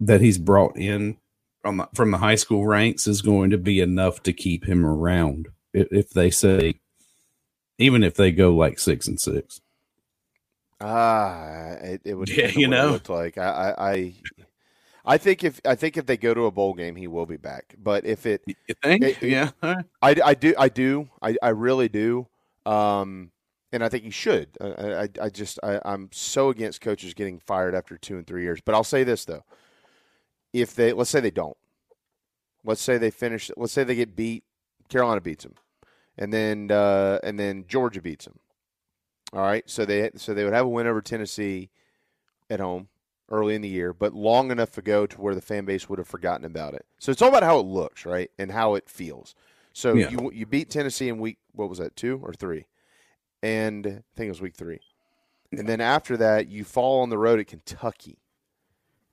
that he's brought in from the, from the high school ranks is going to be enough to keep him around. If, if they say, even if they go like six and six. Ah, it, it would. Yeah, you know. like I, I, I, I think if I think if they go to a bowl game, he will be back. But if it, you think, it- yeah, I, I do, I do, I, I really do. Um, and I think he should. I, I, I just, I, I'm so against coaches getting fired after two and three years. But I'll say this though: if they, let's say they don't, let's say they finish, let's say they get beat, Carolina beats them, and then, uh, and then Georgia beats them. All right, so they, so they would have a win over Tennessee at home early in the year, but long enough to go to where the fan base would have forgotten about it. So it's all about how it looks, right, and how it feels. So Yeah. you you beat Tennessee in week what was that two or three, and I think it was week three, and then after that you fall on the road at Kentucky.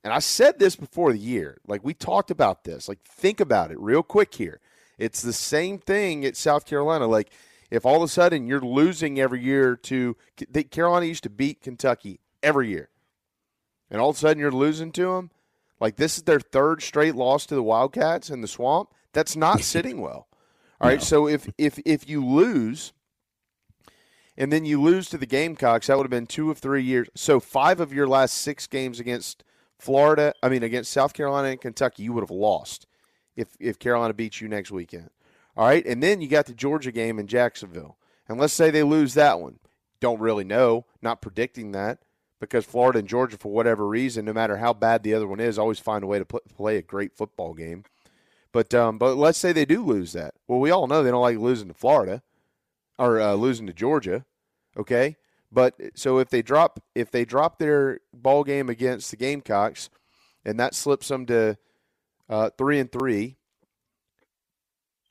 And I said this before the year, like we talked about this. Like think about it real quick here. It's the same thing at South Carolina. Like if all of a sudden you're losing every year to they, Carolina used to beat Kentucky every year, and all of a sudden you're losing to them, like this is their third straight loss to the Wildcats in the swamp. That's not sitting well. All right, so if if if you lose, and then you lose to the Gamecocks, that would have been two of three years. So five of your last six games against Florida, I mean against South Carolina and Kentucky, you would have lost if if Carolina beats you next weekend. All right, and then you got the Georgia game in Jacksonville, and let's say they lose that one. Don't really know, not predicting that because Florida and Georgia, for whatever reason, no matter how bad the other one is, always find a way to pl- play a great football game. But um, but let's say they do lose that. Well, we all know they don't like losing to Florida or uh, losing to Georgia. Okay, but so if they drop if they drop their ball game against the Gamecocks, and that slips them to uh, three and three,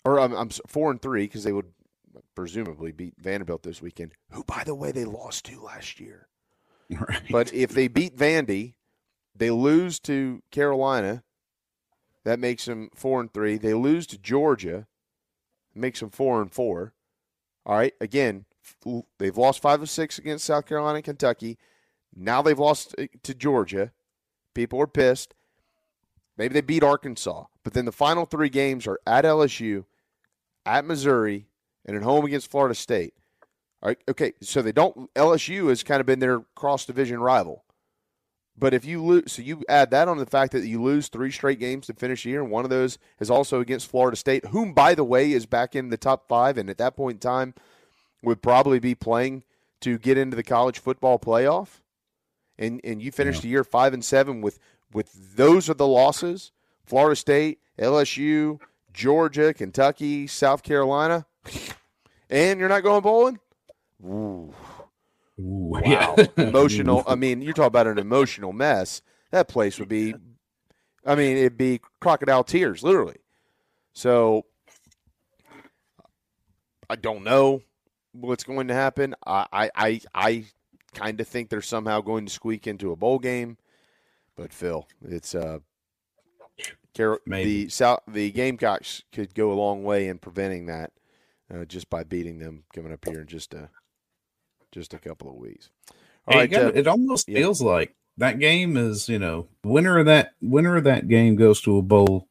or I'm, I'm four and three because they would presumably beat Vanderbilt this weekend. Who, by the way, they lost to last year. Right. But if they beat Vandy, they lose to Carolina. That makes them four and three. They lose to Georgia, makes them four and four. All right. Again, they've lost five of six against South Carolina and Kentucky. Now they've lost uh, to Georgia. People are pissed. Maybe they beat Arkansas, but then the final three games are at LSU, at Missouri, and at home against Florida State. All right, okay, so they don't. LSU has kind of been their cross division rival. But if you lose, so you add that on the fact that you lose three straight games to finish the year, and one of those is also against Florida State, whom, by the way, is back in the top five, and at that point in time would probably be playing to get into the college football playoff. And and you finish the year five and seven with with those are the losses: Florida State, LSU, Georgia, Kentucky, South Carolina, and you're not going bowling. Ooh. Wow. yeah. emotional. I mean, you're talking about an emotional mess. That place would be, I mean, it'd be crocodile tears, literally. So I don't know what's going to happen. I, I, I, kind of think they're somehow going to squeak into a bowl game. But Phil, it's uh, the South, the Gamecocks could go a long way in preventing that uh, just by beating them coming up here in just a just a couple of weeks. All Hey, right, it, got- uh, it almost yeah. feels like that game is, you know, winner of that winner of that game goes to a bowl.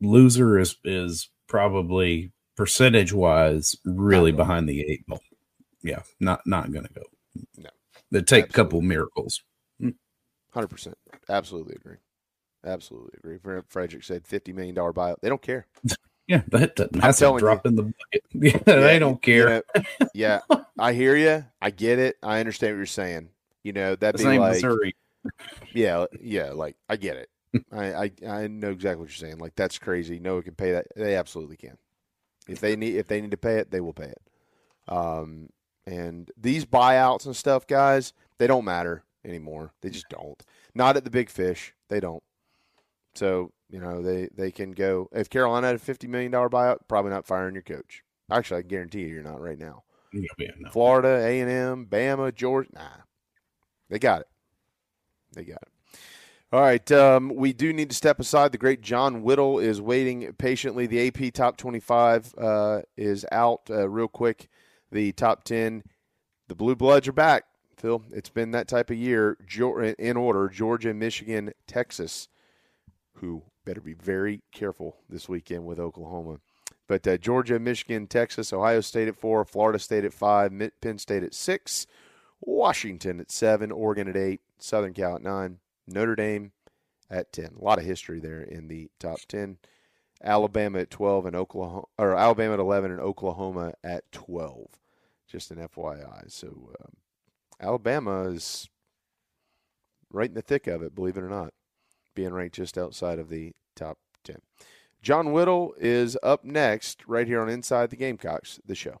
Loser is is probably percentage wise really behind the eight ball. Yeah, not not gonna go. No, they take a couple miracles. Mm. Hundred percent, absolutely agree, absolutely agree. Frederick said fifty million dollar buyout. They don't care. Yeah, that doesn't, that's a drop you. in the bucket. Yeah, they don't you care. know, yeah, I hear you. I get it. I understand what you're saying. You know that'd This be like, Missouri. yeah, yeah. Like I get it. I, I I know exactly what you're saying. Like that's crazy. No one can pay that. They absolutely can. If they need if they need to pay it, they will pay it. Um, and these buyouts and stuff, guys, they don't matter anymore. They just don't. Not at the big fish. They don't. So you know they they can go. If Carolina had a fifty million dollar buyout, probably not firing your coach. Actually, I guarantee you, you're not right now. Yeah, yeah, no. Florida, A and M, Bama, Georgia, nah, they got it. They got it. All right, um, we do need to step aside. The great John Whittle is waiting patiently. The AP top 25 uh, is out uh, real quick. The top 10, the Blue Bloods are back. Phil, it's been that type of year. In order, Georgia, Michigan, Texas, who better be very careful this weekend with Oklahoma. But uh, Georgia, Michigan, Texas, Ohio State at four, Florida State at five, Penn State at six, Washington at seven, Oregon at eight, Southern Cal at nine, Notre Dame at 10. A lot of history there in the top 10. Alabama at 12 and Oklahoma or Alabama at 11 and Oklahoma at 12. Just an FYI. So um, Alabama is right in the thick of it, believe it or not, being ranked just outside of the top 10. John Whittle is up next right here on Inside the Gamecocks, the show.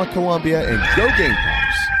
Signarama Columbia, and go Gamecocks!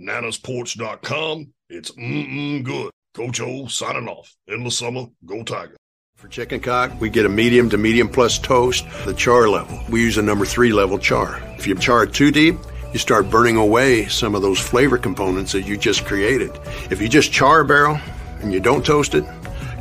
nanasporch.com. It's mm-mm good. Coach O signing off. Endless summer, go Tiger. For chicken cock, we get a medium to medium plus toast, the char level. We use a number three level char. If you char too deep, you start burning away some of those flavor components that you just created. If you just char a barrel and you don't toast it,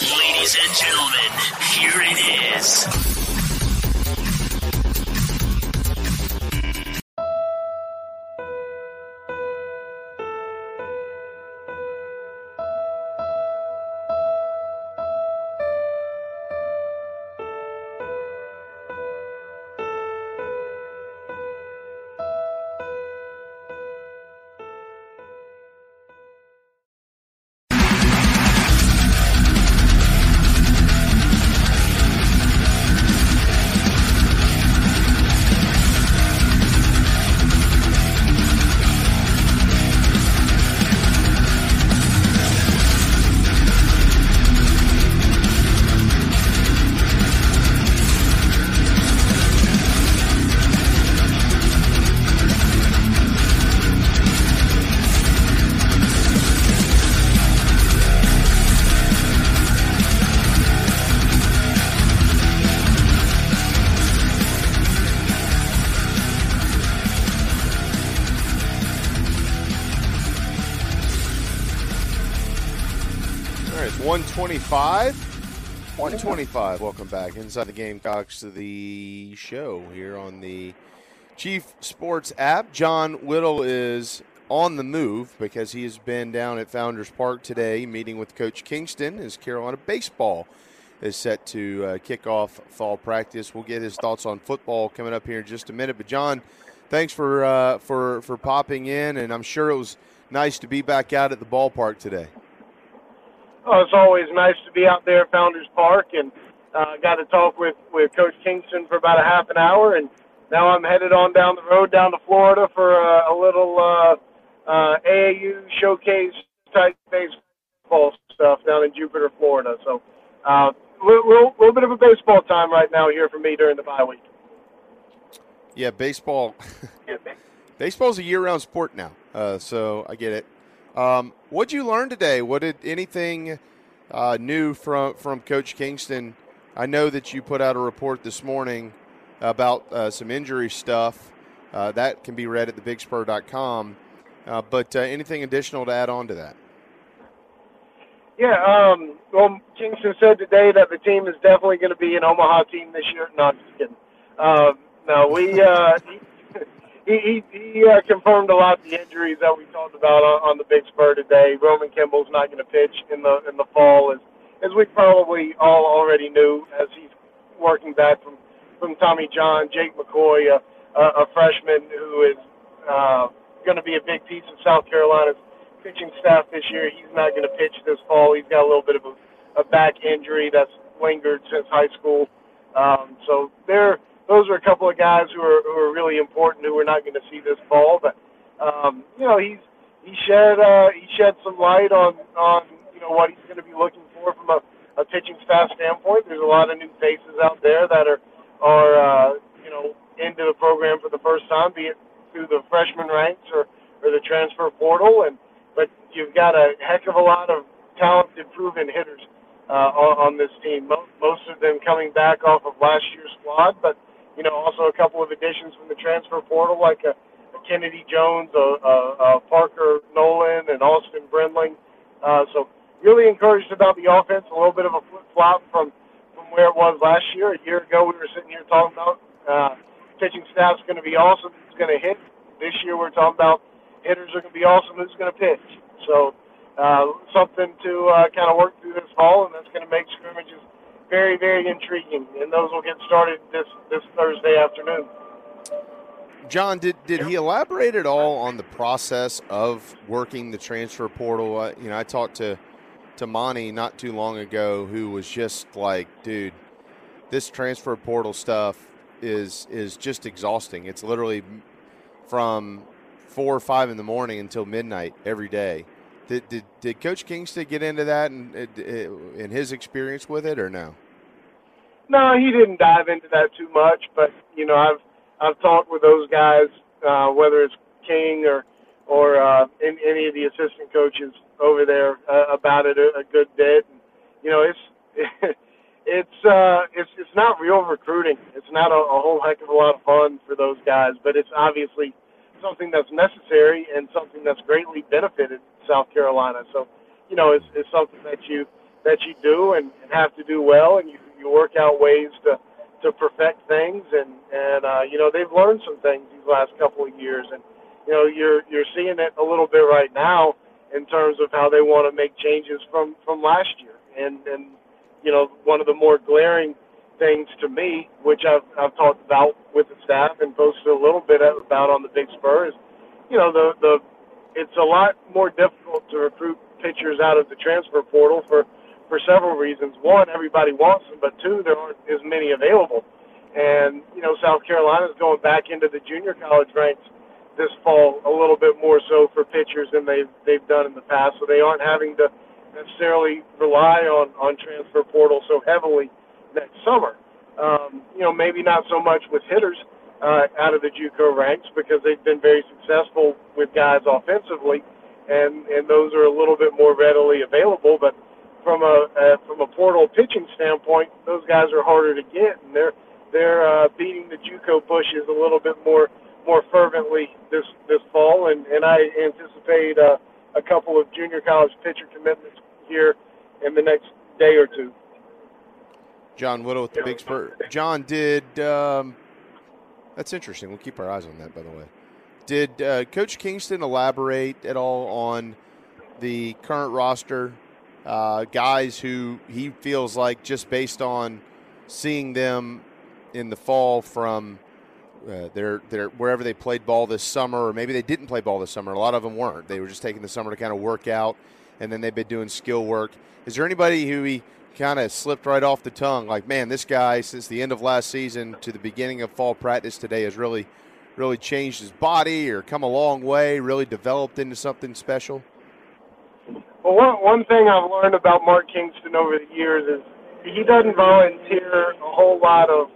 Ladies and gentlemen, here it is. 125. 125. Welcome back inside the Gamecocks to the show here on the Chief Sports app. John Whittle is on the move because he has been down at Founders Park today meeting with Coach Kingston as Carolina baseball is set to uh, kick off fall practice. We'll get his thoughts on football coming up here in just a minute. But John, thanks for uh, for for popping in, and I'm sure it was nice to be back out at the ballpark today. Oh, it's always nice to be out there at Founders Park, and uh, got to talk with with Coach Kingston for about a half an hour, and now I'm headed on down the road down to Florida for uh, a little uh, uh, AAU showcase type baseball stuff down in Jupiter, Florida. So, uh, little, little, little bit of a baseball time right now here for me during the bye week. Yeah, baseball. Baseball's a year-round sport now, uh, so I get it. Um, what'd you learn today? What did anything uh, new from from Coach Kingston? I know that you put out a report this morning about uh, some injury stuff. Uh, that can be read at thebigspur.com. Uh, but uh, anything additional to add on to that? Yeah, um, well, Kingston said today that the team is definitely going to be an Omaha team this year. No, I'm just kidding. Um, no, we uh, he he, he uh, confirmed a lot of the injuries that we talked about on, on the Big Spur today. Roman Kimball's not going to pitch in the in the fall, as as we probably all already knew, as he's working back from from Tommy John, Jake McCoy, a, a, a freshman who is uh, going to be a big piece of South Carolina's pitching staff this year. He's not going to pitch this fall. He's got a little bit of a, a back injury that's lingered since high school. Um, so there those are a couple of guys who are who are really important who we're not going to see this fall. But um, you know, he's he shed uh, he shed some light on on you know what he's going to be looking for from a, a pitching staff standpoint. There's a lot of new faces out there that are are uh, you know into the program for the first time, be it through the freshman ranks or or the transfer portal. And but you've got a heck of a lot of talented, proven hitters uh, on, on this team. Most, most of them coming back off of last year's squad, but you know, also a couple of additions from the transfer portal, like a, a Kennedy Jones, a, a, a Parker Nolan, and Austin Brindling. Uh, so really encouraged about the offense. A little bit of a flip flop from from where it was last year. A year ago, we were sitting here talking about uh, pitching staff's going to be awesome. Who's going to hit? This year, we're talking about hitters are going to be awesome. Who's going to pitch? So uh, something to uh, kind of work through this fall, and that's going to make scrimmages very, very intriguing, and those will get started this this Thursday afternoon. John, did, did he elaborate at all on the process of working the transfer portal? Uh, you know, I talked to to Monty not too long ago, who was just like, "Dude, this transfer portal stuff is is just exhausting. It's literally from four or five in the morning until midnight every day." Did, did, did Coach Kingston get into that and in his experience with it, or no? No, he didn't dive into that too much. But you know, I've I've talked with those guys, uh, whether it's King or or uh, in, any of the assistant coaches over there uh, about it a, a good bit. And, you know, it's it's uh, it's it's not real recruiting. It's not a, a whole heck of a lot of fun for those guys, but it's obviously something that's necessary and something that's greatly benefited South Carolina. So, you know, it's, it's something that you that you do and, and have to do well, and you you work out ways to to perfect things. And and uh, you know, they've learned some things these last couple of years, and you know, you're you're seeing it a little bit right now in terms of how they want to make changes from from last year. And and you know, one of the more glaring things to me, which I've I've talked about with the staff and posted a little bit about on the Big Spur, is you know the the it's a lot more difficult to recruit pitchers out of the transfer portal for for several reasons. One, everybody wants them, but two, there aren't as many available. And you know, South Carolina is going back into the junior college ranks this fall a little bit more so for pitchers than they've they've done in the past. So they aren't having to necessarily rely on on transfer portal so heavily next summer. Um, you know, maybe not so much with hitters uh, out of the JUCO ranks because they've been very successful with guys offensively, and and those are a little bit more readily available. But from a uh, from a portal pitching standpoint, those guys are harder to get, and they're they're uh, beating the JUCO bushes a little bit more more fervently this this fall, and and I anticipate uh, a couple of junior college pitcher commitments here in the next day or two. John Whittle with the Big Spur. John, did um, that's interesting. We'll keep our eyes on that, by the way. Did uh, Coach Kingston elaborate at all on the current roster uh, guys who he feels like just based on seeing them in the fall from uh, their their wherever they played ball this summer, or maybe they didn't play ball this summer. A lot of them weren't. They were just taking the summer to kind of work out and then they've been doing skill work. Is there anybody who he kind of slipped right off the tongue? Like, man, this guy since the end of last season to the beginning of fall practice today has really, really changed his body or come a long way, really developed into something special. Well, one one thing I've learned about Mark Kingston over the years is he doesn't volunteer a whole lot of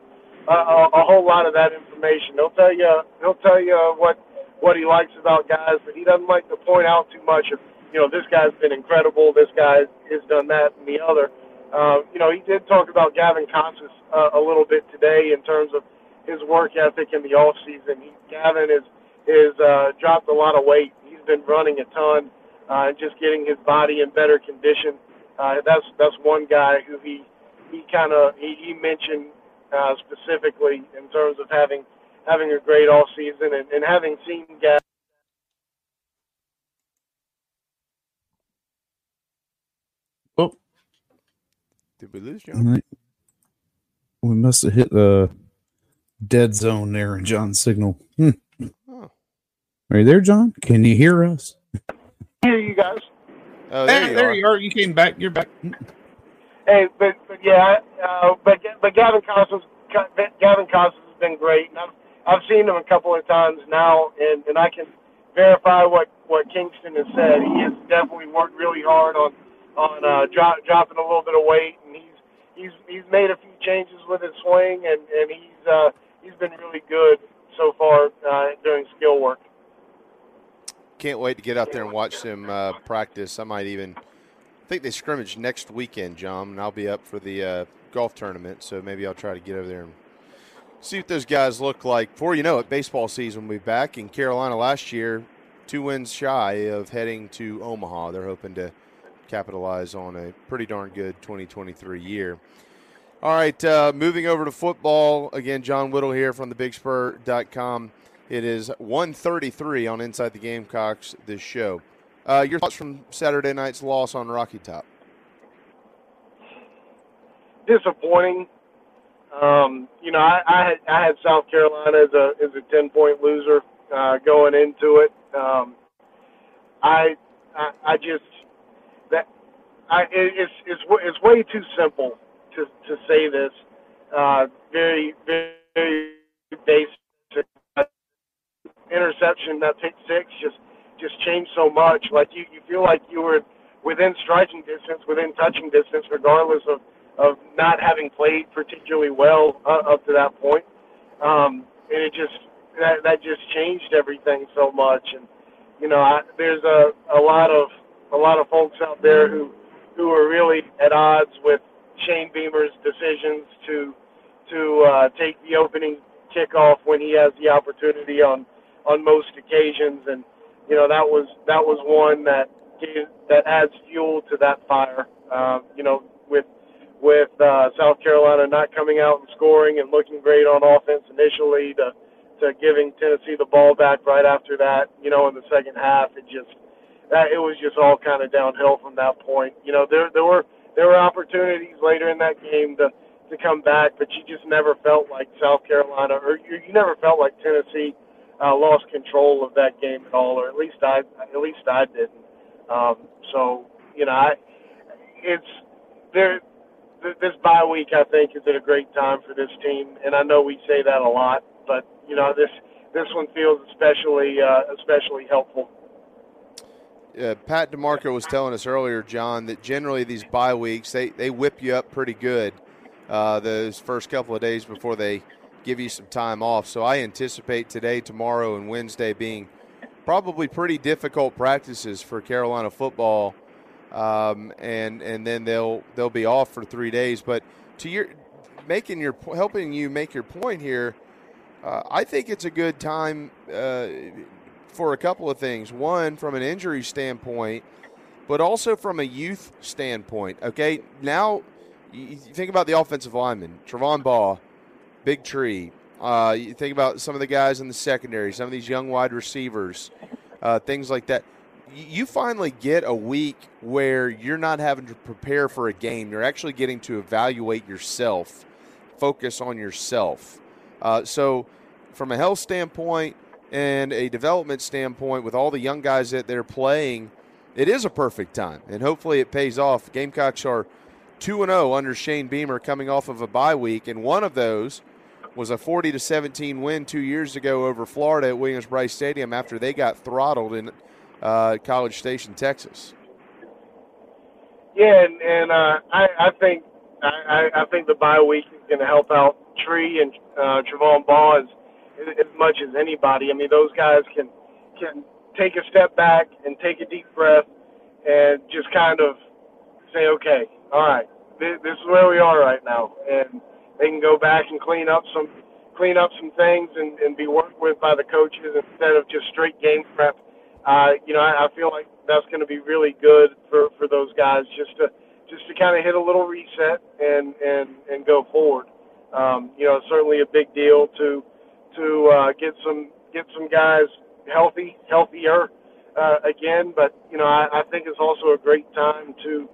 uh, a whole lot of that information. He'll tell you he'll tell you what what he likes about guys, but he doesn't like to point out too much of you know this guy's been incredible, this guy has done that and the other. Uh, you know, he did talk about Gavin Casas uh, a little bit today in terms of his work ethic in the off season. He, Gavin is is uh, dropped a lot of weight. He's been running a ton uh, and just getting his body in better condition. Uh, that's that's one guy who he he kind of he, he mentioned uh, specifically in terms of having having a great off season and, and having seen guys. Oh, did we lose John? All right. We must have hit the dead zone there in John's signal. Hmm. Oh. Are you there, John? Can you hear us? Hear you guys. Oh, there, you, there you are. You came back. You're back. Hey, but, but yeah, uh, but but Gavin Casas Gavin Casas has been great, and I've I've seen him a couple of times now, and and I can verify what what Kingston has said. He has definitely worked really hard on on uh, drop, dropping a little bit of weight, and he's he's he's made a few changes with his swing, and and he's uh, he's been really good so far uh, doing skill work. Can't wait to get out there and watch them uh, practice. I might even I think they scrimmage next weekend, John, and I'll be up for the uh, golf tournament, so maybe I'll try to get over there and see what those guys look like. Before you know it, baseball season will be back. In Carolina last year, two wins shy of heading to Omaha. They're hoping to capitalize on a pretty darn good 2023 year. All right, uh, moving over to football. Again, John Whittle here from the thebigspur.com. It is 1:33 on Inside the Gamecocks, this show. Uh, your thoughts from Saturday night's loss on Rocky Top? Disappointing. Um, you know, I, I had I had South Carolina as a as a ten point loser uh, going into it. Um, I, I I just I it's it's it's way too simple to to say this. Uh, very very, basic interception that pick six just just changed so much. Like you, you feel like you were within striking distance, within touching distance, regardless of of not having played particularly well uh, up to that point. Um, and it just that that just changed everything so much. And you know, I, there's a a lot of a lot of folks out there who who are really at odds with Shane Beamer's decisions to to uh, take the opening kickoff when he has the opportunity on on most occasions and you know that was that was one that gave, that adds fuel to that fire. Uh, you know, with with uh, South Carolina not coming out and scoring and looking great on offense initially, to to giving Tennessee the ball back right after that. You know, in the second half, it just that it was just all kind of downhill from that point. You know, there there were there were opportunities later in that game to to come back, but you just never felt like South Carolina or you, you never felt like Tennessee uh, lost control of that game at all, or at least I at least I didn't. Um, so you know, I it's there. Th- this bye week, I think, is at a great time for this team, and I know we say that a lot, but you know, this this one feels especially uh, especially helpful. Uh, Pat DiMarco was telling us earlier, John, that generally these bye weeks they, they whip you up pretty good uh, those first couple of days before they give you some time off. So I anticipate today, tomorrow, and Wednesday being probably pretty difficult practices for Carolina football, um, and and then they'll they'll be off for three days. But to your making your helping you make your point here, uh, I think it's a good time uh, for a couple of things. One, from an injury standpoint, but also from a youth standpoint. Okay, now you think about the offensive lineman, Trovon Baugh, Big Tree. Uh, you think about some of the guys in the secondary, some of these young wide receivers, uh, things like that. You finally get a week where you're not having to prepare for a game. You're actually getting to evaluate yourself, focus on yourself. Uh, so, from a health standpoint and a development standpoint, with all the young guys that they're playing, it is a perfect time, and hopefully it pays off. Gamecocks are two and zero under Shane Beamer, coming off of a bye week, and one of those was a forty to seventeen win two years ago over Florida at Williams Brice Stadium after they got throttled in uh, College Station, Texas. Yeah, and, and uh, I, I think I, I think the bye week is going to help out Tree and uh, Trovon Baugh as, as much as anybody. I mean, those guys can can take a step back and take a deep breath and just kind of say, okay, all right, this, this is where we are right now, and they can go back and clean up some clean up some things and, and be worked with by the coaches instead of just straight game prep. Uh, you know, I, I feel like that's going to be really good for, for those guys just to just to kind of hit a little reset and and and go forward. Um, you know, certainly a big deal to to uh, get some get some guys healthy, healthier uh, again. But you know, I, I think it's also a great time to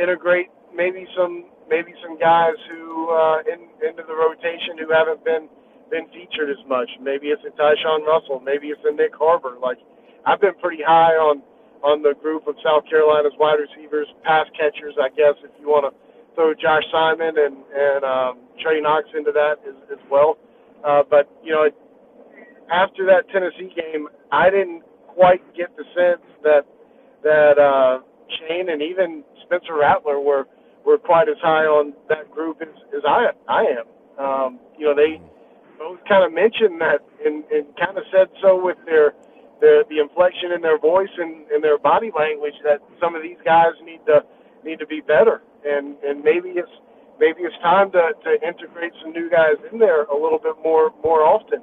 integrate maybe some maybe some guys who uh, in, into the rotation who haven't been been featured as much. Maybe it's a Tyshawn Russell. Maybe it's a Nyck Harbor. Like I've been pretty high on on the group of South Carolina's wide receivers, pass catchers. I guess if you want to throw Josh Simon and and um, Trey Knox into that as, as well. But you know, after that Tennessee game, I didn't quite get the sense that that uh, Shane and even Spencer Rattler were were quite as high on that group as, as I I am. Um, you know, they both kind of mentioned that and, and kind of said so with their their the inflection in their voice and, and their body language that some of these guys need to need to be better. And and maybe it's maybe it's time to, to integrate some new guys in there a little bit more more often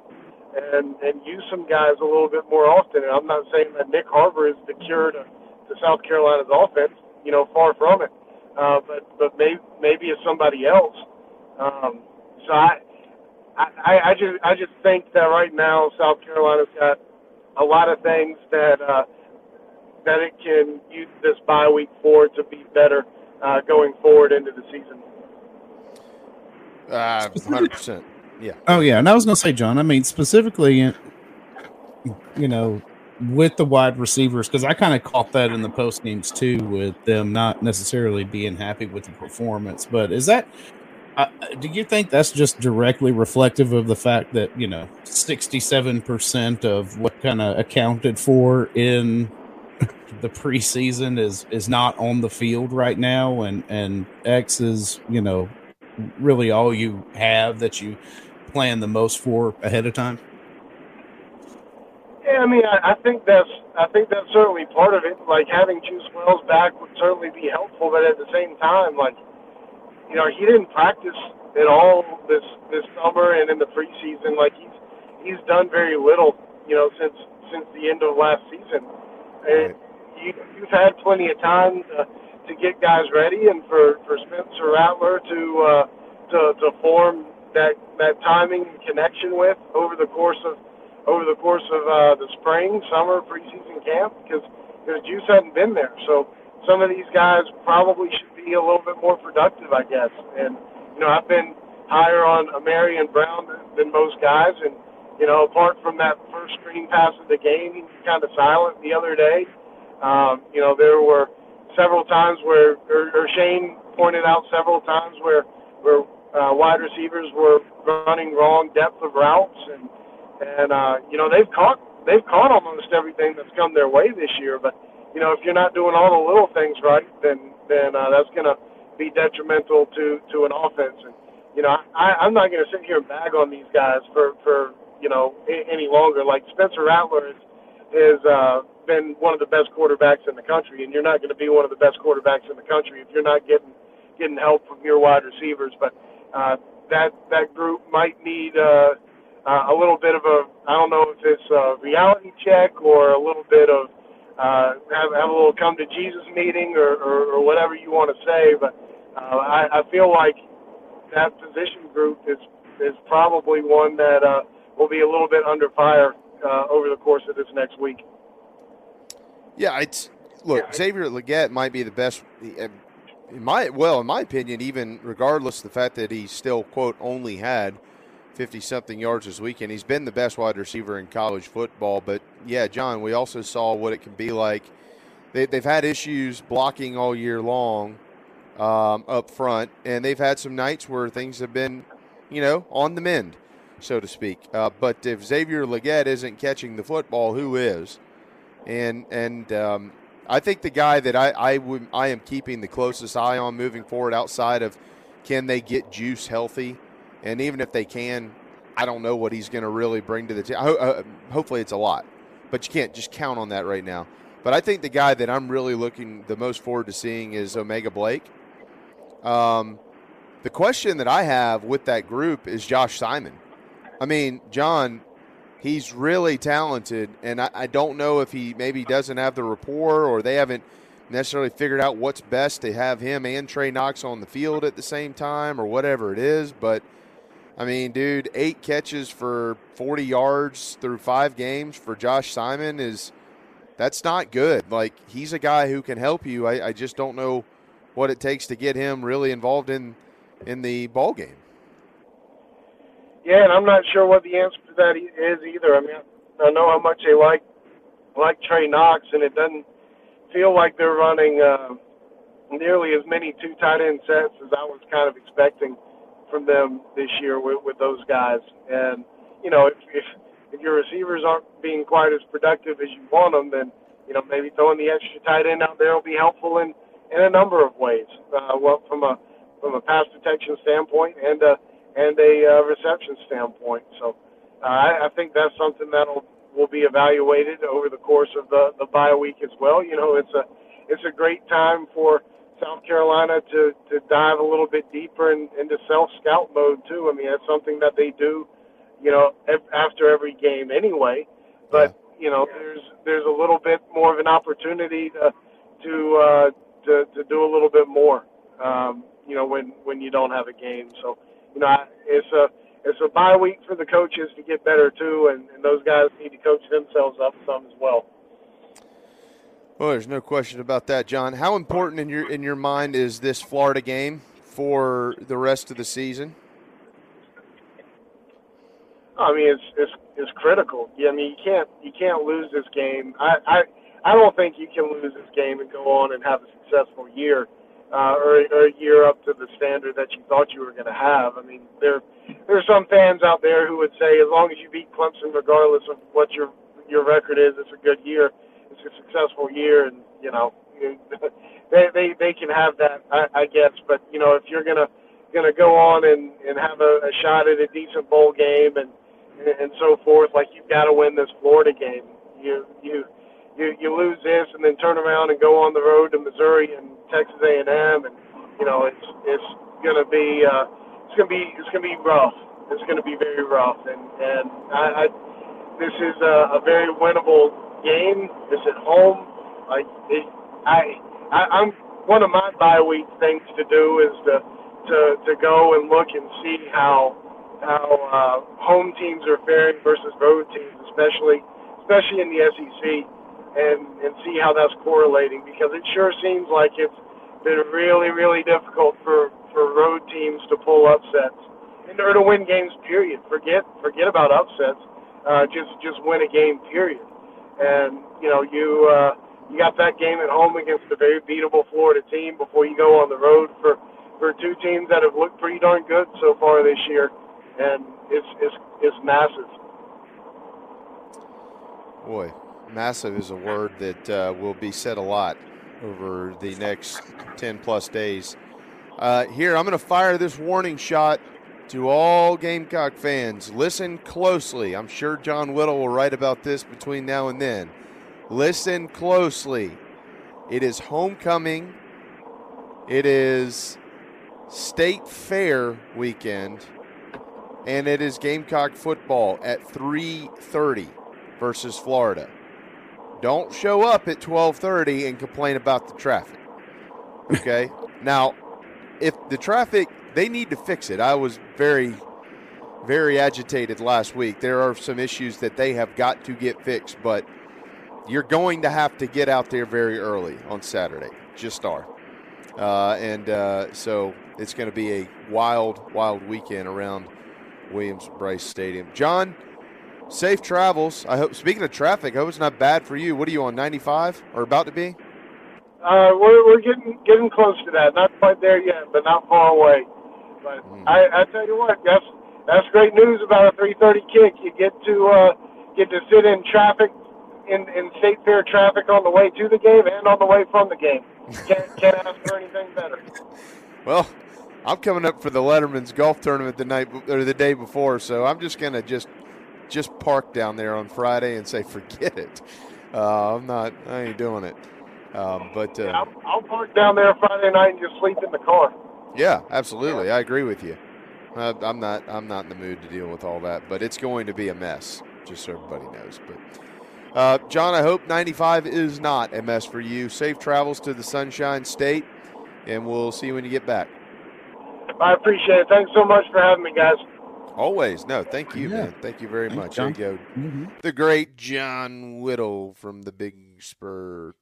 and and use some guys a little bit more often. And I'm not saying that Nyck Harbor is the cure to, to South Carolina's offense. You know, far from it. Uh, but but maybe maybe it's somebody else. Um, so I, I I just I just think that right now South Carolina's got a lot of things that uh, that it can use this bye week for to be better uh, going forward into the season. Uh, hundred percent. Yeah. Oh yeah, and I was going to say, John. I mean, specifically, you know, with the wide receivers, because I kind of caught that in the post games too, with them not necessarily being happy with the performance. But is that? Uh, do you think that's just directly reflective of the fact that you know sixty-seven percent of what kind of accounted for in the preseason is is not on the field right now, and and X is you know really all you have that you plan the most for ahead of time? Yeah, I mean, I, I think that's I think that's certainly part of it. Like having Juice Wells back would certainly be helpful, but at the same time, like you know, he didn't practice at all this this summer and in the preseason. Like he's he's done very little, you know, since since the end of last season, and you, you've had plenty of time to, to get guys ready and for for Spencer Rattler to uh, to to form that that timing and connection with over the course of over the course of uh, the spring, summer, preseason camp because because Juice hadn't been there. So some of these guys probably should be a little bit more productive, I guess. And you know, I've been higher on Ahmarean Brown than, than most guys, and you know, apart from that first screen pass of the game, he was kind of silent the other day. Um, you know, there were several times where, or, or Shane pointed out several times where where uh, wide receivers were running wrong depth of routes, and and uh, you know they've caught they've caught almost everything that's come their way this year. But you know if you're not doing all the little things right, then then uh, that's going to be detrimental to to an offense. And you know I, I'm not going to sit here and bag on these guys for for you know any longer. Like Spencer Rattler is is uh, been one of the best quarterbacks in the country, and you're not going to be one of the best quarterbacks in the country if you're not getting getting help from your wide receivers. But uh, that that group might need uh, uh, a little bit of a I don't know if it's a reality check or a little bit of uh, have, have a little come to Jesus meeting or, or, or whatever you want to say. But uh, I, I feel like that position group is is probably one that uh, will be a little bit under fire uh, over the course of this next week. Yeah, it's look yeah. Xavier Legette might be the best in my well, in my opinion, even regardless of the fact that he still quote only had fifty something yards this weekend, he's been the best wide receiver in college football. But yeah, John, we also saw what it can be like they, they've had issues blocking all year long um, up front, and they've had some nights where things have been, you know, on the mend, so to speak. Uh, but if Xavier Legette isn't catching the football, who is? And and um, I think the guy that I I, would, I am keeping the closest eye on moving forward, outside of can they get Juice healthy, and even if they can, I don't know what he's going to really bring to the team. Uh, hopefully, it's a lot, but you can't just count on that right now. But I think the guy that I'm really looking the most forward to seeing is O'Mega Blake. Um, the question that I have with that group is Josh Simon. I mean, John, he's really talented, and I, I don't know if he maybe doesn't have the rapport or they haven't necessarily figured out what's best to have him and Trey Knox on the field at the same time or whatever it is. But I mean, dude, eight catches for 40 yards through five games for Josh Simon is that's not good. Like he's a guy who can help you. I, I just don't know what it takes to get him really involved in in the ball game. Yeah, and I'm not sure what the answer to that is either. I mean, I know how much they like like Trey Knox, and it doesn't feel like they're running uh, nearly as many two tight end sets as I was kind of expecting from them this year with, with those guys. And you know, if, if if your receivers aren't being quite as productive as you want them, then you know maybe throwing the extra tight end out there will be helpful in in a number of ways. Uh, well, from a from a pass protection standpoint and a and a uh, reception standpoint. So uh, I, I think that's something that'll will be evaluated over the course of the the bye week as well. You know, it's a it's a great time for South Carolina to to dive a little bit deeper in, into self scout mode too. I mean, that's something that they do you know, after every game anyway. But you know, there's there's a little bit more of an opportunity to to uh, to, to do a little bit more. Um, you know, when when you don't have a game. So you know, it's a it's a bye week for the coaches to get better too, and, and those guys need to coach themselves up some as well. Well, there's no question about that, John. How important in your in your mind is this Florida game for the rest of the season? I mean, it's it's it's critical. Yeah, I mean, you can't you can't lose this game. I I I don't think you can lose this game and go on and have a successful year, uh, or or a year up to the standard that you thought you were going to have. I mean, there there's some fans out there who would say as long as you beat Clemson, regardless of what your your record is, it's a good year. It's a successful year, and you know they they they can have that, I, I guess. But you know, if you're gonna gonna go on and and have a, a shot at a decent bowl game and and so forth. Like you've got to win this Florida game. You you you you lose this and then turn around and go on the road to Missouri and Texas A&M, and you know it's it's gonna be uh, it's gonna be it's gonna be rough. It's gonna be very rough, and and I, I this is a, a very winnable game. It's at home. Like it, I, I I'm one of my bye week things to do is to to to go and look and see how how uh, home teams are faring versus road teams, especially especially in the SEC, and and see how that's correlating because it sure seems like it's been really really difficult for for road teams to pull upsets and or to win games. Period. Forget forget about upsets. Uh, just just win a game. Period. And you know you. Uh, you got that game at home against a very beatable Florida team before you go on the road for for two teams that have looked pretty darn good so far this year and it's it's it's massive. Boy, massive is a word that uh, will be said a lot over the next ten plus days. Uh, here, I'm going to fire this warning shot to all Gamecock fans. Listen closely. I'm sure John Whittle will write about this between now and then. Listen closely. It is homecoming. It is state fair weekend and it is Gamecock football at 3:30 versus Florida. Don't show up at 12:30 and complain about the traffic. Okay? now, if the traffic they need to fix it. I was very very agitated last week. There are some issues that they have got to get fixed, but you're going to have to get out there very early on Saturday. Just are. Uh, and uh, so it's going to be a wild, wild weekend around Williams-Brice Stadium. John, safe travels. I hope. Speaking of traffic, I hope it's not bad for you. What are you on 95 or about to be? Uh, we're we're getting getting close to that. Not quite there yet, but not far away. But I, I tell you what, that's that's great news about a 3:30 kick. You get to uh, get to sit in traffic in in state fair traffic on the way to the game and on the way from the game. Can't can't ask for anything better. Well, I'm coming up for the Letterman's golf tournament the night or the day before, so I'm just gonna just just park down there on Friday and say forget it. Uh, I'm not. I ain't doing it. Um, but uh, I'll, I'll park down there Friday night and just sleep in the car. yeah, absolutely, I agree with you. I'm not. I'm not in the mood to deal with all that, but it's going to be a mess, just so everybody knows. But uh, John, I hope 95 is not a mess for you. Safe travels to the Sunshine State, and we'll see you when you get back. I appreciate it. Thanks so much for having me, guys. Always. No, thank you, man. Thank you very Thanks, much. There you go. Mm-hmm. The great John Whittle from the BigSpur.com.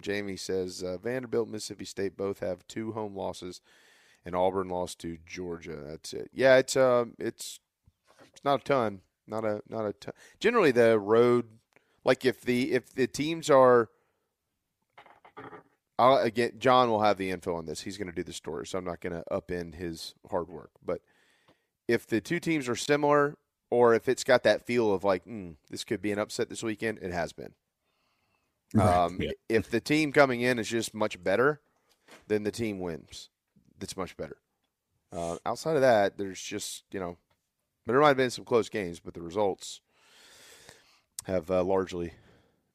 Jamie says uh, Vanderbilt, Mississippi State both have two home losses, and Auburn lost to Georgia. That's it. Yeah, it's um, it's it's not a ton. Not a not a ton. Generally, the road, like if the if the teams are. I'll, again, John will have the info on this. He's going to do the story, so I'm not going to upend his hard work. But if the two teams are similar, or if it's got that feel of like, mm, this could be an upset this weekend, it has been. Right, Um, yeah. If the team coming in is just much better, then the team wins. That's much better. Uh, outside of that, there's just you know, but there might have been some close games, but the results have uh, largely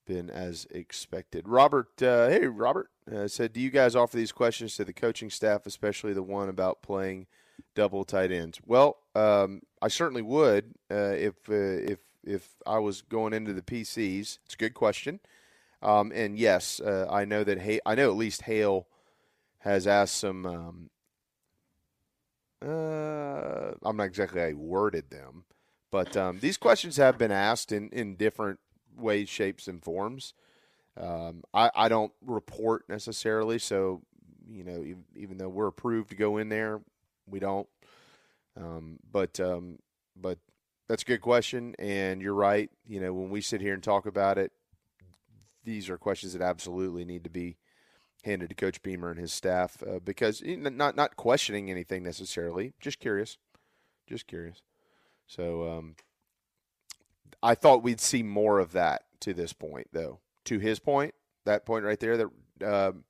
been as expected. Robert, uh, hey Robert, uh, said, do you guys offer these questions to the coaching staff, especially the one about playing double tight ends? Well, um, I certainly would uh, if uh, if if I was going into the PCs. It's a good question, um, and yes, uh, I know that hay- I know at least Hale has asked some. Um, uh, I'm not exactly how he worded them, but um, these questions have been asked in, in different ways, shapes, and forms. Um, I, I don't report necessarily, so you know, even, even though we're approved to go in there, we don't. Um, but um, but that's a good question, and you're right. You know, when we sit here and talk about it, these are questions that absolutely need to be handed to Coach Beamer and his staff uh, because not not questioning anything necessarily, just curious, just curious. So um, I thought we'd see more of that to this point, though. To his point, that point right there that um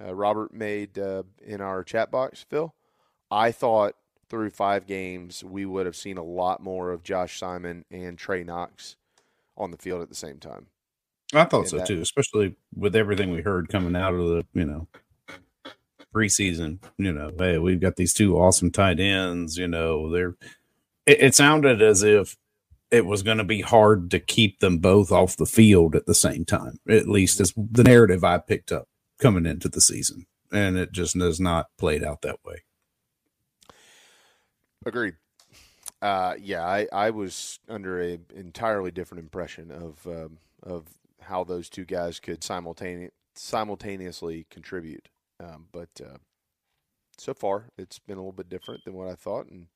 uh, Robert made uh, in our chat box, Phil. I thought through five games we would have seen a lot more of Josh Simon and Trey Knox on the field at the same time. I thought And so that- too, especially with everything we heard coming out of the, you know, preseason. You know, hey, we've got these two awesome tight ends. You know, they're. It, it sounded as if it was going to be hard to keep them both off the field at the same time. At least is the narrative I picked up coming into the season, and it just has not played out that way. Agreed. Uh, yeah, I, I was under a entirely different impression of um, of how those two guys could simultane- simultaneously contribute. Um, but uh, so far, it's been a little bit different than what I thought, and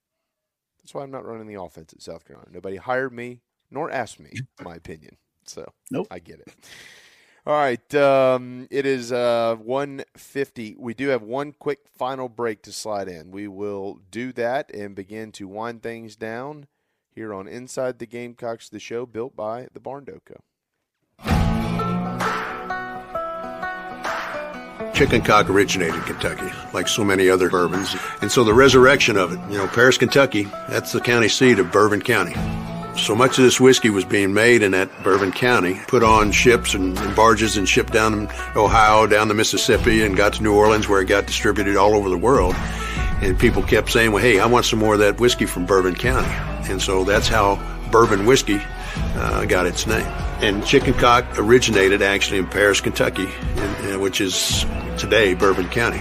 that's why I'm not running the offense at South Carolina. Nobody hired me nor asked me my opinion, so nope. I get it. All right, um, it is uh, 150. We do have one quick final break to slide in. We will do that and begin to wind things down here on Inside the Gamecocks, the show built by the Barn. Chicken cock originated in Kentucky, like so many other bourbons. And so the resurrection of it, you know, Paris, Kentucky, that's the county seat of Bourbon County. So much of this whiskey was being made in that Bourbon County, put on ships and, barges and shipped down Ohio, down the Mississippi, and got to New Orleans where it got distributed all over the world. And people kept saying, well, hey, I want some more of that whiskey from Bourbon County. And so that's how bourbon whiskey uh, got its name. And chicken cock originated actually in Paris, Kentucky, in, uh, which is today Bourbon County.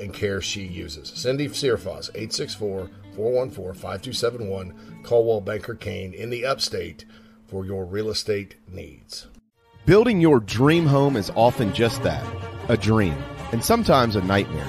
and care she uses. Cindy Searfoss, 864 414 5271, Coldwell Banker Caine in the upstate for your real estate needs. Building your dream home is often just that a dream, and sometimes a nightmare.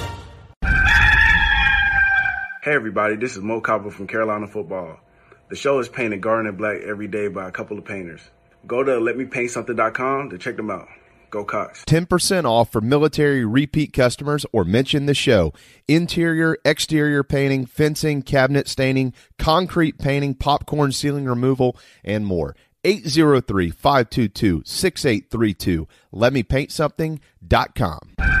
Hey everybody, this is Mo Copper from Carolina Football. The show is painted garnet black every day by a couple of painters. Go to letmepaintsomething.com to check them out. Go Cocks. 10% off for military repeat customers or mention the show. Interior, exterior painting, fencing, cabinet staining, concrete painting, popcorn ceiling removal, and more. 803 522 6832. LetMePaintSomething.com.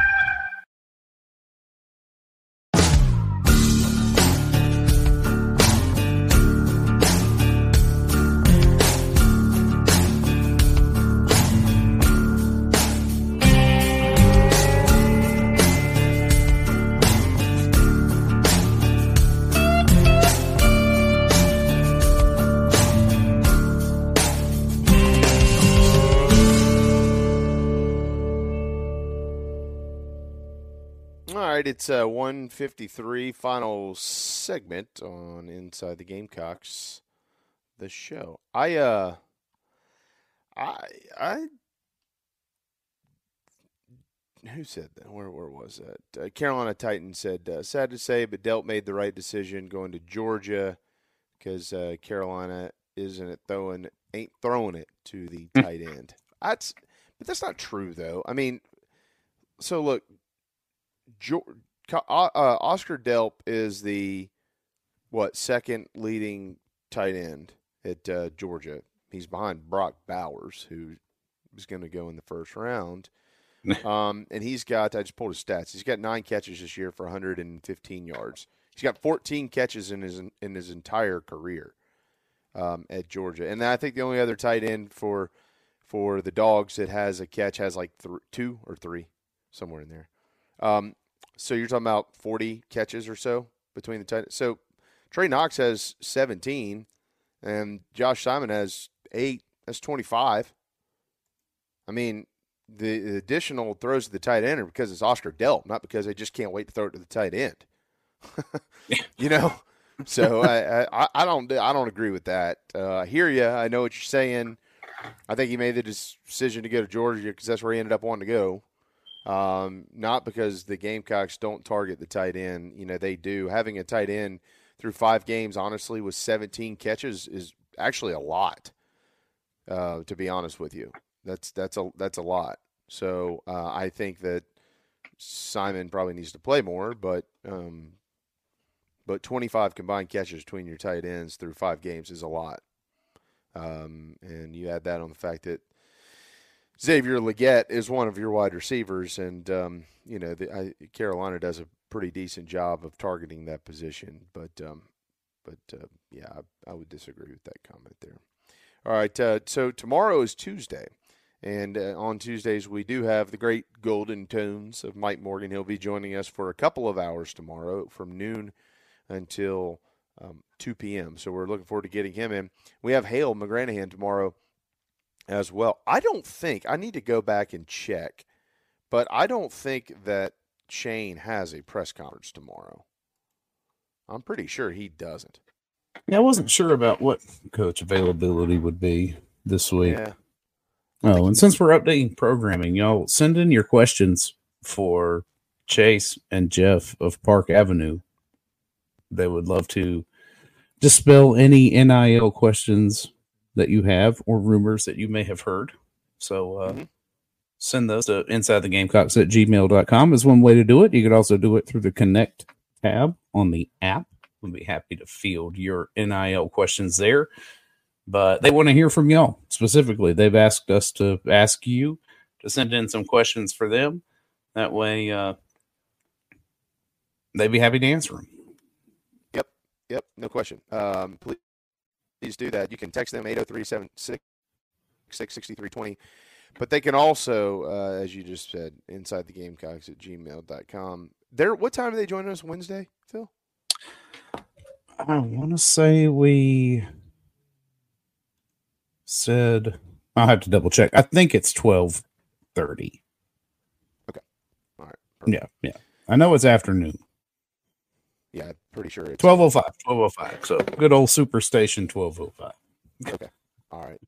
Right, it's uh, 153, final segment on Inside the Gamecocks, the show. I, uh, I, I, who said that? Where, where was that? Uh, Carolina Titan said, uh, sad to say, but Delp made the right decision going to Georgia because uh, Carolina isn't it throwing, ain't throwing it to the tight end. That's, but that's not true though. I mean, so look, Oscar Delp is the what second leading tight end at uh, Georgia. He's behind Brock Bowers, who was going to go in the first round. um, and he's got I just pulled his stats. He's got nine catches this year for 115 yards. He's got 14 catches in his in his entire career um, at Georgia. And I think the only other tight end for for the Dogs that has a catch has like th- two or three somewhere in there. Um, so you're talking about 40 catches or so between the tight. So Trey Knox has 17, and Josh Simon has eight. That's 25. I mean, the, additional throws to the tight end are because it's Oscar Delp, not because they just can't wait to throw it to the tight end. you know, so I, I I don't I don't agree with that. Uh, I hear you. I know what you're saying. I think he made the decision to go to Georgia because that's where he ended up wanting to go. Um, not because the Gamecocks don't target the tight end. You know, they do. Having a tight end through five games, honestly, with 17 catches is actually a lot. Uh, to be honest with you, that's that's a that's a lot. So uh, I think that Simon probably needs to play more, but um, but 25 combined catches between your tight ends through five games is a lot. Um, and you add that on the fact that Xavier Legette is one of your wide receivers, and um, you know the, I, Carolina does a pretty decent job of targeting that position. But um, but uh, yeah, I, I, would disagree with that comment there. All right, uh, so tomorrow is Tuesday, and uh, on Tuesdays we do have the great golden tones of Mike Morgan. He'll be joining us for a couple of hours tomorrow, from noon until um, 2 p.m. So we're looking forward to getting him in. We have Hale McGranahan tomorrow as well. I don't think I need to go back and check, but I don't think that Shane has a press conference tomorrow. I'm pretty sure he doesn't. Yeah, I wasn't sure about what coach availability would be this week. Yeah. Oh, and since we're updating programming, y'all send in your questions for Chase and Jeff of Park Avenue. They would love to dispel any NIL questions that you have or rumors that you may have heard. So uh, Mm-hmm. send those to inside the gamecocks at gmail.com is one way to do it. You could also do it through the connect tab on the app. We'll be happy to field your NIL questions there. But they want to hear from y'all specifically. They've asked us to ask you to send in some questions for them. That way, uh, they'd be happy to answer them. Yep. Yep. No question. Um, please, please do that. You can text them 803 6320. But they can also, uh, as you just said, inside the gamecocks at gmail.com. There, what time are they joining us Wednesday, Phil? I want to say we said I'll have to double check. I think it's twelve thirty. Okay. All right. Yeah, yeah. I know it's afternoon. Yeah, I'm pretty sure it's 1205. 1205. So good old superstation 1205. Okay. All right.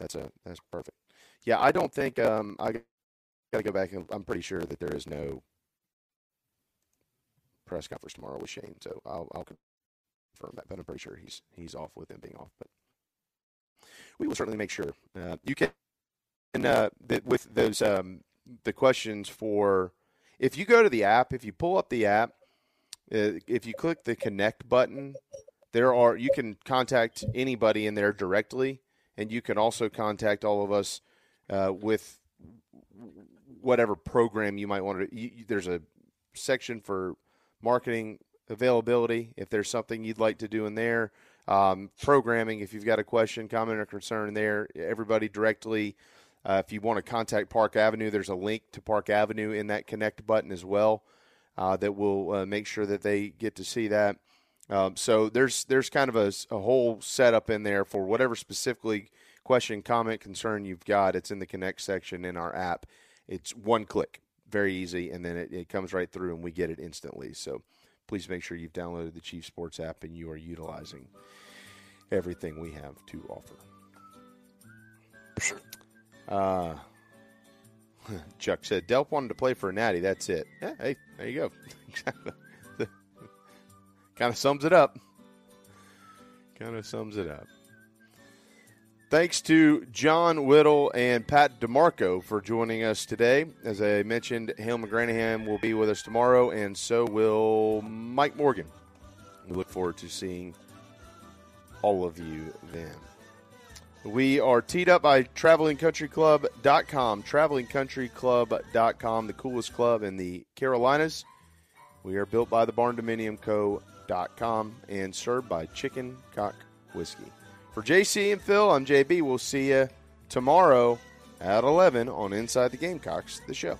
That's a that's perfect. Yeah, I don't think um I got to go back and I'm pretty sure that there is no press conference tomorrow with Shane, so I'll I'll confirm that. But I'm pretty sure he's he's off with him being off. But we will certainly make sure uh, you can and uh, that with those um the questions for if you go to the app, if you pull up the app, if you click the connect button, there are you can contact anybody in there directly, and you can also contact all of us uh, with whatever program you might want to. You- there's a section for marketing availability. If there's something you'd like to do in there, um, programming. If you've got a question, comment, or concern there, everybody directly. Uh, if you want to contact Park Avenue, there's a link to Park Avenue in that connect button as well. Uh, that will uh, make sure that they get to see that. Um, so there's there's kind of a, a, whole setup in there for whatever specifically question, comment, concern you've got. It's in the connect section in our app. It's one click, very easy, and then it, it comes right through, and we get it instantly. So please make sure you've downloaded the Chief Sports app and you are utilizing everything we have to offer. Uh, Chuck said Delp wanted to play for a natty. That's it. Yeah, hey, there you go. kind of sums it up. Kind of sums it up. Thanks to John Whittle and Pat DiMarco for joining us today. As I mentioned, Hale McGranahan will be with us tomorrow, and so will Mike Morgan. We look forward to seeing all of you then. We are teed up by travelingcountryclub.com. Travelingcountryclub.com, the coolest club in the Carolinas. We are built by the barndominiumco.com and served by Chicken Cock Whiskey. For JC and Phil, I'm JB. We'll see you tomorrow at 11 on Inside the Gamecocks, the show.